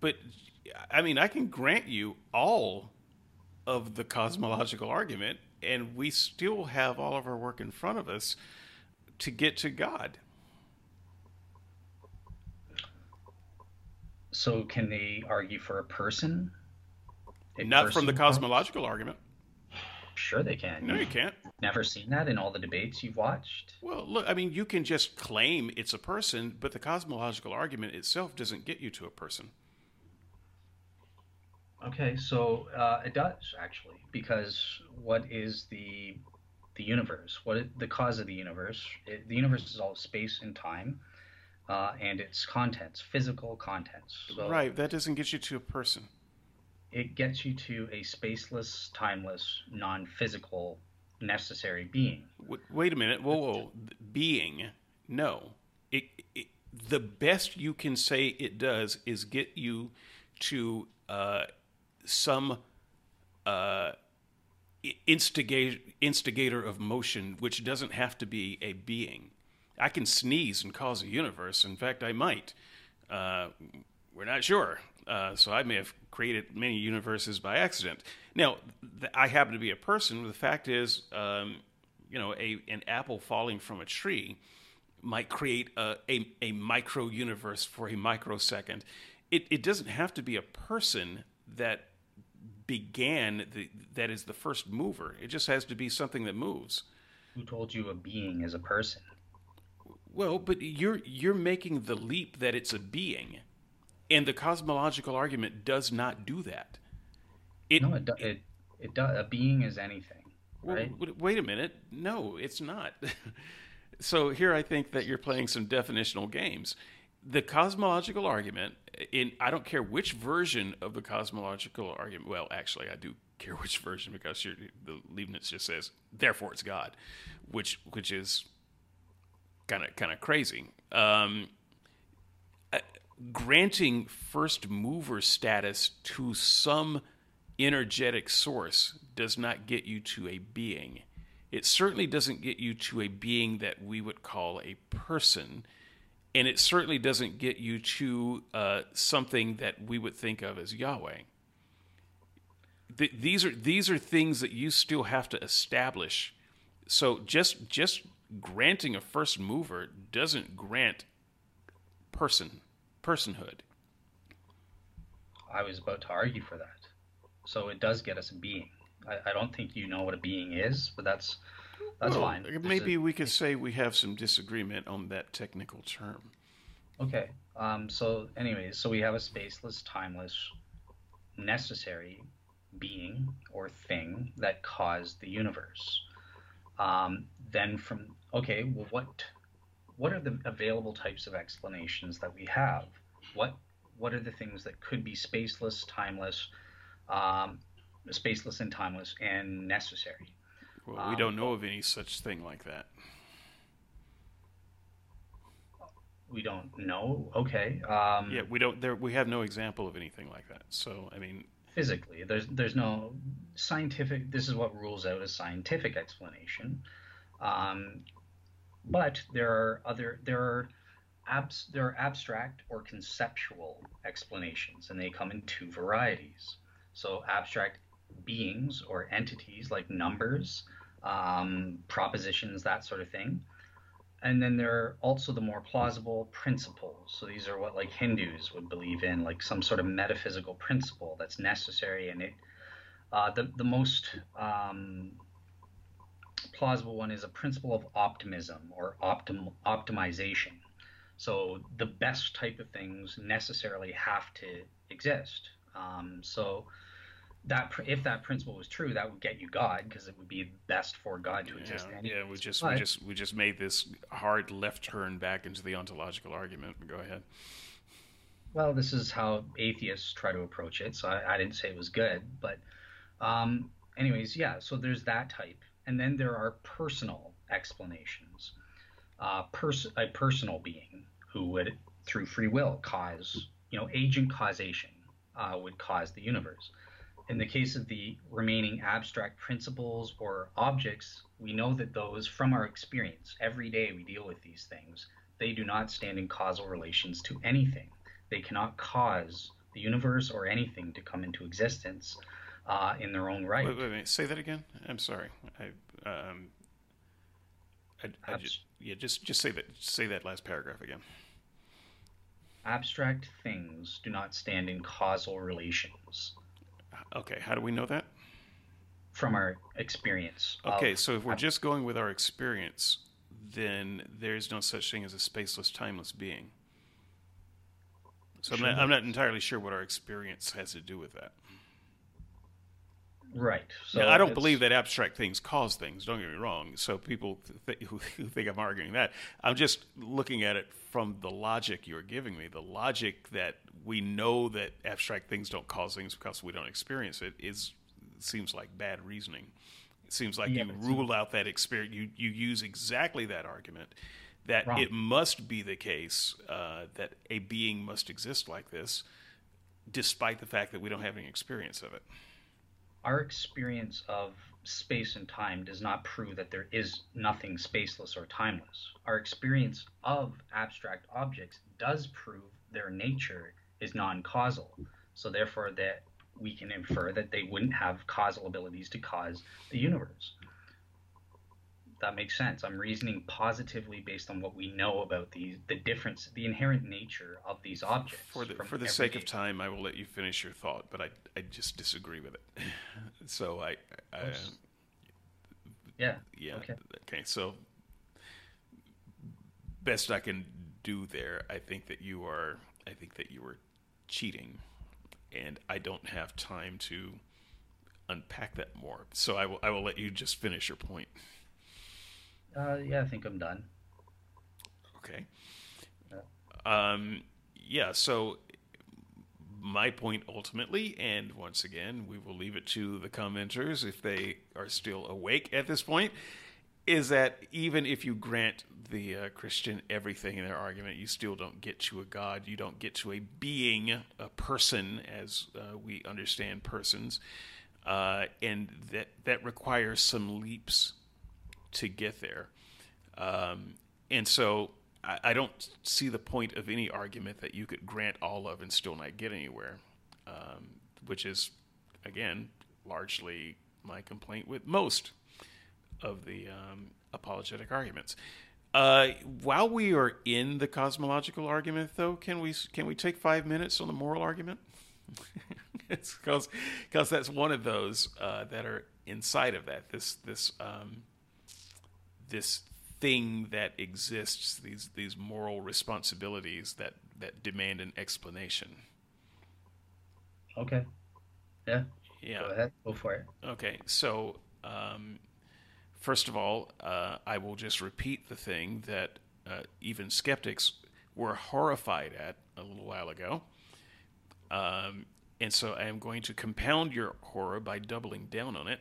But I mean, I can grant you all of the cosmological argument, and we still have all of our work in front of us to get to God. So can they argue for a person? A Not person from the cosmological argument. Sure, they can. No, you can't. Never seen that in all the debates you've watched. Well, look, I mean, you can just claim it's a person, but the cosmological argument itself doesn't get you to a person. Okay, so uh, it does actually, because what is the the universe? What is, the cause of the universe? It, the universe is all space and time uh, and its contents, physical contents. So right, that doesn't get you to a person. It gets you to a spaceless, timeless, non-physical, necessary being. Wait a minute. Whoa, whoa. Being? No. It, it, the best you can say it does is get you to uh, some uh, instigator, instigator of motion, which doesn't have to be a being. I can sneeze and cause a universe. In fact, I might. Uh, we're not sure. Uh, so I may have created many universes by accident. Now, th- I happen to be a person. The fact is, um, you know, a, an apple falling from a tree might create a, a, a micro universe for a microsecond. It, it doesn't have to be a person that began the, that is the first mover. It just has to be something that moves. Who told you a being is a person? Well, but you're you're making the leap that it's a being, and the cosmological argument does not do that. It, no, it, it, it does. A being is anything, right? Well, wait a minute. No, it's not. (laughs) so here, I think that you're playing some definitional games. The cosmological argument, in I don't care which version of the cosmological argument. Well, actually, I do care (laughs) which version because the Leibniz just says, therefore it's God, which which is kind of kind of crazy. Um, uh, granting first mover status to some energetic source does not get you to a being. It certainly doesn't get you to a being that we would call a person, and it certainly doesn't get you to uh, something that we would think of as Yahweh. these are these are things that you still have to establish so just just granting a first mover doesn't grant person personhood. I was about to argue for that. So it does get us a being. I, I don't think you know what a being is, but that's that's well, fine. Maybe a, we could say we have some disagreement on that technical term. Okay. Um, so, anyways, so we have a spaceless, timeless, necessary being or thing that caused the universe. Um, then from okay, well, what what are the available types of explanations that we have? What what are the things that could be spaceless, timeless, um, spaceless and timeless, and necessary? Well, we um, don't know of any such thing like that. We don't know. Okay. Um, yeah, we don't. There, we have no example of anything like that. So, I mean, physically, there's there's no scientific. This is what rules out a scientific explanation. Um, but there are other there are abs, there are abstract or conceptual explanations, and they come in two varieties. So abstract beings or entities like numbers, um, propositions, that sort of thing. And then there are also the more plausible principles. So these are what like Hindus would believe in, like some sort of metaphysical principle that's necessary. And it, uh, the the most um, plausible one is a principle of optimism or optim- optimization. So the best type of things necessarily have to exist. Um, so that if that principle was true, that would get you God because it would be best for God to exist. Yeah, yeah we just but, we just we just made this hard left turn back into the ontological argument. Go ahead. Well, this is how atheists try to approach it. So I, I didn't say it was good, but um, anyways, yeah. So there's that type, and then there are personal explanations. Uh, pers- a personal being who would, through free will, cause you know agent causation uh, would cause the universe in the case of the remaining abstract principles or objects, we know that those, from our experience, every day we deal with these things, they do not stand in causal relations to anything. They cannot cause the universe or anything to come into existence uh, in their own right. Wait, wait, wait, Say that again. I'm sorry. I, um, I, I just, yeah, just just say that. Say that last paragraph again. Abstract things do not stand in causal relations. Okay, how do we know that? From our experience. Okay, of, so if we're just going with our experience, then there's no such thing as a spaceless, timeless being. So sure. I'm, not, I'm not entirely sure what our experience has to do with that. Right. So now, I don't believe that abstract things cause things. Don't get me wrong. So people th- who think I'm arguing that, I'm just looking at it from the logic you're giving me. The logic that we know that abstract things don't cause things because we don't experience it is seems like bad reasoning. It seems like yeah, you rule out that experience. You you use exactly that argument that wrong. it must be the case uh, that a being must exist like this, despite the fact that we don't have any experience of it our experience of space and time does not prove that there is nothing spaceless or timeless. Our experience of abstract objects does prove their nature is non-causal. So therefore that we can infer that they wouldn't have causal abilities to cause the universe that makes sense. I'm reasoning positively based on what we know about the the difference, the inherent nature of these objects. For the for the sake of time, I will let you finish your thought, but I I just disagree with it. (laughs) so I, I uh, yeah yeah okay. okay so best I can do there. I think that you are I think that you are cheating, and I don't have time to unpack that more. So I will I will let you just finish your point. Uh, yeah, I think I'm done. Okay. Um, yeah. So my point ultimately, and once again, we will leave it to the commenters if they are still awake at this point, is that even if you grant the uh, Christian everything in their argument, you still don't get to a God. You don't get to a being, a person, as uh, we understand persons, uh, and that that requires some leaps to get there. Um, and so I, I, don't see the point of any argument that you could grant all of and still not get anywhere, um, which is, again, largely my complaint with most of the um, apologetic arguments. Uh, while we are in the cosmological argument, though, can we can we take five minutes on the moral argument? (laughs) because that's one of those uh, that are inside of that. This this um, this thing that exists. These these moral responsibilities that that demand an explanation. Okay. Yeah. Yeah. Go ahead. Go for it. Okay. So, um, first of all, uh, I will just repeat the thing that uh, even skeptics were horrified at a little while ago. Um, and so I am going to compound your horror by doubling down on it.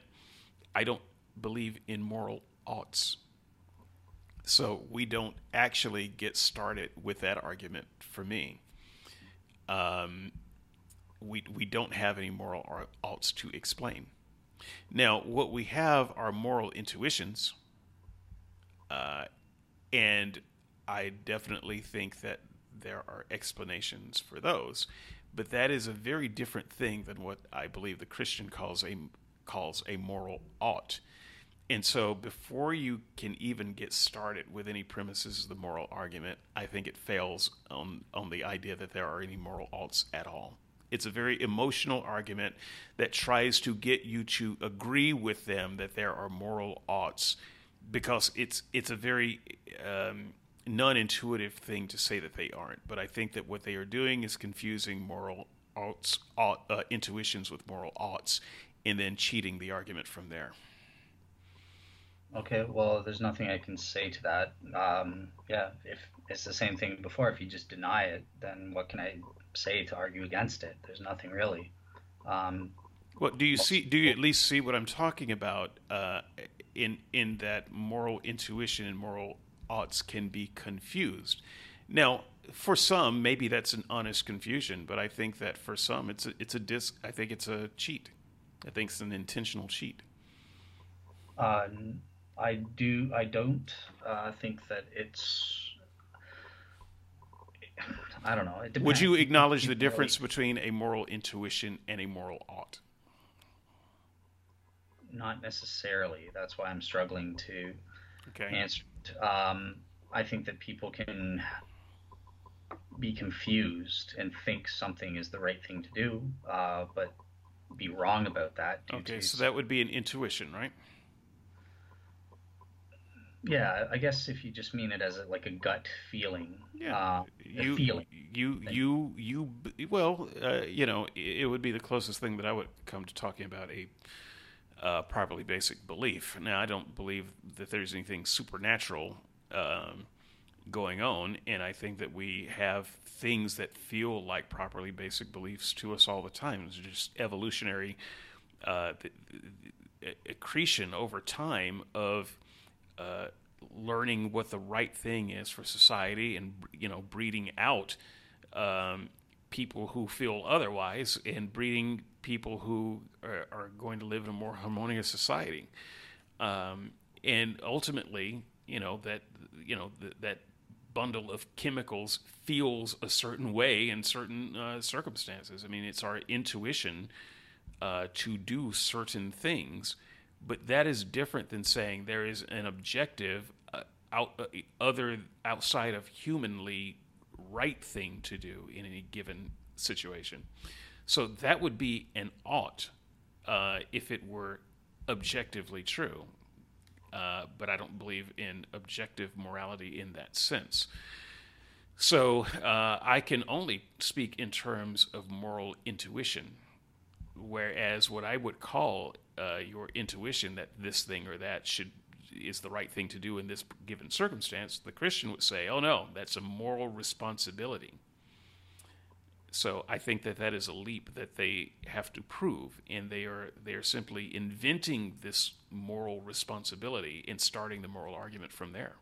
I don't believe in moral oughts. So we don't actually get started with that argument for me. Um, we, we don't have any moral oughts to explain. Now, what we have are moral intuitions, uh, and I definitely think that there are explanations for those, but that is a very different thing than what I believe the Christian calls a calls a moral ought. And so, before you can even get started with any premises of the moral argument, I think it fails on, on the idea that there are any moral oughts at all. It's a very emotional argument that tries to get you to agree with them that there are moral oughts because it's, it's a very um, non intuitive thing to say that they aren't. But I think that what they are doing is confusing moral oughts, ought, uh, intuitions with moral oughts and then cheating the argument from there. Okay, well, there's nothing I can say to that. Um, yeah, if it's the same thing before, if you just deny it, then what can I say to argue against it? There's nothing really. Um, well, do you see? Do you at least see what I'm talking about? Uh, in in that moral intuition and moral oughts can be confused. Now, for some, maybe that's an honest confusion, but I think that for some, it's a, it's a dis. I think it's a cheat. I think it's an intentional cheat. Uh, I do. I don't uh, think that it's. I don't know. Would you acknowledge the difference between a moral intuition and a moral ought? Not necessarily. That's why I'm struggling to okay. answer. Um, I think that people can be confused and think something is the right thing to do, uh, but be wrong about that. Okay, so that would be an intuition, right? Yeah, I guess if you just mean it as a, like a gut feeling. Yeah, uh, you, feeling. You, you, you, you. Well, uh, you know, it would be the closest thing that I would come to talking about a uh, properly basic belief. Now, I don't believe that there's anything supernatural um, going on, and I think that we have things that feel like properly basic beliefs to us all the time. It's just evolutionary uh, accretion over time of uh, learning what the right thing is for society and you know breeding out um, people who feel otherwise and breeding people who are, are, going to live in a more harmonious society. Um, and ultimately you know that you know th- that bundle of chemicals feels a certain way in certain uh, circumstances. I mean it's our intuition uh, to do certain things but that is different than saying there is an objective uh, out, uh, other outside of humanly right thing to do in any given situation. So that would be an ought uh, if it were objectively true. Uh, but I don't believe in objective morality in that sense. So uh, I can only speak in terms of moral intuition, whereas what I would call uh, your intuition that this thing or that should is the right thing to do in this given circumstance, the Christian would say, "Oh no, that's a moral responsibility." So I think that that is a leap that they have to prove, and they are they are simply inventing this moral responsibility and starting the moral argument from there.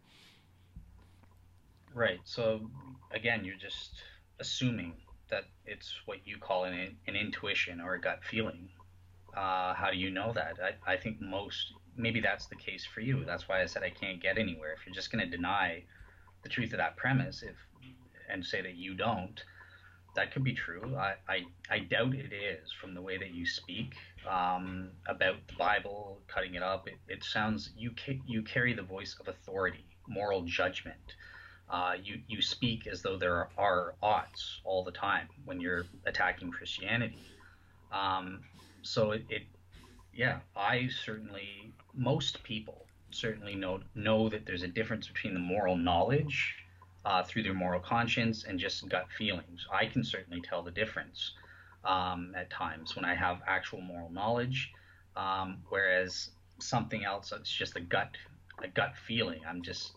Right. So again, you're just assuming that it's what you call an, an intuition or a gut feeling, uh, how do you know that? I, I think most, maybe that's the case for you. That's why I said I can't get anywhere. If you're just going to deny the truth of that premise if and say that you don't, that could be true. I, I, I doubt it is from the way that you speak um, about the Bible, cutting it up. It, it sounds you ca- you carry the voice of authority, moral judgment. Uh, you you speak as though there are oughts all the time when you're attacking Christianity. Um, so it, it, yeah, I certainly most people certainly know know that there's a difference between the moral knowledge uh, through their moral conscience and just gut feelings. I can certainly tell the difference um, at times when I have actual moral knowledge, um, whereas something else it's just a gut a gut feeling. I'm just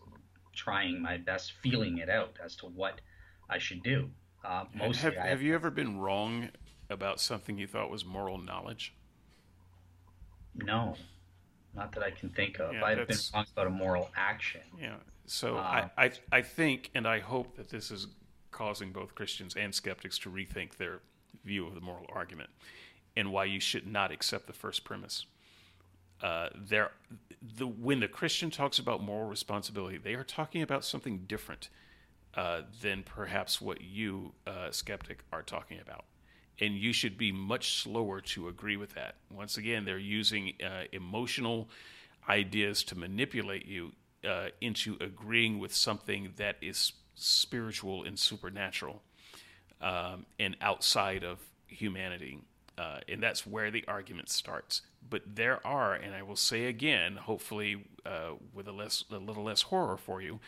trying my best, feeling it out as to what I should do. Uh, mostly, have, have you ever been wrong about something you thought was moral knowledge? No, not that I can think of. Yeah, I've been wrong about a moral action. Yeah. So uh, I, I, I think, and I hope that this is causing both Christians and skeptics to rethink their view of the moral argument and why you should not accept the first premise. Uh, there, the, when the Christian talks about moral responsibility, they are talking about something different uh, than perhaps what you, uh, skeptic, are talking about. And you should be much slower to agree with that. Once again, they're using uh, emotional ideas to manipulate you uh, into agreeing with something that is spiritual and supernatural um, and outside of humanity. Uh, and that's where the argument starts. But there are, and I will say again, hopefully uh, with a less, a little less horror for you,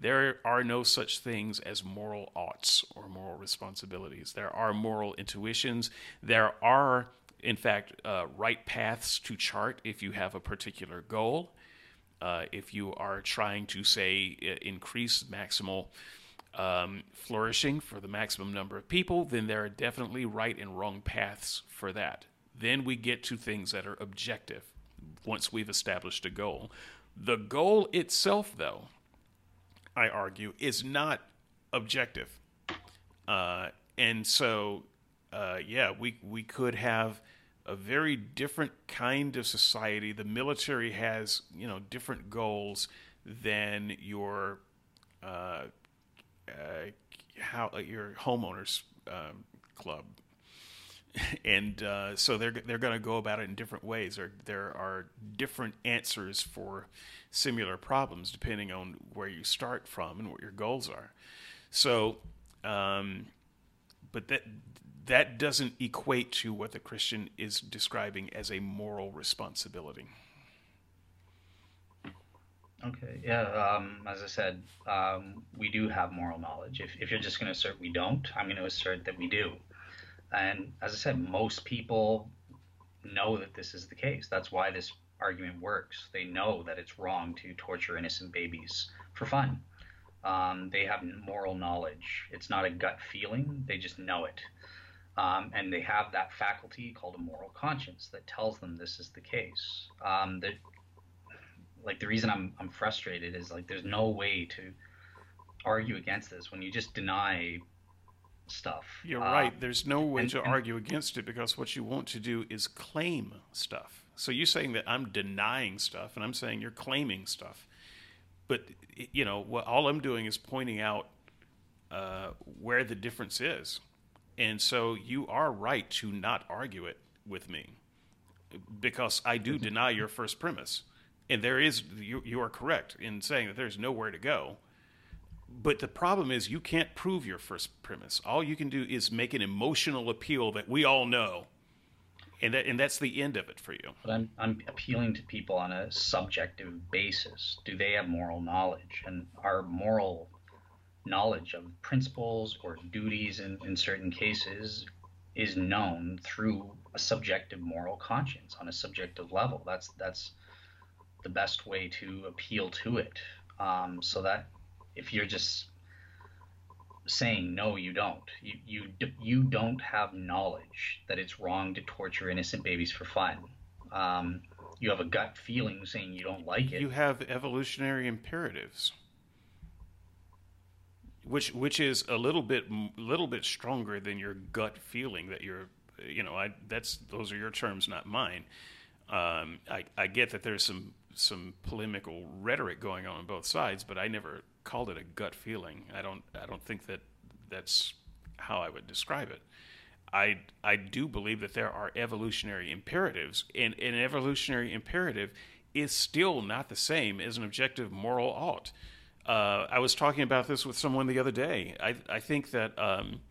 there are no such things as moral oughts or moral responsibilities. There are moral intuitions. There are, in fact, uh, right paths to chart if you have a particular goal. Uh, if you are trying to, say, increase maximal um, flourishing for the maximum number of people, then there are definitely right and wrong paths for that. Then we get to things that are objective once we've established a goal. The goal itself, though, I argue, is not objective. Uh, and so, uh, yeah, we, we could have a very different kind of society. The military has, you know, different goals than your uh, uh, how your homeowners um, club, and uh, so they're they're going to go about it in different ways. There there are different answers for similar problems depending on where you start from and what your goals are. So, um, but that that doesn't equate to what the Christian is describing as a moral responsibility. Okay. Yeah. Um, as I said, um, we do have moral knowledge. If, if you're just going to assert we don't, I'm going to assert that we do. And as I said, most people know that this is the case. That's why this argument works. They know that it's wrong to torture innocent babies for fun. Um, they have moral knowledge. It's not a gut feeling, they just know it. Um, and they have that faculty called a moral conscience that tells them this is the case. Um, that like the reason I'm I'm frustrated is like there's no way to argue against this when you just deny stuff. You're uh, right. There's no way and, to and, argue against it because what you want to do is claim stuff. So you're saying that I'm denying stuff, and I'm saying you're claiming stuff. But you know, what all I'm doing is pointing out uh, where the difference is, and so you are right to not argue it with me because I do mm-hmm. deny your first premise and there is you, you are correct in saying that there's nowhere to go but the problem is you can't prove your first premise. All you can do is make an emotional appeal that we all know and that and that's the end of it for you. But i'm i'm appealing to people on a subjective basis. Do they have moral knowledge? And our moral knowledge of principles or duties in, in certain cases is known through a subjective moral conscience on a subjective level. That's that's the best way to appeal to it. Um, so that if you're just saying no, you don't, you you you don't have knowledge that it's wrong to torture innocent babies for fun. Um, you have a gut feeling saying you don't like it. You have evolutionary imperatives, which which is a little bit little bit stronger than your gut feeling that you're you know I that's those are your terms, not mine. Um, I, I get that there's some some polemical rhetoric going on on both sides, but I never called it a gut feeling. I don't I don't think that that's how I would describe it. I I do believe that there are evolutionary imperatives, and an evolutionary imperative is still not the same as an objective moral ought. Uh, I was talking about this with someone the other day. I I think that um,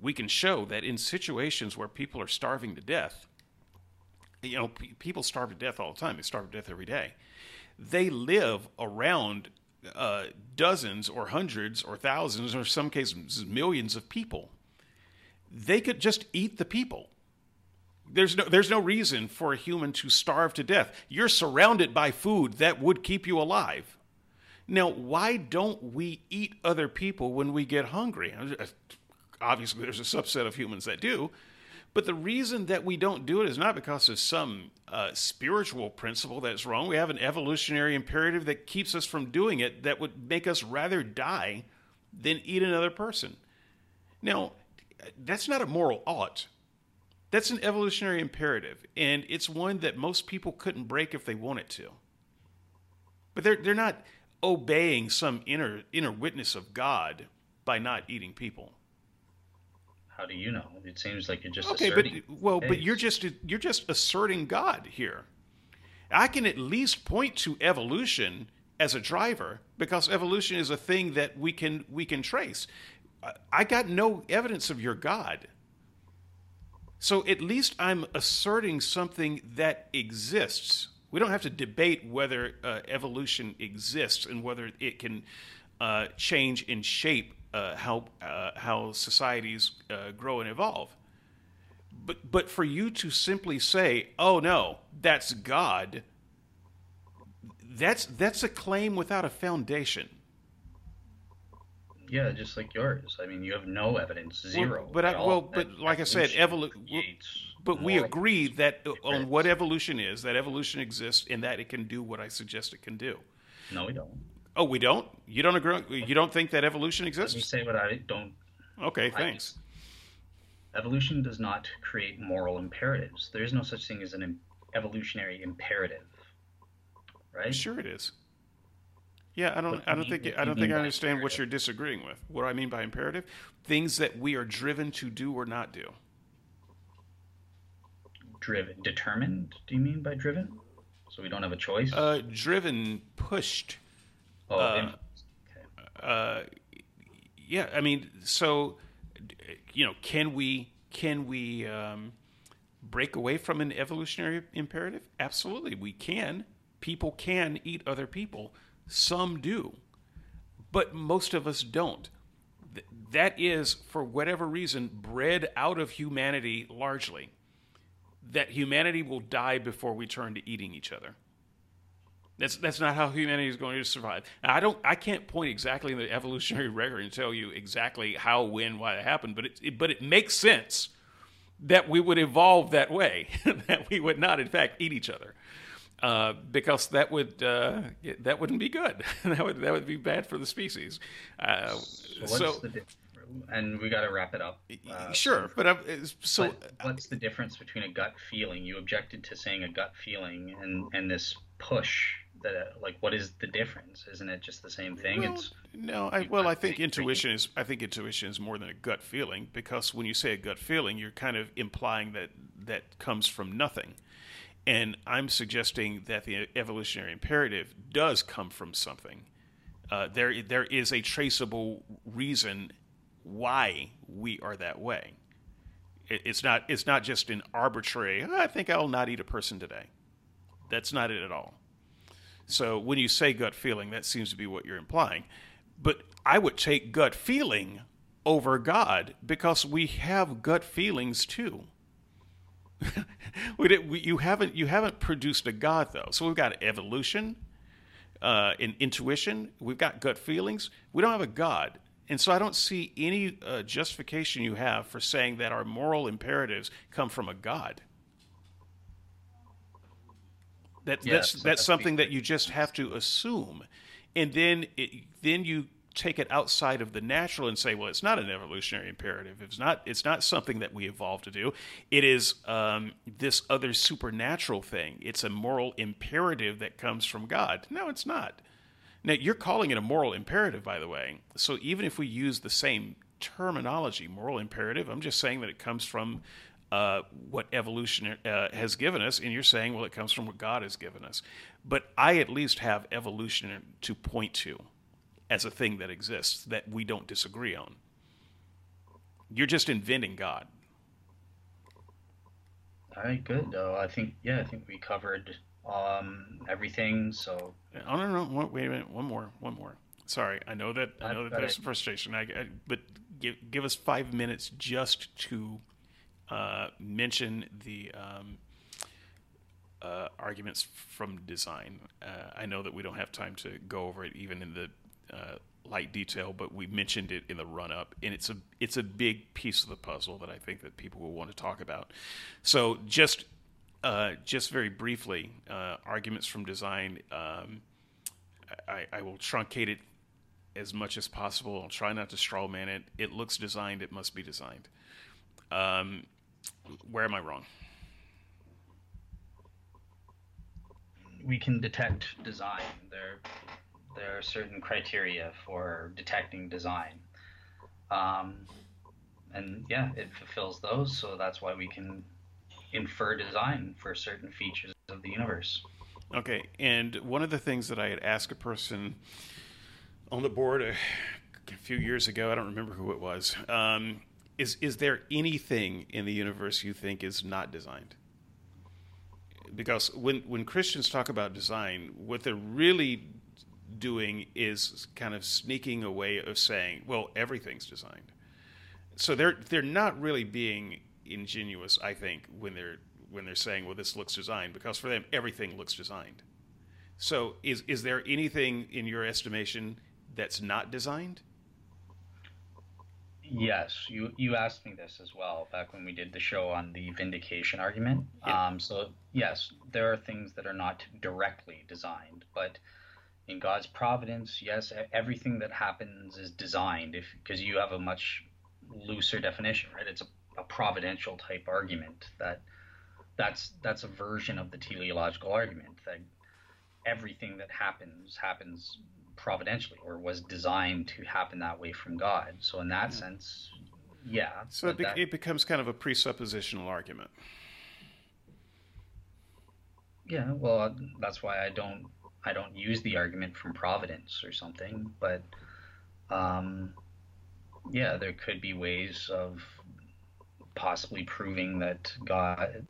we can show that in situations where people are starving to death, you know, p- people starve to death all the time. They starve to death every day. They live around uh, dozens or hundreds or thousands or some cases millions of people. They could just eat the people. There's no, there's no reason for a human to starve to death. You're surrounded by food that would keep you alive. Now, why don't we eat other people when we get hungry? Obviously, there's a subset of humans that do. But the reason that we don't do it is not because of some uh, spiritual principle that's wrong. We have an evolutionary imperative that keeps us from doing it that would make us rather die than eat another person. Now, that's not a moral ought. That's an evolutionary imperative, and it's one that most people couldn't break if they wanted to. But they're they're not obeying some inner inner witness of God by not eating people. How do you know? It seems like you're just okay, asserting. but well, but you're just you're just asserting God here. I can at least point to evolution as a driver because evolution is a thing that we can we can trace. I got no evidence of your God. So at least I'm asserting something that exists. We don't have to debate whether uh, evolution exists and whether it can uh, change in shape uh, how uh, how societies uh, grow and evolve. But but for you to simply say, "Oh no, that's God," that's that's a claim without a foundation. Yeah, just like yours. I mean, you have no evidence, zero. Well, but I, well, but like I said, evolution. But we agree that on what evolution is, that evolution exists, and that it can do what I suggest it can do. No, we don't. Oh, we don't. You don't agree. You don't think that evolution exists? Let me say what I don't. Okay, thanks. Evolution does not create moral imperatives. There is no such thing as an evolutionary imperative, right? Sure, it is. Yeah, I don't. I don't think. I don't think I understand what you're disagreeing with. What do I mean by imperative? Things that we are driven to do or not do. Driven, determined. Do you mean by driven? So we don't have a choice. Uh, driven, pushed. Oh, uh, okay. uh, yeah. I mean, so you know, can we can we um, break away from an evolutionary imperative? Absolutely, we can. People can eat other people some do, but most of us don't. That is, for whatever reason, bred out of humanity largely. That humanity will die before we turn to eating each other. That's that's not how humanity is going to survive. Now, I don't I can't point exactly in the evolutionary (laughs) record and tell you exactly how, when, why it happened, but it, it but it makes sense that we would evolve that way, (laughs) that we would not in fact eat each other. Uh, because that would uh, that wouldn't be good. (laughs) that would that would be bad for the species. Uh, so, so the, and we got to wrap it up. Uh, sure, but uh, so but what's the difference between a gut feeling? You objected to saying a gut feeling and and this push. That, like what is the difference? Isn't it just the same thing? Well, it's no. I, well, I think intuition is. I think intuition is more than a gut feeling because when you say a gut feeling, you're kind of implying that that comes from nothing. And I'm suggesting that the evolutionary imperative does come from something. Uh, there, there is a traceable reason why we are that way. It, it's not, it's not just an arbitrary. Oh, I think I'll not eat a person today. That's not it at all. So when you say gut feeling, that seems to be what you're implying. But I would take gut feeling over God because we have gut feelings too. (laughs) we did, we, you haven't you haven't produced a God though. So we've got evolution, uh, in intuition. We've got gut feelings. We don't have a God, and so I don't see any uh, justification you have for saying that our moral imperatives come from a God. That, yes, that's that's something that you just have to assume, and then it, then you take it outside of the natural and say, well, it's not an evolutionary imperative. It's not. It's not something that we evolved to do. It is um, this other supernatural thing. It's a moral imperative that comes from God. No, it's not. Now you're calling it a moral imperative, by the way. So even if we use the same terminology, moral imperative. I'm just saying that it comes from uh, what evolution uh, has given us, and you're saying, well, it comes from what God has given us. But I at least have evolution to point to as a thing that exists that we don't disagree on. You're just inventing God. All right, good. Though I think yeah, I think we covered um, everything. So oh no, no, wait a minute, one more, one more. Sorry, I know that I know that there's frustration. I, I, but give give us five minutes just to uh, mention the um, uh, arguments from design. Uh, I know that we don't have time to go over it even in the uh, light detail, but we mentioned it in the run up, and it's a it's a big piece of the puzzle that I think that people will want to talk about. So just uh, just very briefly, arguments from design. Um, I, I, will truncate it as much as possible. I'll try not to straw man it. It looks designed. It must be designed. Um, where am I wrong? We can detect design. There there are certain criteria for detecting design. Um, and yeah, it fulfills those, so that's why we can infer design for certain features of the universe. Okay, and one of the things that I had asked a person on the board a, a few years ago, I don't remember who it was, um, is is there anything in the universe you think is not designed? Because when when Christians talk about design, what they're really doing is kind of sneaking a way of saying, well, everything's designed. So they're they're not really being ingenuous, I think, when they're when they're saying, well, this looks designed, because for them everything looks designed. So is is there anything in your estimation that's not designed? Yes, you you asked me this as well back when we did the show on the vindication argument. Yeah. Um, so yes, there are things that are not directly designed, but in God's providence, yes, everything that happens is designed. If because you have a much looser definition, right? It's a, a providential type argument that that's that's a version of the teleological argument that everything that happens happens providentially or was designed to happen that way from God. So in that yeah. sense, yeah. So it, be- that, it becomes kind of a presuppositional argument. Yeah, well, that's why I don't I don't use the argument from Providence or something, but um, yeah, there could be ways of possibly proving that God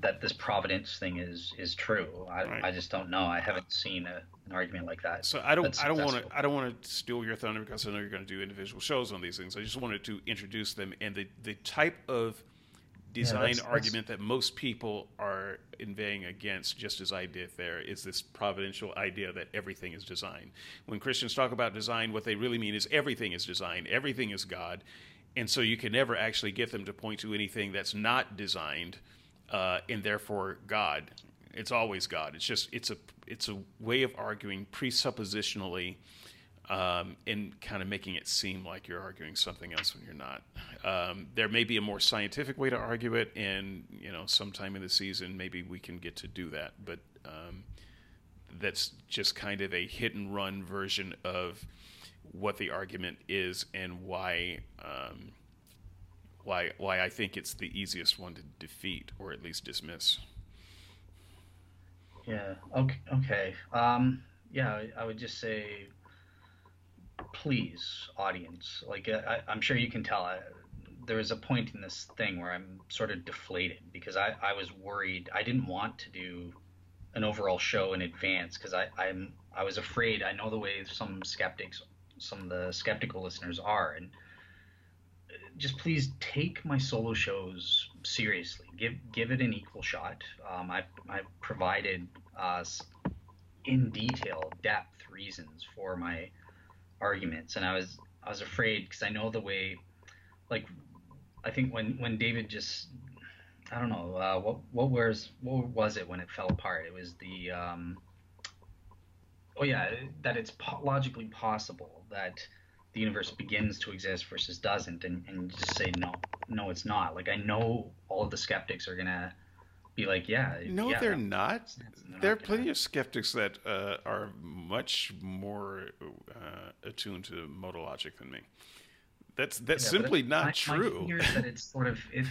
that this providence thing is is true. I, right. I just don't know. I haven't seen a, an argument like that. So I don't I don't want to I don't want to steal your thunder because I know you're going to do individual shows on these things. I just wanted to introduce them and the the type of design yeah, that's, argument that's... that most people are inveighing against, just as I did there, is this providential idea that everything is designed. When Christians talk about design, what they really mean is everything is designed, everything is God. And so you can never actually get them to point to anything that's not designed uh, and therefore God. It's always God. It's just it's a it's a way of arguing presuppositionally um, and kind of making it seem like you're arguing something else when you're not. Um, there may be a more scientific way to argue it, and you know, sometime in the season, maybe we can get to do that. But um, that's just kind of a hit and run version of what the argument is and why um, why why I think it's the easiest one to defeat or at least dismiss. Yeah. Okay. Okay. Um, yeah, I would just say please, audience. Like I, am sure you can tell. I, there is a point in this thing where I'm sort of deflated because I, I was worried. I didn't want to do an overall show in advance because I, I'm I was afraid. I know the way some skeptics, some of the skeptical listeners are, and just please take my solo shows seriously. Give give it an equal shot. Um, I've I've provided uh, in detail, depth reasons for my arguments, and I was I was afraid because I know the way, like, I think when when David just I don't know uh, what what was what was it when it fell apart? It was the um, oh yeah that it's po- logically possible that the universe begins to exist versus doesn't, and and just say no no it's not. Like I know all of the skeptics are gonna be like, yeah. No, yeah, they're not. there are plenty of skeptics that uh, are much more uh, attuned to modal logic than me. That's that's yeah, simply not my, true. My that it's sort of if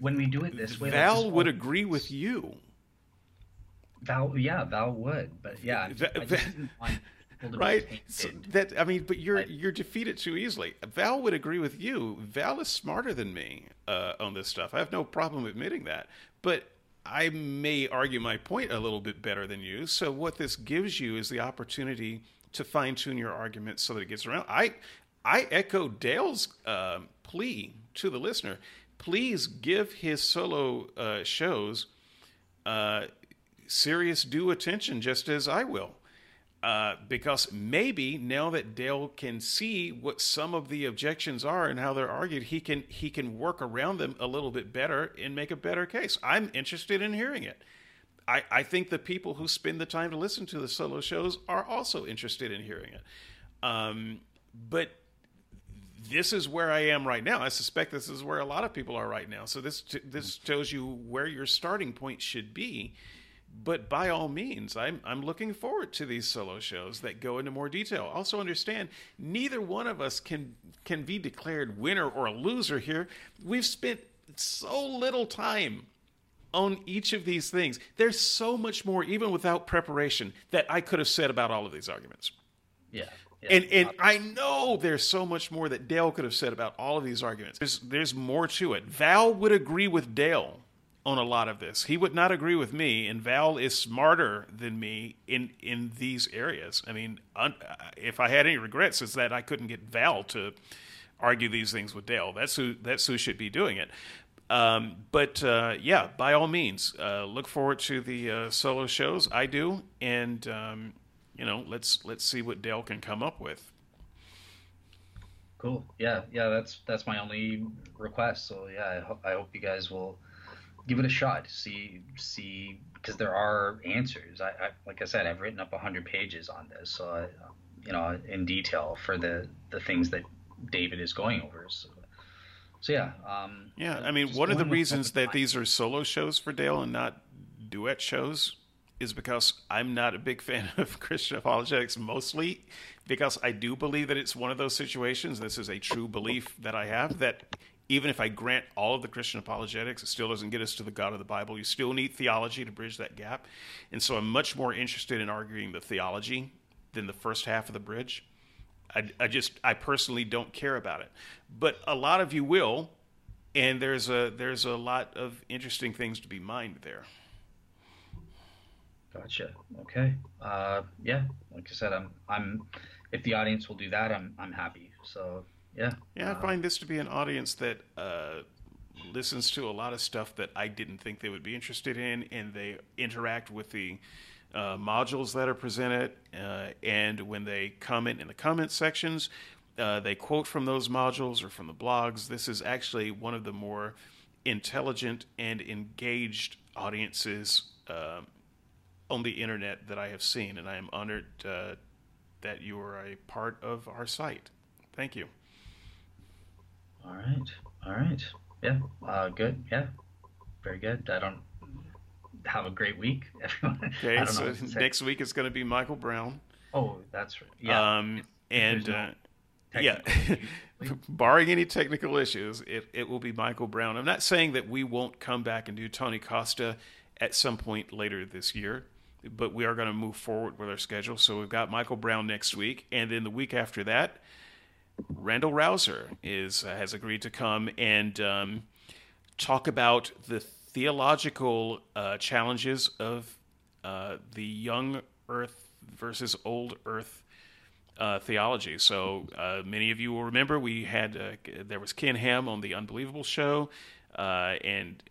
when we do it this way. Val like would agree with you. Val, yeah, Val would, but yeah, right. So that I mean, but you're you're defeated too easily. Val would agree with you. Val is smarter than me uh, on this stuff. I have no problem admitting that, but I may argue my point a little bit better than you. So what this gives you is the opportunity to fine tune your argument so that it gets around. I I echo Dale's uh, plea to the listener. Please give his solo uh, shows uh, serious due attention, just as I will. Uh, because maybe now that Dale can see what some of the objections are and how they're argued, he can he can work around them a little bit better and make a better case. I'm interested in hearing it. I, I think the people who spend the time to listen to the solo shows are also interested in hearing it. Um, but this is where I am right now. I suspect this is where a lot of people are right now. So this this shows you where your starting point should be. But by all means, I'm I'm looking forward to these solo shows that go into more detail. Also understand neither one of us can can be declared winner or loser here. We've spent so little time on each of these things. There's so much more even without preparation that I could have said about all of these arguments. Yeah and and I know there's so much more that Dale could have said about all of these arguments. There's there's more to it. Val would agree with Dale on a lot of this. He would not agree with me, and Val is smarter than me in in these areas. I mean, un, if I had any regrets, it's that I couldn't get Val to argue these things with Dale. That's who that's who should be doing it. Um, but uh, yeah, by all means, uh, look forward to the uh, solo shows. I do, and um, you know, let's let's see what Dale can come up with. Cool. Yeah, yeah. That's that's my only request. So yeah, I, ho- I hope you guys will give it a shot. See see because there are answers. I, I, like I said, I've written up hundred pages on this, so I, you know, in detail for the the things that David is going over. So, so yeah. Um, yeah, I mean, one of the reasons that these are solo shows for Dale and not duet shows is because I'm not a big (laughs) fan of Christian apologetics, mostly because I do believe that it's one of those situations. This is a true belief that I have that even if I grant all of the Christian apologetics, it still doesn't get us to the God of the Bible. You still need theology to bridge that gap. And so I'm much more interested in arguing the theology than the first half of the bridge. I, I just, I personally don't care about it. But a lot of you will, and there's a, there's a lot of interesting things to be mined there. Gotcha. Okay. Uh, yeah. Like I said, I'm. I'm. If the audience will do that, I'm. I'm happy. So yeah. Yeah, I uh, find this to be an audience that uh, listens to a lot of stuff that I didn't think they would be interested in, and they interact with the uh, modules that are presented. Uh, and when they comment in the comment sections, uh, they quote from those modules or from the blogs. This is actually one of the more intelligent and engaged audiences um, on the internet that I have seen, and I am honored uh, that you are a part of our site. Thank you. All right. All right. Yeah. Uh, good. Yeah. Very good. I don't have a great week, (laughs) everyone. Okay. so next week is going to be Michael Brown. Oh, that's right. Yeah. Um, and no uh, yeah, (laughs) barring any technical issues, it, it will be Michael Brown. I'm not saying that we won't come back and do Tony Costa at some point later this year but we are going to move forward with our schedule. So we've got Michael Brown next week, and then the week after that, Randal Rauser is uh, has agreed to come and um, talk about the theological uh, challenges of uh, the young Earth versus old Earth uh, theology. So uh, many of you will remember we had uh, there was Ken Ham on the Unbelievable show, and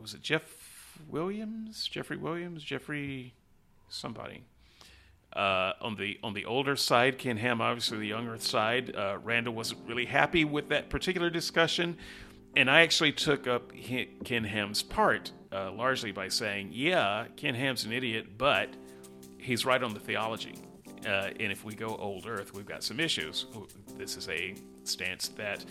was it Jeff Williams, Jeffrey Williams, Jeffrey somebody. Uh, on the on the older side, Ken Ham, obviously the younger side, uh, Randal wasn't really happy with that particular discussion, and I actually took up Ken Ham's part uh, largely by saying, "Yeah, Ken Ham's an idiot, but he's right on the theology, uh, and if we go old Earth, we've got some issues." This is a stance that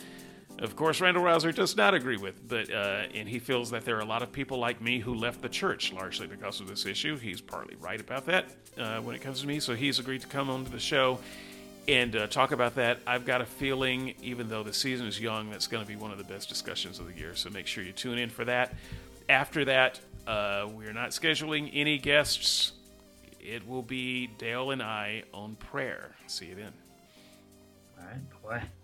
of course, Randal Rauser does not agree with, but uh, and he feels that there are a lot of people like me who left the church largely because of this issue. He's partly right about that uh, when it comes to me, so he's agreed to come onto the show and uh, talk about that. I've got a feeling, even though the season is young, that's going to be one of the best discussions of the year. So make sure you tune in for that. After that, uh, we're not scheduling any guests. It will be Dale and I on prayer. See you then. All right. Bye.